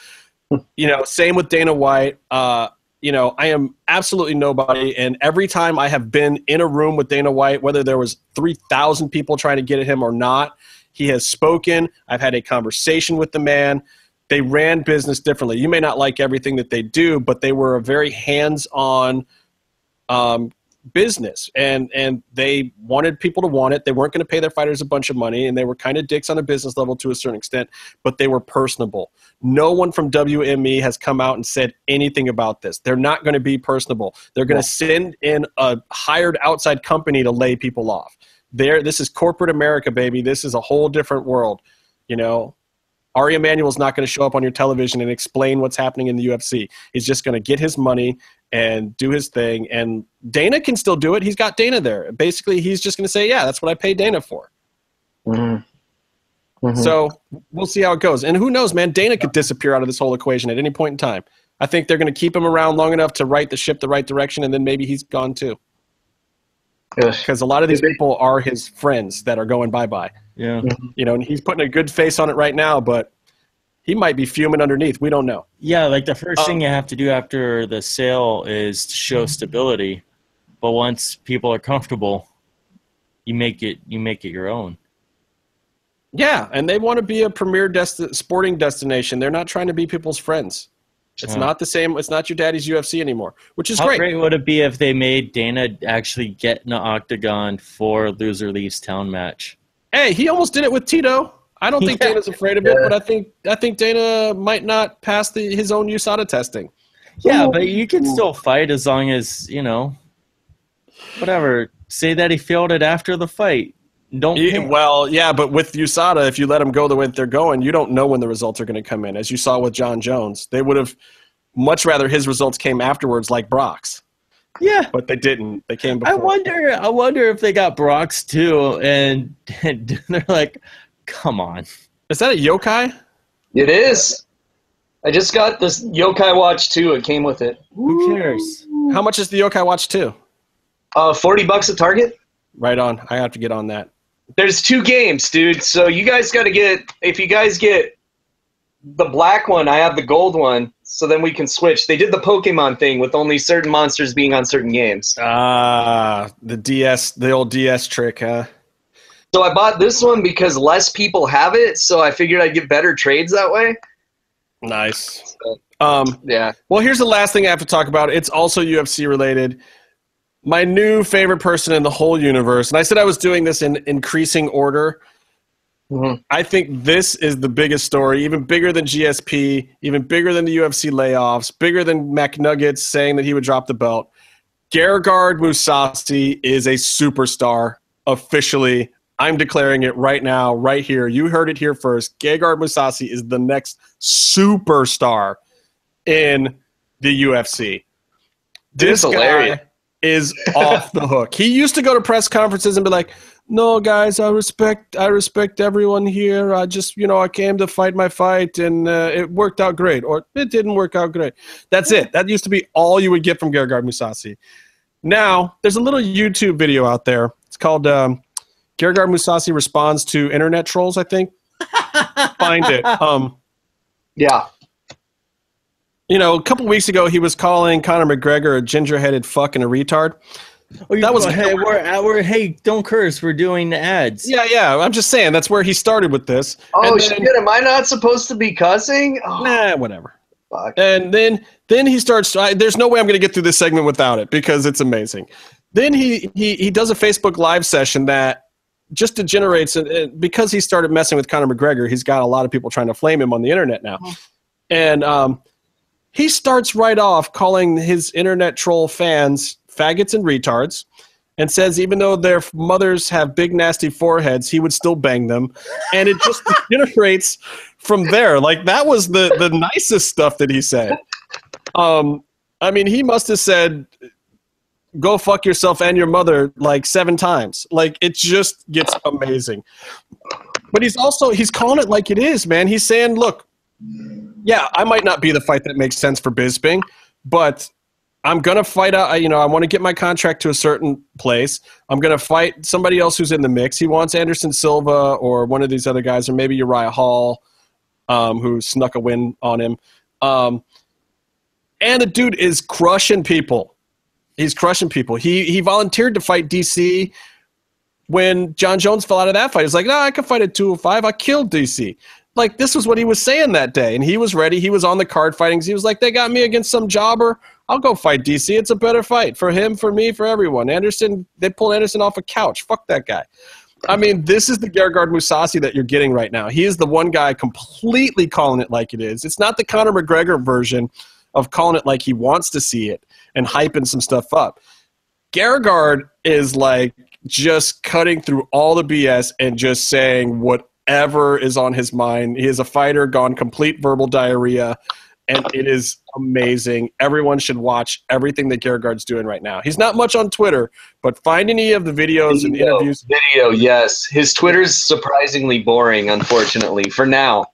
you know, same with Dana White. Uh, you know, I am absolutely nobody. And every time I have been in a room with Dana White, whether there was 3,000 people trying to get at him or not, he has spoken. I've had a conversation with the man. They ran business differently. You may not like everything that they do, but they were a very hands-on um, business, and and they wanted people to want it. They weren't going to pay their fighters a bunch of money, and they were kind of dicks on a business level to a certain extent, but they were personable. No one from WME has come out and said anything about this. They're not going to be personable. They're going to send in a hired outside company to lay people off. There, this is corporate America, baby. This is a whole different world. You know, Ari Emanuel's not going to show up on your television and explain what's happening in the UFC. He's just going to get his money and do his thing. And Dana can still do it. He's got Dana there. Basically, he's just going to say, "Yeah, that's what I paid Dana for." Mhm. Mhm. So we'll see how it goes. And who knows, man? Dana could disappear out of this whole equation at any point in time. I think they're going to keep him around long enough to right the ship the right direction, and then maybe he's gone too. Because a lot of these people are his friends that are going bye bye. Yeah. You know, and he's putting a good face on it right now, but he might be fuming underneath. We don't know. Yeah, like the first Um, thing you have to do after the sale is to show stability. But once people are comfortable, you make it you make it your own. Yeah, and they want to be a premier desti- sporting destination. They're not trying to be people's friends. It's Yeah. not the same. It's not your daddy's UFC anymore, which is How great. great would it be if they made Dana actually get in the octagon for loser leaves town match? Hey, he almost did it with Tito. I don't think Yeah. Dana's afraid of it, but I think I think Dana might not pass the, his own USADA testing. Yeah, but you can still fight as long as you know. Whatever. Say that he failed it after the fight. Don't. Yeah, well, yeah, but with USADA, if you let them go the way they're going, you don't know when the results are going to come in. As you saw with Jon Jones, they would have much rather his results came afterwards, like Brock's, yeah. but they didn't. They came before. I wonder. I wonder if they got Brock's too, and, and they're like, "Come on." Is that a yokai? It is. I just got this Yokai Watch 2. It came with it. Who cares? How much is the yokai watch too? Uh, 40 bucks at Target. Right on. I have to get on that. There's two games, dude. So you guys got to get, if you guys get the black one. I have the gold one, so then we can switch. They did the Pokemon thing with only certain monsters being on certain games. Ah, the DS, the old DS trick, huh? So I bought this one because less people have it, so I figured I'd get better trades that way. Nice. Um, Yeah. well, here's the last thing I have to talk about. It's also UFC related. My new favorite person in the whole universe, and I said I was doing this in increasing order. Mhm. I think this is the biggest story, even bigger than GSP, even bigger than the UFC layoffs, bigger than McNuggets saying that he would drop the belt. Gegard Mousasi is a superstar officially. I'm declaring it right now, right here. You heard it here first. Gegard Mousasi is the next superstar in the UFC. This hilarious. guy is off the hook. He used to go to press conferences and be like, "No, guys, I respect, I respect everyone here. I just, you know, I came to fight my fight, and uh, it worked out great, or it didn't work out great. That's it. That used to be all you would get from Gegard Mousasi. Now, there's a little YouTube video out there. It's called um, Gegard Mousasi responds to internet trolls. I think. Find it. Um, Yeah. you know, a couple weeks ago, he was calling Conor McGregor a ginger-headed fuck and a retard. Oh, That was- go, hey, we're, uh, we're hey, don't curse. We're doing the ads. Yeah, yeah. I'm just saying that's where he started with this. Oh And shit! Am I not supposed to be cussing? Oh, Nah, whatever. fuck. And then then he starts. I, there's no way I'm going to get through this segment without it because it's amazing. Then he he he does a Facebook live session that just degenerates and because he started messing with Conor McGregor. He's got a lot of people trying to flame him on the internet now, and um, he starts right off calling his internet troll fans faggots and retards. And says even though their mothers have big nasty foreheads, he would still bang them, and it just degenerates from there. Like that was the the nicest stuff that he said. Um, I mean, he must have said, "Go fuck yourself and your mother" like seven times. Like it just gets amazing. But he's also he's calling it like it is, man. He's saying, "Look, yeah, I might not be the fight that makes sense for Bisping, but." I'm gonna fight out. You know, I want to get my contract to a certain place. I'm gonna fight somebody else who's in the mix. He wants Anderson Silva or one of these other guys, or maybe Uriah Hall, um, who snuck a win on him. Um, and the dude is crushing people. He's crushing people. He he volunteered to fight DC when Jon Jones fell out of that fight. He's like, no, I can fight at 205. I killed DC. Like this was what he was saying that day, and he was ready. He was on the card fighting. He was like, they got me against some jobber. I'll go fight DC. It's a better fight for him, for me, for everyone. Anderson, they pulled Anderson off a couch. Fuck that guy. I mean, this is the Gegard Mousasi that you're getting right now. He is the one guy completely calling it like it is. It's not the Conor McGregor version of calling it like he wants to see it and hyping some stuff up. Gegard is like just cutting through all the BS and just saying whatever is on his mind. He is a fighter gone complete verbal diarrhea, and it is amazing. Everyone should watch everything that Gegard's doing right now. He's not much on Twitter, but find any of the videos and Video, interviews. Video, yes. His Twitter's surprisingly boring, unfortunately, for now.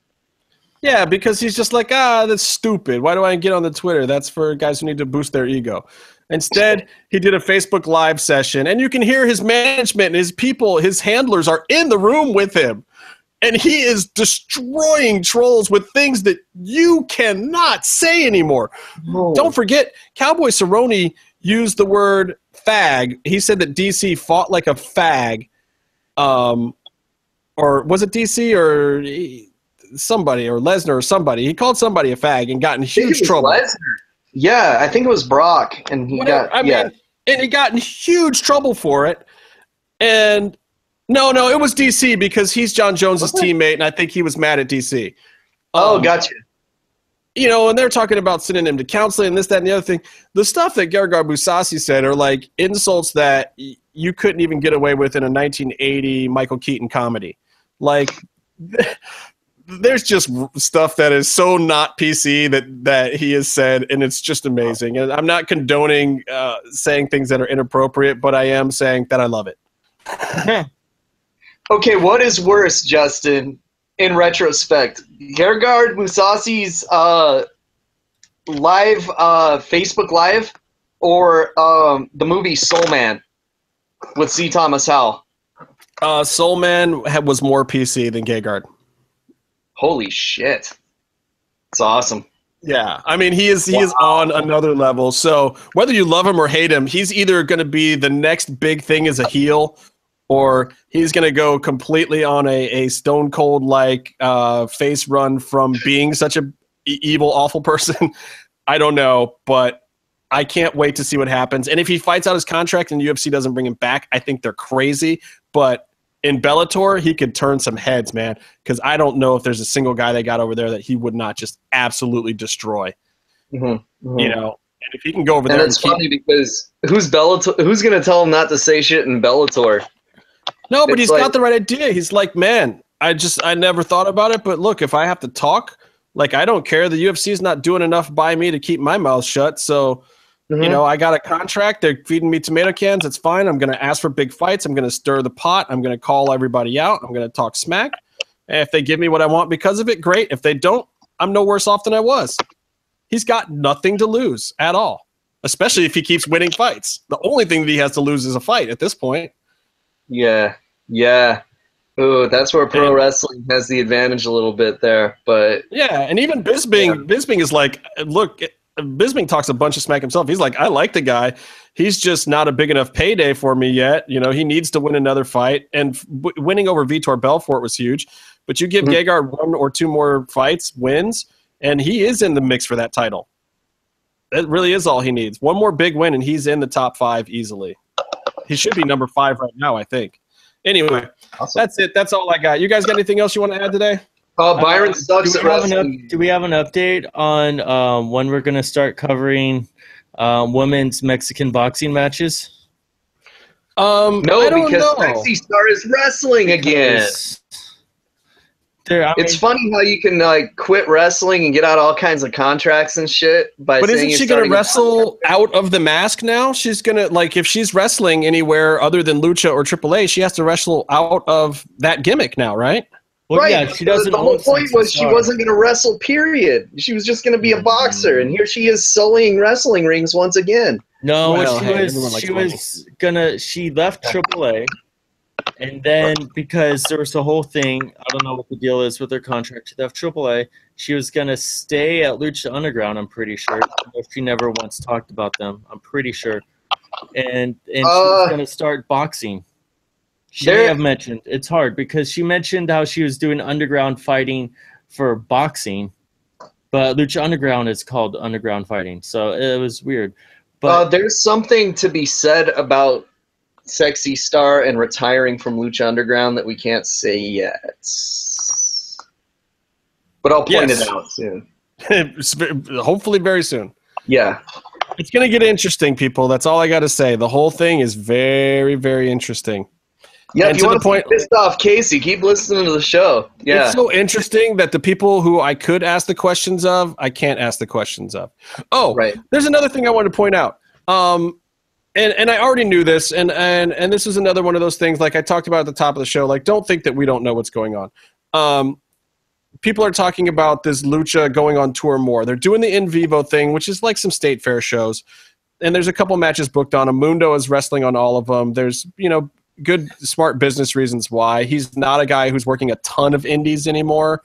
Yeah, because he's just like, ah, that's stupid. Why do I get on the Twitter? That's for guys who need to boost their ego. Instead, he did a Facebook Live session, and you can hear his management and his people, his handlers are in the room with him. And he is destroying trolls with things that you cannot say anymore. Don't forget, Cowboy Cerrone used the word fag. He said that DC fought like a fag. Um, or was it DC or somebody or Lesnar or somebody? He called somebody a fag and got in I think it huge trouble. Lesnar. Yeah, I think it was Brock, and he Whatever. got I mean, and he got in huge trouble for it. And no, no, it was DC because he's Jon Jones's teammate, and I think he was mad at DC. Oh, Um, gotcha. you know, and they're talking about sending him to counseling and this, that, and the other thing. The stuff that Gegard Mousasi said are like insults that y- you couldn't even get away with in a 1980 Michael Keaton comedy. Like, there's just stuff that is so not PC that that he has said, and it's just amazing. And I'm not condoning uh, saying things that are inappropriate, but I am saying that I love it. Okay, what is worse, Justin? In retrospect, Gegard Mousasi's uh, live uh, Facebook Live, or um, the movie Soul Man with C. Thomas Howell. Uh, Soul Man was more PC than Gegard. Holy shit! It's awesome. Yeah, I mean he is he is on another level. So whether you love him or hate him, he's either going to be the next big thing as a heel, or he's going to go completely on a, a stone cold like uh, face run from being such a evil awful person. I don't know, but I can't wait to see what happens. And if he fights out his contract and UFC doesn't bring him back, I think they're crazy. But in Bellator, he could turn some heads, man. Because I don't know if there's a single guy they got over there that he would not just absolutely destroy. Mm-hmm. You know, and if he can go over And there, it's and keep, funny because who's Bellator? Who's gonna tell him not to say shit in Bellator? no, but it's he's like- got the right idea. He's like, man, I just I never thought about it, but look, if I have to talk, like I don't care. The UFC is not doing enough by me to keep my mouth shut. So Mm-hmm. You know, I got a contract. They're feeding me tomato cans. It's fine. I'm going to ask for big fights. I'm going to stir the pot. I'm going to call everybody out. I'm going to talk smack. And if they give me what I want because of it, great. If they don't, I'm no worse off than I was. He's got nothing to lose at all, especially if he keeps winning fights. The only thing that he has to lose is a fight at this point. Yeah, yeah. Ooh, that's where pro And- wrestling has the advantage a little bit there. But Yeah, and even Bisping, Bisping is like, look, Bisping talks a bunch of smack himself. He's like, I like the guy. He's just not a big enough payday for me yet. You know, he needs to win another fight, and w- winning over Vitor Belfort was huge. But you give Mhm. Gegard one or two more fights, wins, and he is in the mix for that title. That really is all he needs. One more big win, and he's in the top five easily. He should be number five right now, I think. Anyway, awesome. that's it. That's all I got. You guys got anything else you want to add today? Uh, Byron Uh, sucks do at we, have an up, do we have an update on um, when we're going to start covering um, women's Mexican boxing matches? Um, No, I don't because know. Sexy Star is wrestling again. There, I It's mean, funny how you can like quit wrestling and get out all kinds of contracts and shit by But isn't she gonna wrestle out of the mask now? She's going to like if she's wrestling anywhere other than Lucha or AAA, she has to wrestle out of that gimmick now, right? Well, right. yeah, she the- doesn't. The whole point was she wasn't going to wrestle. Period. She was just going to be a boxer, Mm. and here she is sullying wrestling rings once again. No, Well, she hey, was she money. was gonna she left AAA, and then because there was the whole thing, I don't know what the deal is with her contract. She left AAA. She was gonna stay at Lucha Underground. I'm pretty sure. Although She never once talked about them. I'm pretty sure. And and she was Uh, gonna start boxing. She there- may have mentioned it's hard because she mentioned how she was doing underground fighting for boxing, but Lucha Underground is called underground fighting, so it was weird. But uh, there's something to be said about Sexy Star and retiring from Lucha Underground that we can't say yet. But I'll point Yes. it out soon. Hopefully, very soon. Yeah. It's going to get interesting, people. That's all I got to say. The whole thing is very, very interesting. Yeah, And if you want to point- pissed off Casey, keep listening to the show. Yeah. It's so interesting that the people who I could ask the questions of, I can't ask the questions of. Oh, right. There's another thing I wanted to point out. Um, and and I already knew this, and and and this is another one of those things. Like I talked about at the top of the show. Like, don't think that we don't know what's going on. Um, people are talking about this lucha going on tour more. They're doing the in vivo thing, which is like some state fair shows. And there's a couple matches booked on them. Mundo is wrestling on all of them. There's you know good smart business reasons why he's not a guy who's working a ton of indies anymore.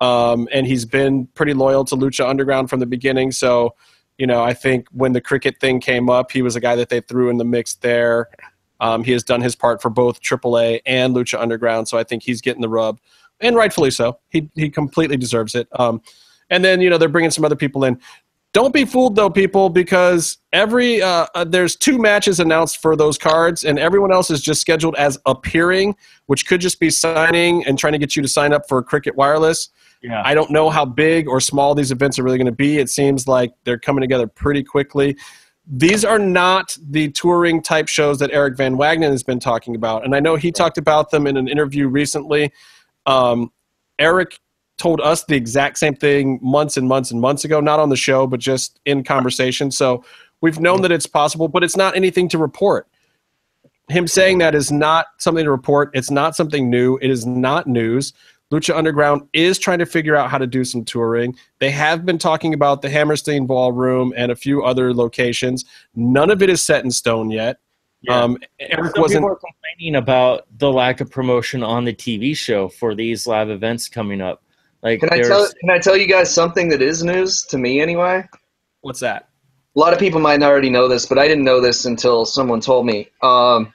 Um, and he's been pretty loyal to Lucha Underground from the beginning. So you know, I think when the cricket thing came up, he was a guy that they threw in the mix there. Um, he has done his part for both AAA and Lucha Underground, so I think he's getting the rub, and rightfully so. He he completely deserves it. Um, and then you know they're bringing some other people in. Don't be fooled though, people, because every uh, uh, there's two matches announced for those cards, and everyone else is just scheduled as appearing, which could just be signing and trying to get you to sign up for Cricket Wireless. yeah, I don't know how big or small these events are really going to be. It seems like they're coming together pretty quickly. These are not the touring type shows that Eric Van Wagenen has been talking about. And I know he talked about them in an interview recently. Um, Eric told us the exact same thing months and months and months ago, not on the show, but just in conversation. So we've known that it's possible, but it's not anything to report. Him saying that is not something to report. It's not something new. It is not news. Lucha Underground is trying to figure out how to do some touring. They have been talking about the Hammerstein Ballroom and a few other locations. None of it is set in stone yet. Yeah. Um, Eric Some wasn't. people are complaining about the lack of promotion on the TV show for these live events coming up. Like, Can I there's- tell can I tell you guys something that is news to me anyway? What's that? A lot of people might already know this, but I didn't know this until someone told me. Um,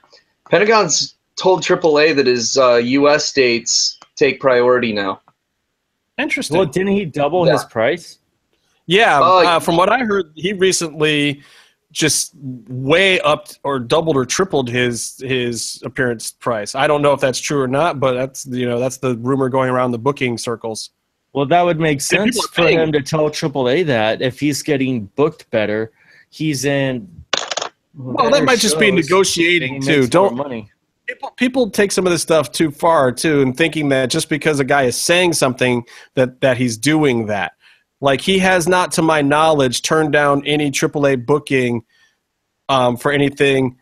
Pentagon's told AAA that his uh, U.S. dates take priority now. Interesting. Well, didn't he double Yeah. his price? Yeah, Oh, uh, from what I heard, he recently just way up or doubled or tripled his his appearance price. I don't know if that's true or not, but that's you know that's the rumor going around the booking circles. Well, that would make sense for him to tell AAA that if he's getting booked better, he's in. Well, that might just be negotiating too. Don't money. people people take some of this stuff too far too, and thinking that just because a guy is saying something that that he's doing that. Like he has not, to my knowledge, turned down any AAA booking um, for anything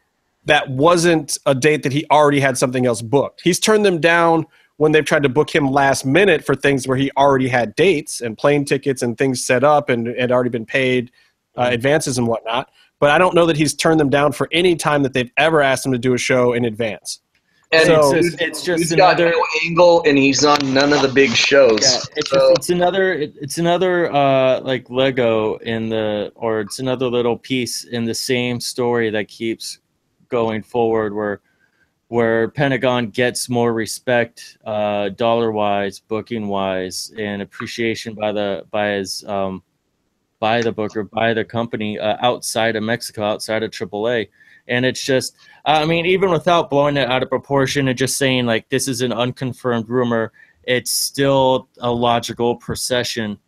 that wasn't a date that he already had something else booked. He's turned them down when they've tried to book him last minute for things where he already had dates and plane tickets and things set up and had already been paid uh, advances and whatnot. But I don't know that he's turned them down for any time that they've ever asked him to do a show in advance. And So- it's just, it's just he's got another. no angle, and he's on none of the big shows. Yeah, it's, So- it's another it- it's another uh like Lego in the or it's another little piece in the same story that keeps going forward where where Pentagon gets more respect uh dollar wise, booking wise, and appreciation by the by his um by the booker, by the company uh, outside of Mexico, outside of AAA. And it's just, I mean, even without blowing it out of proportion and just saying like this is an unconfirmed rumor, it's still a logical procession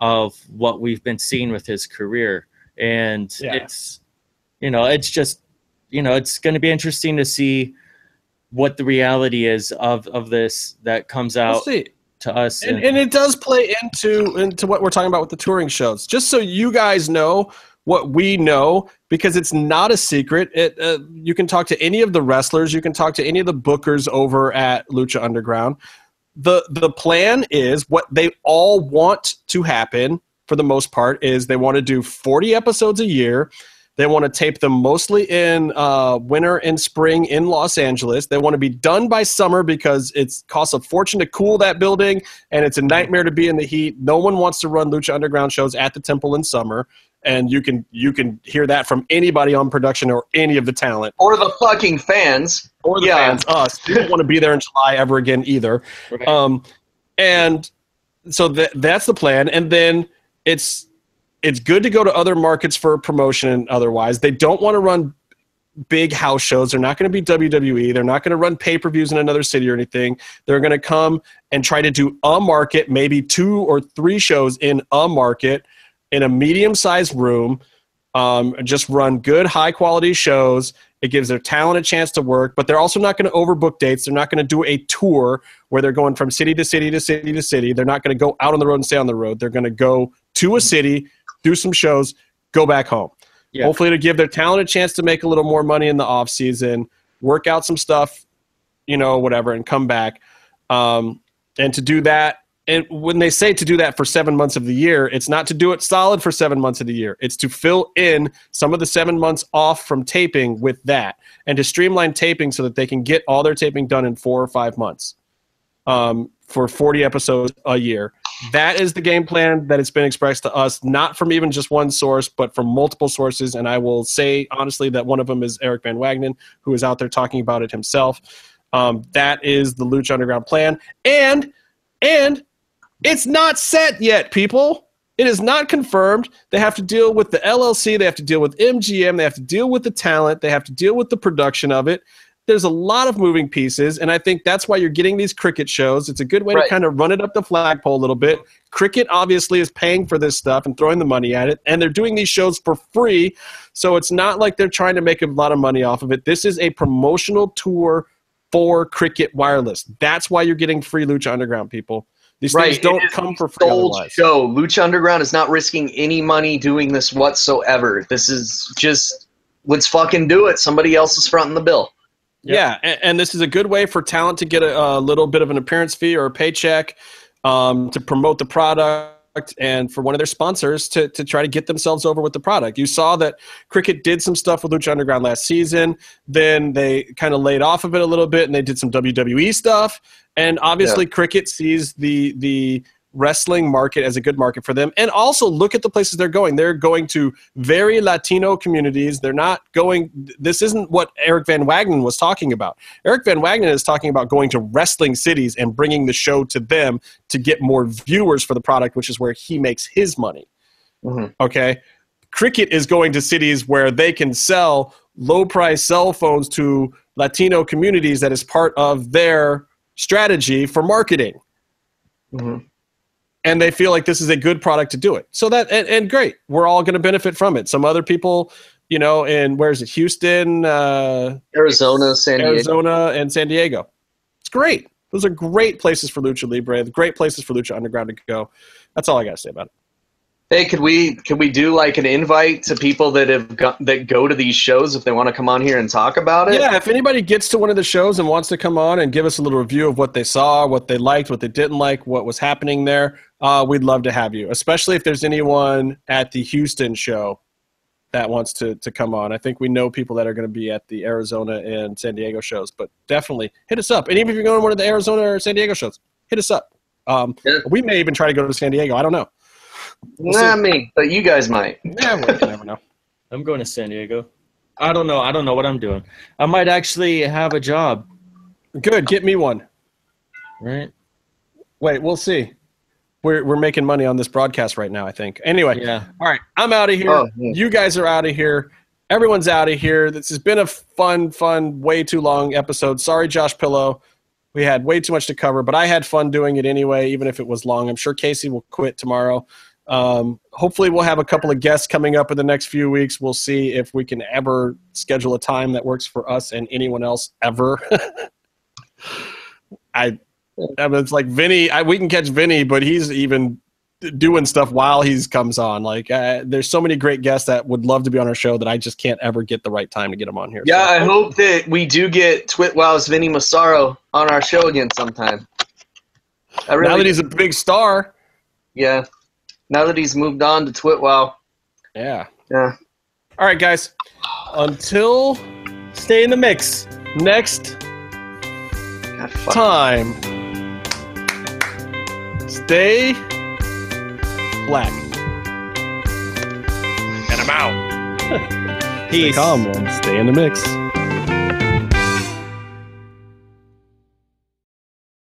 of what we've been seeing with his career. And Yeah. it's, you know, it's just, you know, it's going to be interesting to see what the reality is of, of this that comes We'll out to us. And, and it does play into into what we're talking about with the touring shows. Just so you guys know what we know, because it's not a secret. It uh, you can talk to any of the wrestlers, you can talk to any of the bookers over at Lucha Underground. the The plan is what they all want to happen for the most part is they want to do forty episodes a year. They want to tape them mostly in uh, winter and spring in Los Angeles. They want to be done by summer because it costs a fortune to cool that building, and it's a nightmare to be in the heat. No one wants to run Lucha Underground shows at the Temple in summer, and you can you can hear that from anybody on production or any of the talent or the fucking fans. or the Yeah. fans. Us, we don't want to be there in July ever again either. Right. Um, and so that that's the plan. And then it's it's good to go to other markets for promotion and otherwise. They don't want to run big house shows. They're not going to be WWE. They're not going to run pay per views in another city or anything. They're going to come and try to do a market, maybe two or three shows in a market in a medium sized room. Um, just run good, high quality shows. It gives their talent a chance to work, but they're also not going to overbook dates. They're not going to do a tour where they're going from city to city to city to city. They're not going to go out on the road and stay on the road. They're going to go to a city, do some shows, go back home. Yeah. Hopefully, to give their talent a chance to make a little more money in the off season, work out some stuff, you know, whatever, and come back. Um, and to do that, and when they say to do that for seven months of the year, it's not to do it solid for seven months of the year. It's to fill in some of the seven months off from taping with that, and to streamline taping so that they can get all their taping done in four or five months um, for 40 episodes a year. That is the game plan that has been expressed to us, not from even just one source, but from multiple sources. And I will say honestly that one of them is Eric Van Wagenen, who is out there talking about it himself. Um, that is the Lucha Underground plan, and and it's not set yet, people. It is not confirmed. They have to deal with the LLC. They have to deal with MGM. They have to deal with the talent. They have to deal with the production of it. There's a lot of moving pieces, and I think that's why you're getting these cricket shows. It's a good way Right. to kind of run it up the flagpole a little bit. Cricket obviously is paying for this stuff and throwing the money at it, and they're doing these shows for free. So it's not like they're trying to make a lot of money off of it. This is a promotional tour for Cricket Wireless. That's why you're getting free Lucha Underground, people. These Right, things don't come for free sold otherwise. show. Lucha Underground is not risking any money doing this whatsoever. This is just let's fucking do it. Somebody else is fronting the bill. Yeah, and, and this is a good way for talent to get a, a little bit of an appearance fee or a paycheck um, to promote the product and for one of their sponsors to, to try to get themselves over with the product. You saw that Cricket did some stuff with Lucha Underground last season. Then they kind of laid off of it a little bit and they did some WWE stuff. And obviously, Cricket sees the the wrestling market as a good market for them. And also look at the places they're going. They're going to very Latino communities. They're not going, this isn't what Eric Van Wagenen was talking about. Eric Van Wagenen is talking about going to wrestling cities and bringing the show to them to get more viewers for the product, which is where he makes his money. Mhm. Okay. Cricket is going to cities where they can sell low price cell phones to Latino communities that is part of their strategy for marketing Mhm. And they feel like this is a good product to do it. So that and, and great, we're all going to benefit from it. Some other people, you know, in where is it, Houston, uh, Arizona, San Diego. Arizona, and San Diego. It's great. Those are great places for Lucha Libre. Great places for Lucha Underground to go. That's all I got to say about it. Hey, could we could we do like an invite to people that have got, that go to these shows if they want to come on here and talk about it? Yeah, if anybody gets to one of the shows and wants to come on and give us a little review of what they saw, what they liked, what they didn't like, what was happening there, uh, we'd love to have you. Especially if there's anyone at the Houston show that wants to to come on. I think we know people that are going to be at the Arizona and San Diego shows, but definitely hit us up. And even if you're going to one of the Arizona or San Diego shows, hit us up. Um, Yeah. We may even try to go to San Diego. I don't know. Not me, but you guys might. Yeah, we never know. I'm going to San Diego. I don't know. I don't know what I'm doing. I might actually have a job, Good, get me one. right? Wait, we'll see. We're we're making money on this broadcast right now. I think. Anyway, Yeah. all right, I'm out of here. Oh, yeah. You guys are out of here. Everyone's out of here. This has been a fun, fun, way too long episode. Sorry, Josh Pillow. We had way too much to cover, but I had fun doing it anyway, even if it was long. I'm sure Casey will quit tomorrow. Um, hopefully, we'll have a couple of guests coming up in the next few weeks. We'll see if we can ever schedule a time that works for us and anyone else ever. I, I mean, it's like Vinny. I, we can catch Vinny, but he's even doing stuff while he's comes on. Like, uh, there's so many great guests that would love to be on our show that I just can't ever get the right time to get them on here. Yeah, So- I hope that we do get Twitwow's Vinny Massaro on our show again sometime. I really, now that he's a big star. yeah. Now that he's moved on to Twitwow, Yeah. yeah. All right, guys. Until Stay in the mix. next time, stay black. And I'm out. Peace. Stay calm and stay in the mix.